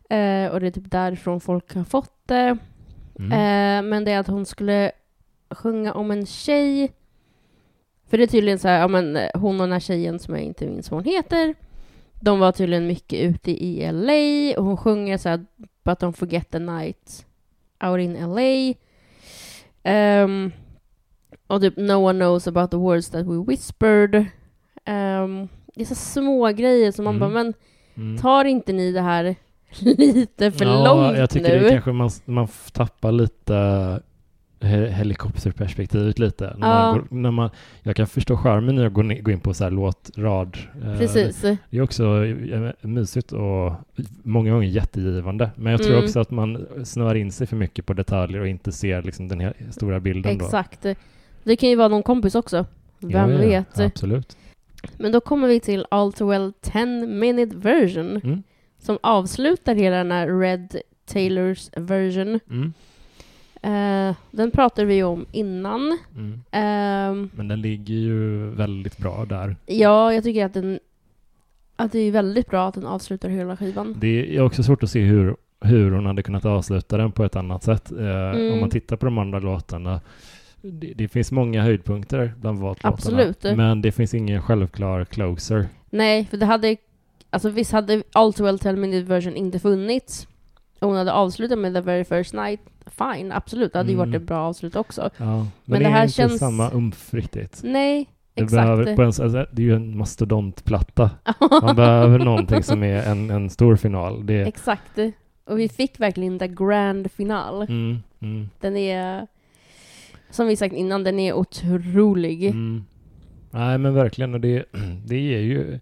Speaker 2: Eh, och det är typ därifrån folk har fått det.
Speaker 1: Mm.
Speaker 2: Eh, men det är att hon skulle sjunga om en tjej. För det är tydligen så här, ja men eh, hon och den här tjejen som jag inte minns vad hon heter. De var tydligen mycket ute i LA och hon sjunger så här But don't forget the night out in LA. Ehm, och typ No one knows about the words that we whispered. Ehm, det är så små grejer som man
Speaker 1: Mm.
Speaker 2: bara, men
Speaker 1: Mm.
Speaker 2: tar inte ni det här lite för
Speaker 1: ja,
Speaker 2: långt
Speaker 1: jag tycker
Speaker 2: nu?
Speaker 1: det kanske man, man tappar lite he- helikopterperspektivet lite. När
Speaker 2: Ja.
Speaker 1: man går, när man, jag kan förstå charmen i att gå, in på så här låtrad. eh,
Speaker 2: Precis.
Speaker 1: Det är också eh, mysigt och många gånger jättegivande. Men jag tror
Speaker 2: Mm.
Speaker 1: också att man snöar in sig för mycket på detaljer och inte ser liksom den här stora bilden. Då.
Speaker 2: Exakt. Det kan ju vara någon kompis också. Vem
Speaker 1: Ja, ja,
Speaker 2: vet?
Speaker 1: Absolut.
Speaker 2: Men då kommer vi till All Too Well 10 minute version
Speaker 1: Mm.
Speaker 2: som avslutar hela den här Red Taylors version.
Speaker 1: Mm.
Speaker 2: Eh, den pratade vi om innan.
Speaker 1: Mm.
Speaker 2: Ehm,
Speaker 1: Men den ligger ju väldigt bra där.
Speaker 2: ja, jag tycker att den att det är väldigt bra att den avslutar hela skivan.
Speaker 1: Det är också svårt att se hur, hur hon hade kunnat avsluta den på ett annat sätt.
Speaker 2: Mm.
Speaker 1: Om man tittar på de andra låtarna. Det, det finns många höjdpunkter bland låtarna.
Speaker 2: Absolut.
Speaker 1: Men det finns ingen självklar closer.
Speaker 2: Nej, för det hade... Alltså visst hade All Too Well 10 minute version inte funnits och hon hade avslutat med The Very First Night, fine, absolut. Det hade ju
Speaker 1: Mm.
Speaker 2: varit ett bra avslut också.
Speaker 1: Ja, men,
Speaker 2: Men
Speaker 1: det,
Speaker 2: det
Speaker 1: är
Speaker 2: här
Speaker 1: inte
Speaker 2: känns-
Speaker 1: samma umf riktigt.
Speaker 2: Nej,
Speaker 1: Det,
Speaker 2: exakt.
Speaker 1: behöver, på en, alltså, det är ju en mastodontplatta. Man behöver någonting som är en, en stor final. Det,
Speaker 2: Exakt. Och vi fick verkligen the grand final.
Speaker 1: mm, mm,
Speaker 2: Den är, som vi sagt innan, den är otrolig.
Speaker 1: mm. Nej men verkligen, och det, det är ju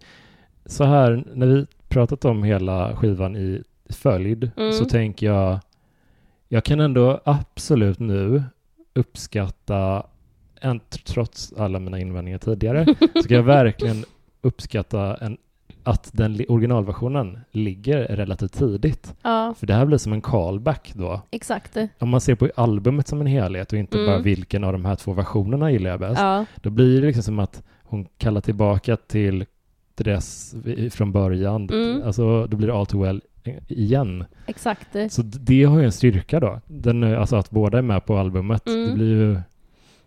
Speaker 1: så här när vi pratat om hela skivan i följd
Speaker 2: Mm.
Speaker 1: så tänker jag jag kan ändå absolut nu uppskatta, en, trots alla mina invändningar tidigare, så kan jag verkligen uppskatta en, att den originalversionen ligger relativt tidigt.
Speaker 2: Ja,
Speaker 1: För det här blir som en callback då.
Speaker 2: exakt.
Speaker 1: Om man ser på albumet som en helhet och inte
Speaker 2: Mm.
Speaker 1: bara vilken av de här två versionerna gillar jag bäst.
Speaker 2: Ja,
Speaker 1: Då blir det liksom som att hon kallar tillbaka till dess från början.
Speaker 2: Mm.
Speaker 1: Alltså då blir det all too well igen.
Speaker 2: exakt.
Speaker 1: Så det har ju en styrka då. Den, är- alltså att båda är med på albumet.
Speaker 2: Mm.
Speaker 1: Det blir ju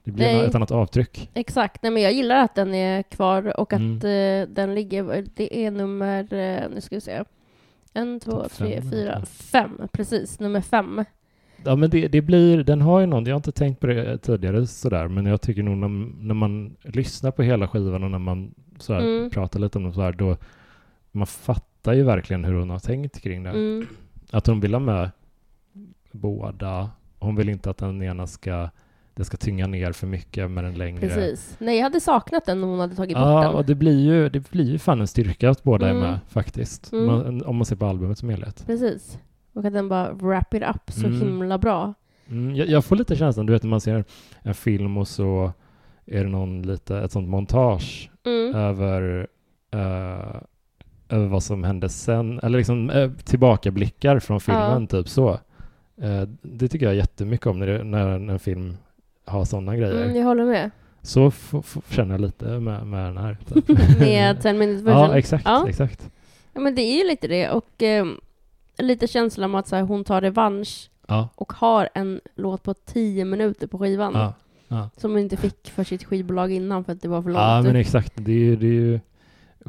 Speaker 1: det blir
Speaker 2: Nej.
Speaker 1: ett annat avtryck.
Speaker 2: Exakt. Nej, men jag gillar att den är kvar och att
Speaker 1: Mm.
Speaker 2: eh, den ligger... Det är nummer... Eh, nu ska vi se. En, två, tre, fyra, fem. Precis, nummer fem.
Speaker 1: Ja men det, det blir, den har ju någon, jag har inte tänkt på det tidigare sådär, men jag tycker nog när, när man lyssnar på hela skivan och när man så här,
Speaker 2: Mm.
Speaker 1: pratar lite om det så här, då man fattar ju verkligen hur hon har tänkt kring det.
Speaker 2: Mm.
Speaker 1: Att hon vill ha med båda. Hon vill inte att den ena ska, det ska tynga ner för mycket med den längre.
Speaker 2: Precis. Nej, jag hade saknat den om hon hade tagit bort
Speaker 1: Ja,
Speaker 2: den.
Speaker 1: och det blir ju, det blir ju fan en styrka att båda
Speaker 2: Mm.
Speaker 1: är med faktiskt.
Speaker 2: Mm.
Speaker 1: Man, om man ser på albumet som helhet.
Speaker 2: Precis. Och att den bara wrap it up så
Speaker 1: Mm.
Speaker 2: himla bra.
Speaker 1: Mm, jag, jag får lite känslan, du vet när man ser en film och så är det någon lite, ett sånt montage
Speaker 2: Mm.
Speaker 1: över, eh, över vad som hände sen, eller liksom eh, tillbakablickar från filmen, typ så. Eh, det tycker jag jättemycket om när, det, när en, en film har sådana grejer.
Speaker 2: Mm, jag håller med.
Speaker 1: Så känner jag lite med, med den här. Typ.
Speaker 2: Med 10 minutes version.
Speaker 1: Ja, exakt,
Speaker 2: Ja.
Speaker 1: exakt.
Speaker 2: Ja, men det är ju lite det. Och ehm, lite känslan om att så här, hon tar revansch
Speaker 1: Ja,
Speaker 2: och har en låt på 10 minuter på skivan.
Speaker 1: ja, ja.
Speaker 2: Som hon inte fick för sitt skivbolag innan för att det var för långt.
Speaker 1: ja men exakt. Det är, det är ju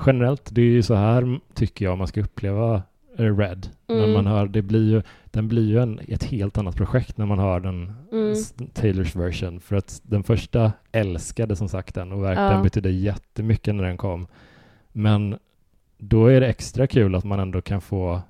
Speaker 1: generellt, det är ju så här tycker jag man ska uppleva Red. När
Speaker 2: Mm.
Speaker 1: man hör, det blir ju, den blir ju en, ett helt annat projekt när man hör den
Speaker 2: Mm.
Speaker 1: Taylors version. För att den första älskade som sagt den och verkligen
Speaker 2: Ja.
Speaker 1: betydde jättemycket när den kom. Men då är det extra kul att man ändå kan få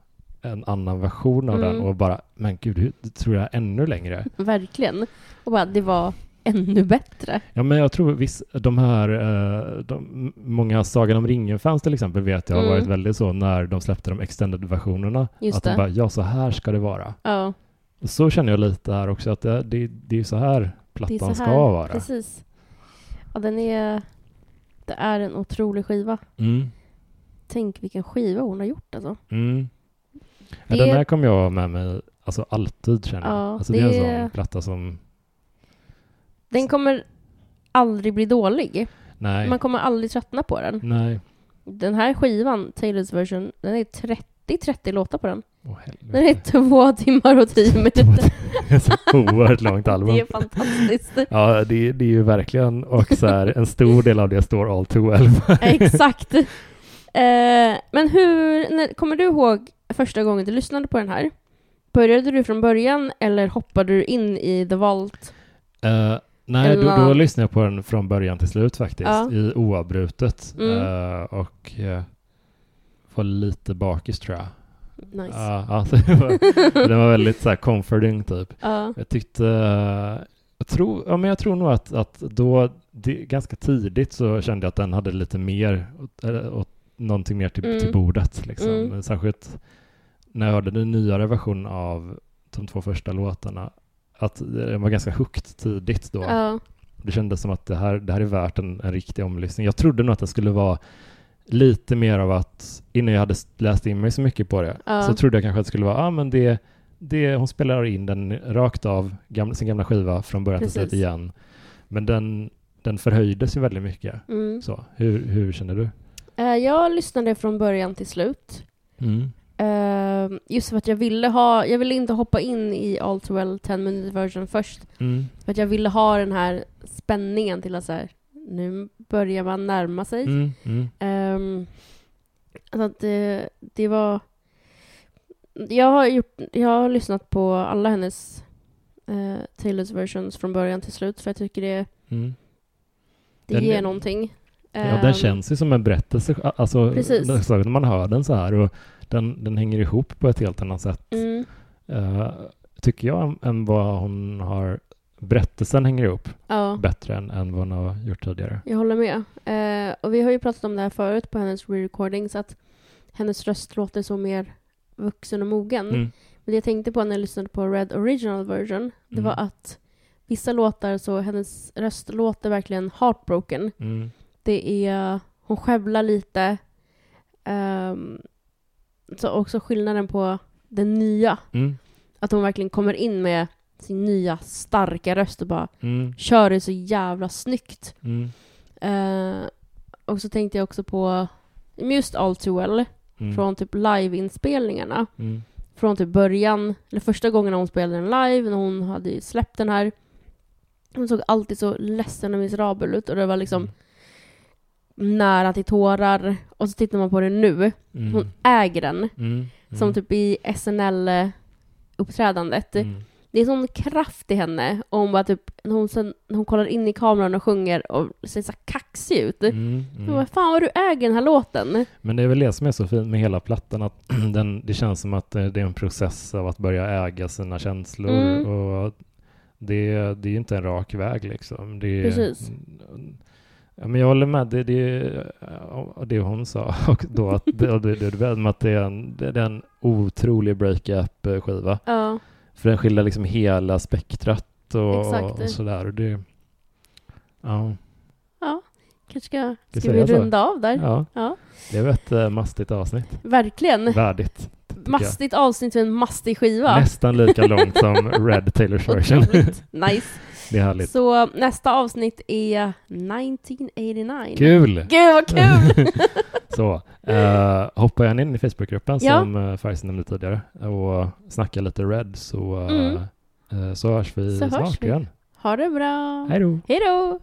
Speaker 1: en annan version av den
Speaker 2: Mm.
Speaker 1: och bara, men gud, hur tror jag ännu längre?
Speaker 2: Verkligen. Och bara, det var ännu bättre.
Speaker 1: Ja, men jag tror viss, de här, eh, de, många Sagan om ringen-fans till exempel vet jag har
Speaker 2: Mm.
Speaker 1: varit väldigt så när de släppte de extended-versionerna. Att
Speaker 2: det.
Speaker 1: de bara, ja så här ska det vara.
Speaker 2: Ja,
Speaker 1: så känner jag lite här också, att det, det, det är så här plattan
Speaker 2: så här.
Speaker 1: ska vara.
Speaker 2: Precis. Ja, den är... Det är en otrolig skiva.
Speaker 1: Mm,
Speaker 2: Tänk vilken skiva hon har gjort alltså.
Speaker 1: mm. Ja,
Speaker 2: Det-
Speaker 1: Den här kommer jag med mig alltså alltid känner jag.
Speaker 2: Ja,
Speaker 1: alltså, det är en sån platta som,
Speaker 2: Den kommer aldrig bli dålig.
Speaker 1: nej,
Speaker 2: Man kommer aldrig tröttna på den.
Speaker 1: nej.
Speaker 2: Den här skivan, Taylors version, den är 30-30 låtar på den.
Speaker 1: Åh
Speaker 2: Den är två timmar och tio minuter.
Speaker 1: Det är så oerhört långt album.
Speaker 2: Det är fantastiskt.
Speaker 1: Ja, det, det är ju verkligen, och så här, en stor del av det står All Too Well.
Speaker 2: Exakt. Eh, men hur, när, kommer du ihåg första gången du lyssnade på den här? Började du från början eller hoppade du in i The Vault?
Speaker 1: Eh, nej, då,
Speaker 2: Eller-
Speaker 1: då lyssnade jag på den från början till slut faktiskt,
Speaker 2: Ja.
Speaker 1: i oavbrutet.
Speaker 2: Mm.
Speaker 1: Eh, och uh, var lite bakis tror jag.
Speaker 2: Nice.
Speaker 1: Ja, alltså, det var, den var väldigt så här comforting typ.
Speaker 2: Ja.
Speaker 1: Jag tyckte, eh, jag tror, ja men jag tror nog att, att då, det, ganska tidigt så kände jag att den hade lite mer, åt, eh, någonting mer till,
Speaker 2: Mm.
Speaker 1: till bordet liksom.
Speaker 2: Mm.
Speaker 1: Särskilt när jag hörde den nyare versionen av de två första låtarna, att den var ganska högt tidigt då.
Speaker 2: Ja.
Speaker 1: Det kändes som att det här, det här är värt en, en riktig omlyssning. Jag trodde nog att det skulle vara lite mer av att, innan jag hade läst in mig så mycket på det,
Speaker 2: Ja.
Speaker 1: så trodde jag kanske att det skulle vara, ja ah, men det, det, hon spelar in den rakt av gamla, sin gamla skiva från början till
Speaker 2: Precis.
Speaker 1: slut igen. Men den, den förhöjdes ju väldigt mycket.
Speaker 2: Mm.
Speaker 1: Så, hur, hur känner du?
Speaker 2: Eh, jag lyssnade från början till slut.
Speaker 1: Mm.
Speaker 2: Eh, just för att jag ville ha, jag ville inte hoppa in i All Too Well 10 minute version först.
Speaker 1: Mm.
Speaker 2: För att jag ville ha den här spänningen till att så här, nu börjar man närma sig.
Speaker 1: Mm. Mm.
Speaker 2: Ehm, alltså att det, det var... Jag har, gjort, jag har lyssnat på alla hennes uh, Taylors versions från början till slut för jag tycker det,
Speaker 1: Mm.
Speaker 2: det
Speaker 1: Den-
Speaker 2: ger någonting.
Speaker 1: Ja,
Speaker 2: Ehm,
Speaker 1: den känns ju som en berättelse, alltså,
Speaker 2: Precis.
Speaker 1: när man hör den så här och den, den hänger ihop på ett helt annat sätt.
Speaker 2: Mm,
Speaker 1: eh, tycker jag, än- vad hon har... Berättelsen hänger ihop
Speaker 2: ja,
Speaker 1: bättre än, än vad hon har gjort tidigare.
Speaker 2: jag håller med. Eh, och vi har ju pratat om det här förut på hennes re-recordings att hennes röst låter så mer vuxen och mogen.
Speaker 1: Mm.
Speaker 2: Men det jag tänkte på när jag lyssnade på Red Original Version, det
Speaker 1: Mm.
Speaker 2: var att vissa låtar så hennes röst låter verkligen heartbroken.
Speaker 1: Mm.
Speaker 2: Det är, hon skövlar lite. Um, så också skillnaden på den nya.
Speaker 1: Mm.
Speaker 2: Att hon verkligen kommer in med sin nya starka röst och bara
Speaker 1: Mm.
Speaker 2: kör det så jävla snyggt.
Speaker 1: Mm.
Speaker 2: Eh, och så tänkte jag också på just All Too Well
Speaker 1: Mm.
Speaker 2: från typ live-inspelningarna.
Speaker 1: Mm.
Speaker 2: Från typ början, eller första gången hon spelade den live, när hon hade släppt den här. Hon såg alltid så ledsen och miserabel ut och det var liksom nära till tårar. Och så tittar man på det nu.
Speaker 1: Mm.
Speaker 2: Hon äger den.
Speaker 1: Mm. Mm.
Speaker 2: Som typ i SNL-uppträdandet.
Speaker 1: Mm.
Speaker 2: Det är sån kraft i henne. Och hon bara typ, när hon, sen, när hon kollar in i kameran och sjunger och ser så kaxig ut.
Speaker 1: Mm. Mm.
Speaker 2: bara, fan vad du äger den här låten.
Speaker 1: Men det är väl det som är så fint med hela plattan, att den, det känns som att det det är en process av att börja äga sina känslor.
Speaker 2: Mm.
Speaker 1: Och det, det är ju inte en rak väg liksom. Det
Speaker 2: Precis.
Speaker 1: Ja, men jag håller med. Det, det, ja, det hon sa och då att det, det, det, det, med att det är en, det är en otrolig breakup-skiva.
Speaker 2: Ja.
Speaker 1: För den skildrar liksom hela spektrat och,
Speaker 2: Exakt.
Speaker 1: och sådär. Och det, ja,
Speaker 2: Kanske ska,
Speaker 1: Ska
Speaker 2: ska vi
Speaker 1: så?
Speaker 2: runda av där?
Speaker 1: ja,
Speaker 2: Ja.
Speaker 1: det var ett uh, mastigt avsnitt.
Speaker 2: Verkligen.
Speaker 1: Värdigt. tycker jag.
Speaker 2: Mastigt avsnitt med en mastig skiva.
Speaker 1: Nästan lika långt som Red Taylors version.
Speaker 2: Nice.
Speaker 1: Det är härligt.
Speaker 2: Så nästa avsnitt är 1989.
Speaker 1: Kul!
Speaker 2: Gud vad kul!
Speaker 1: Så, uh, hoppa gärna in i Facebookgruppen
Speaker 2: Ja.
Speaker 1: som uh, Färjestad nämnde tidigare och snacka lite Red så, uh,
Speaker 2: Mm.
Speaker 1: eh, så hörs vi
Speaker 2: Så hörs
Speaker 1: snart
Speaker 2: vi.
Speaker 1: igen.
Speaker 2: ha det bra.
Speaker 1: Hej då!
Speaker 2: Hej då!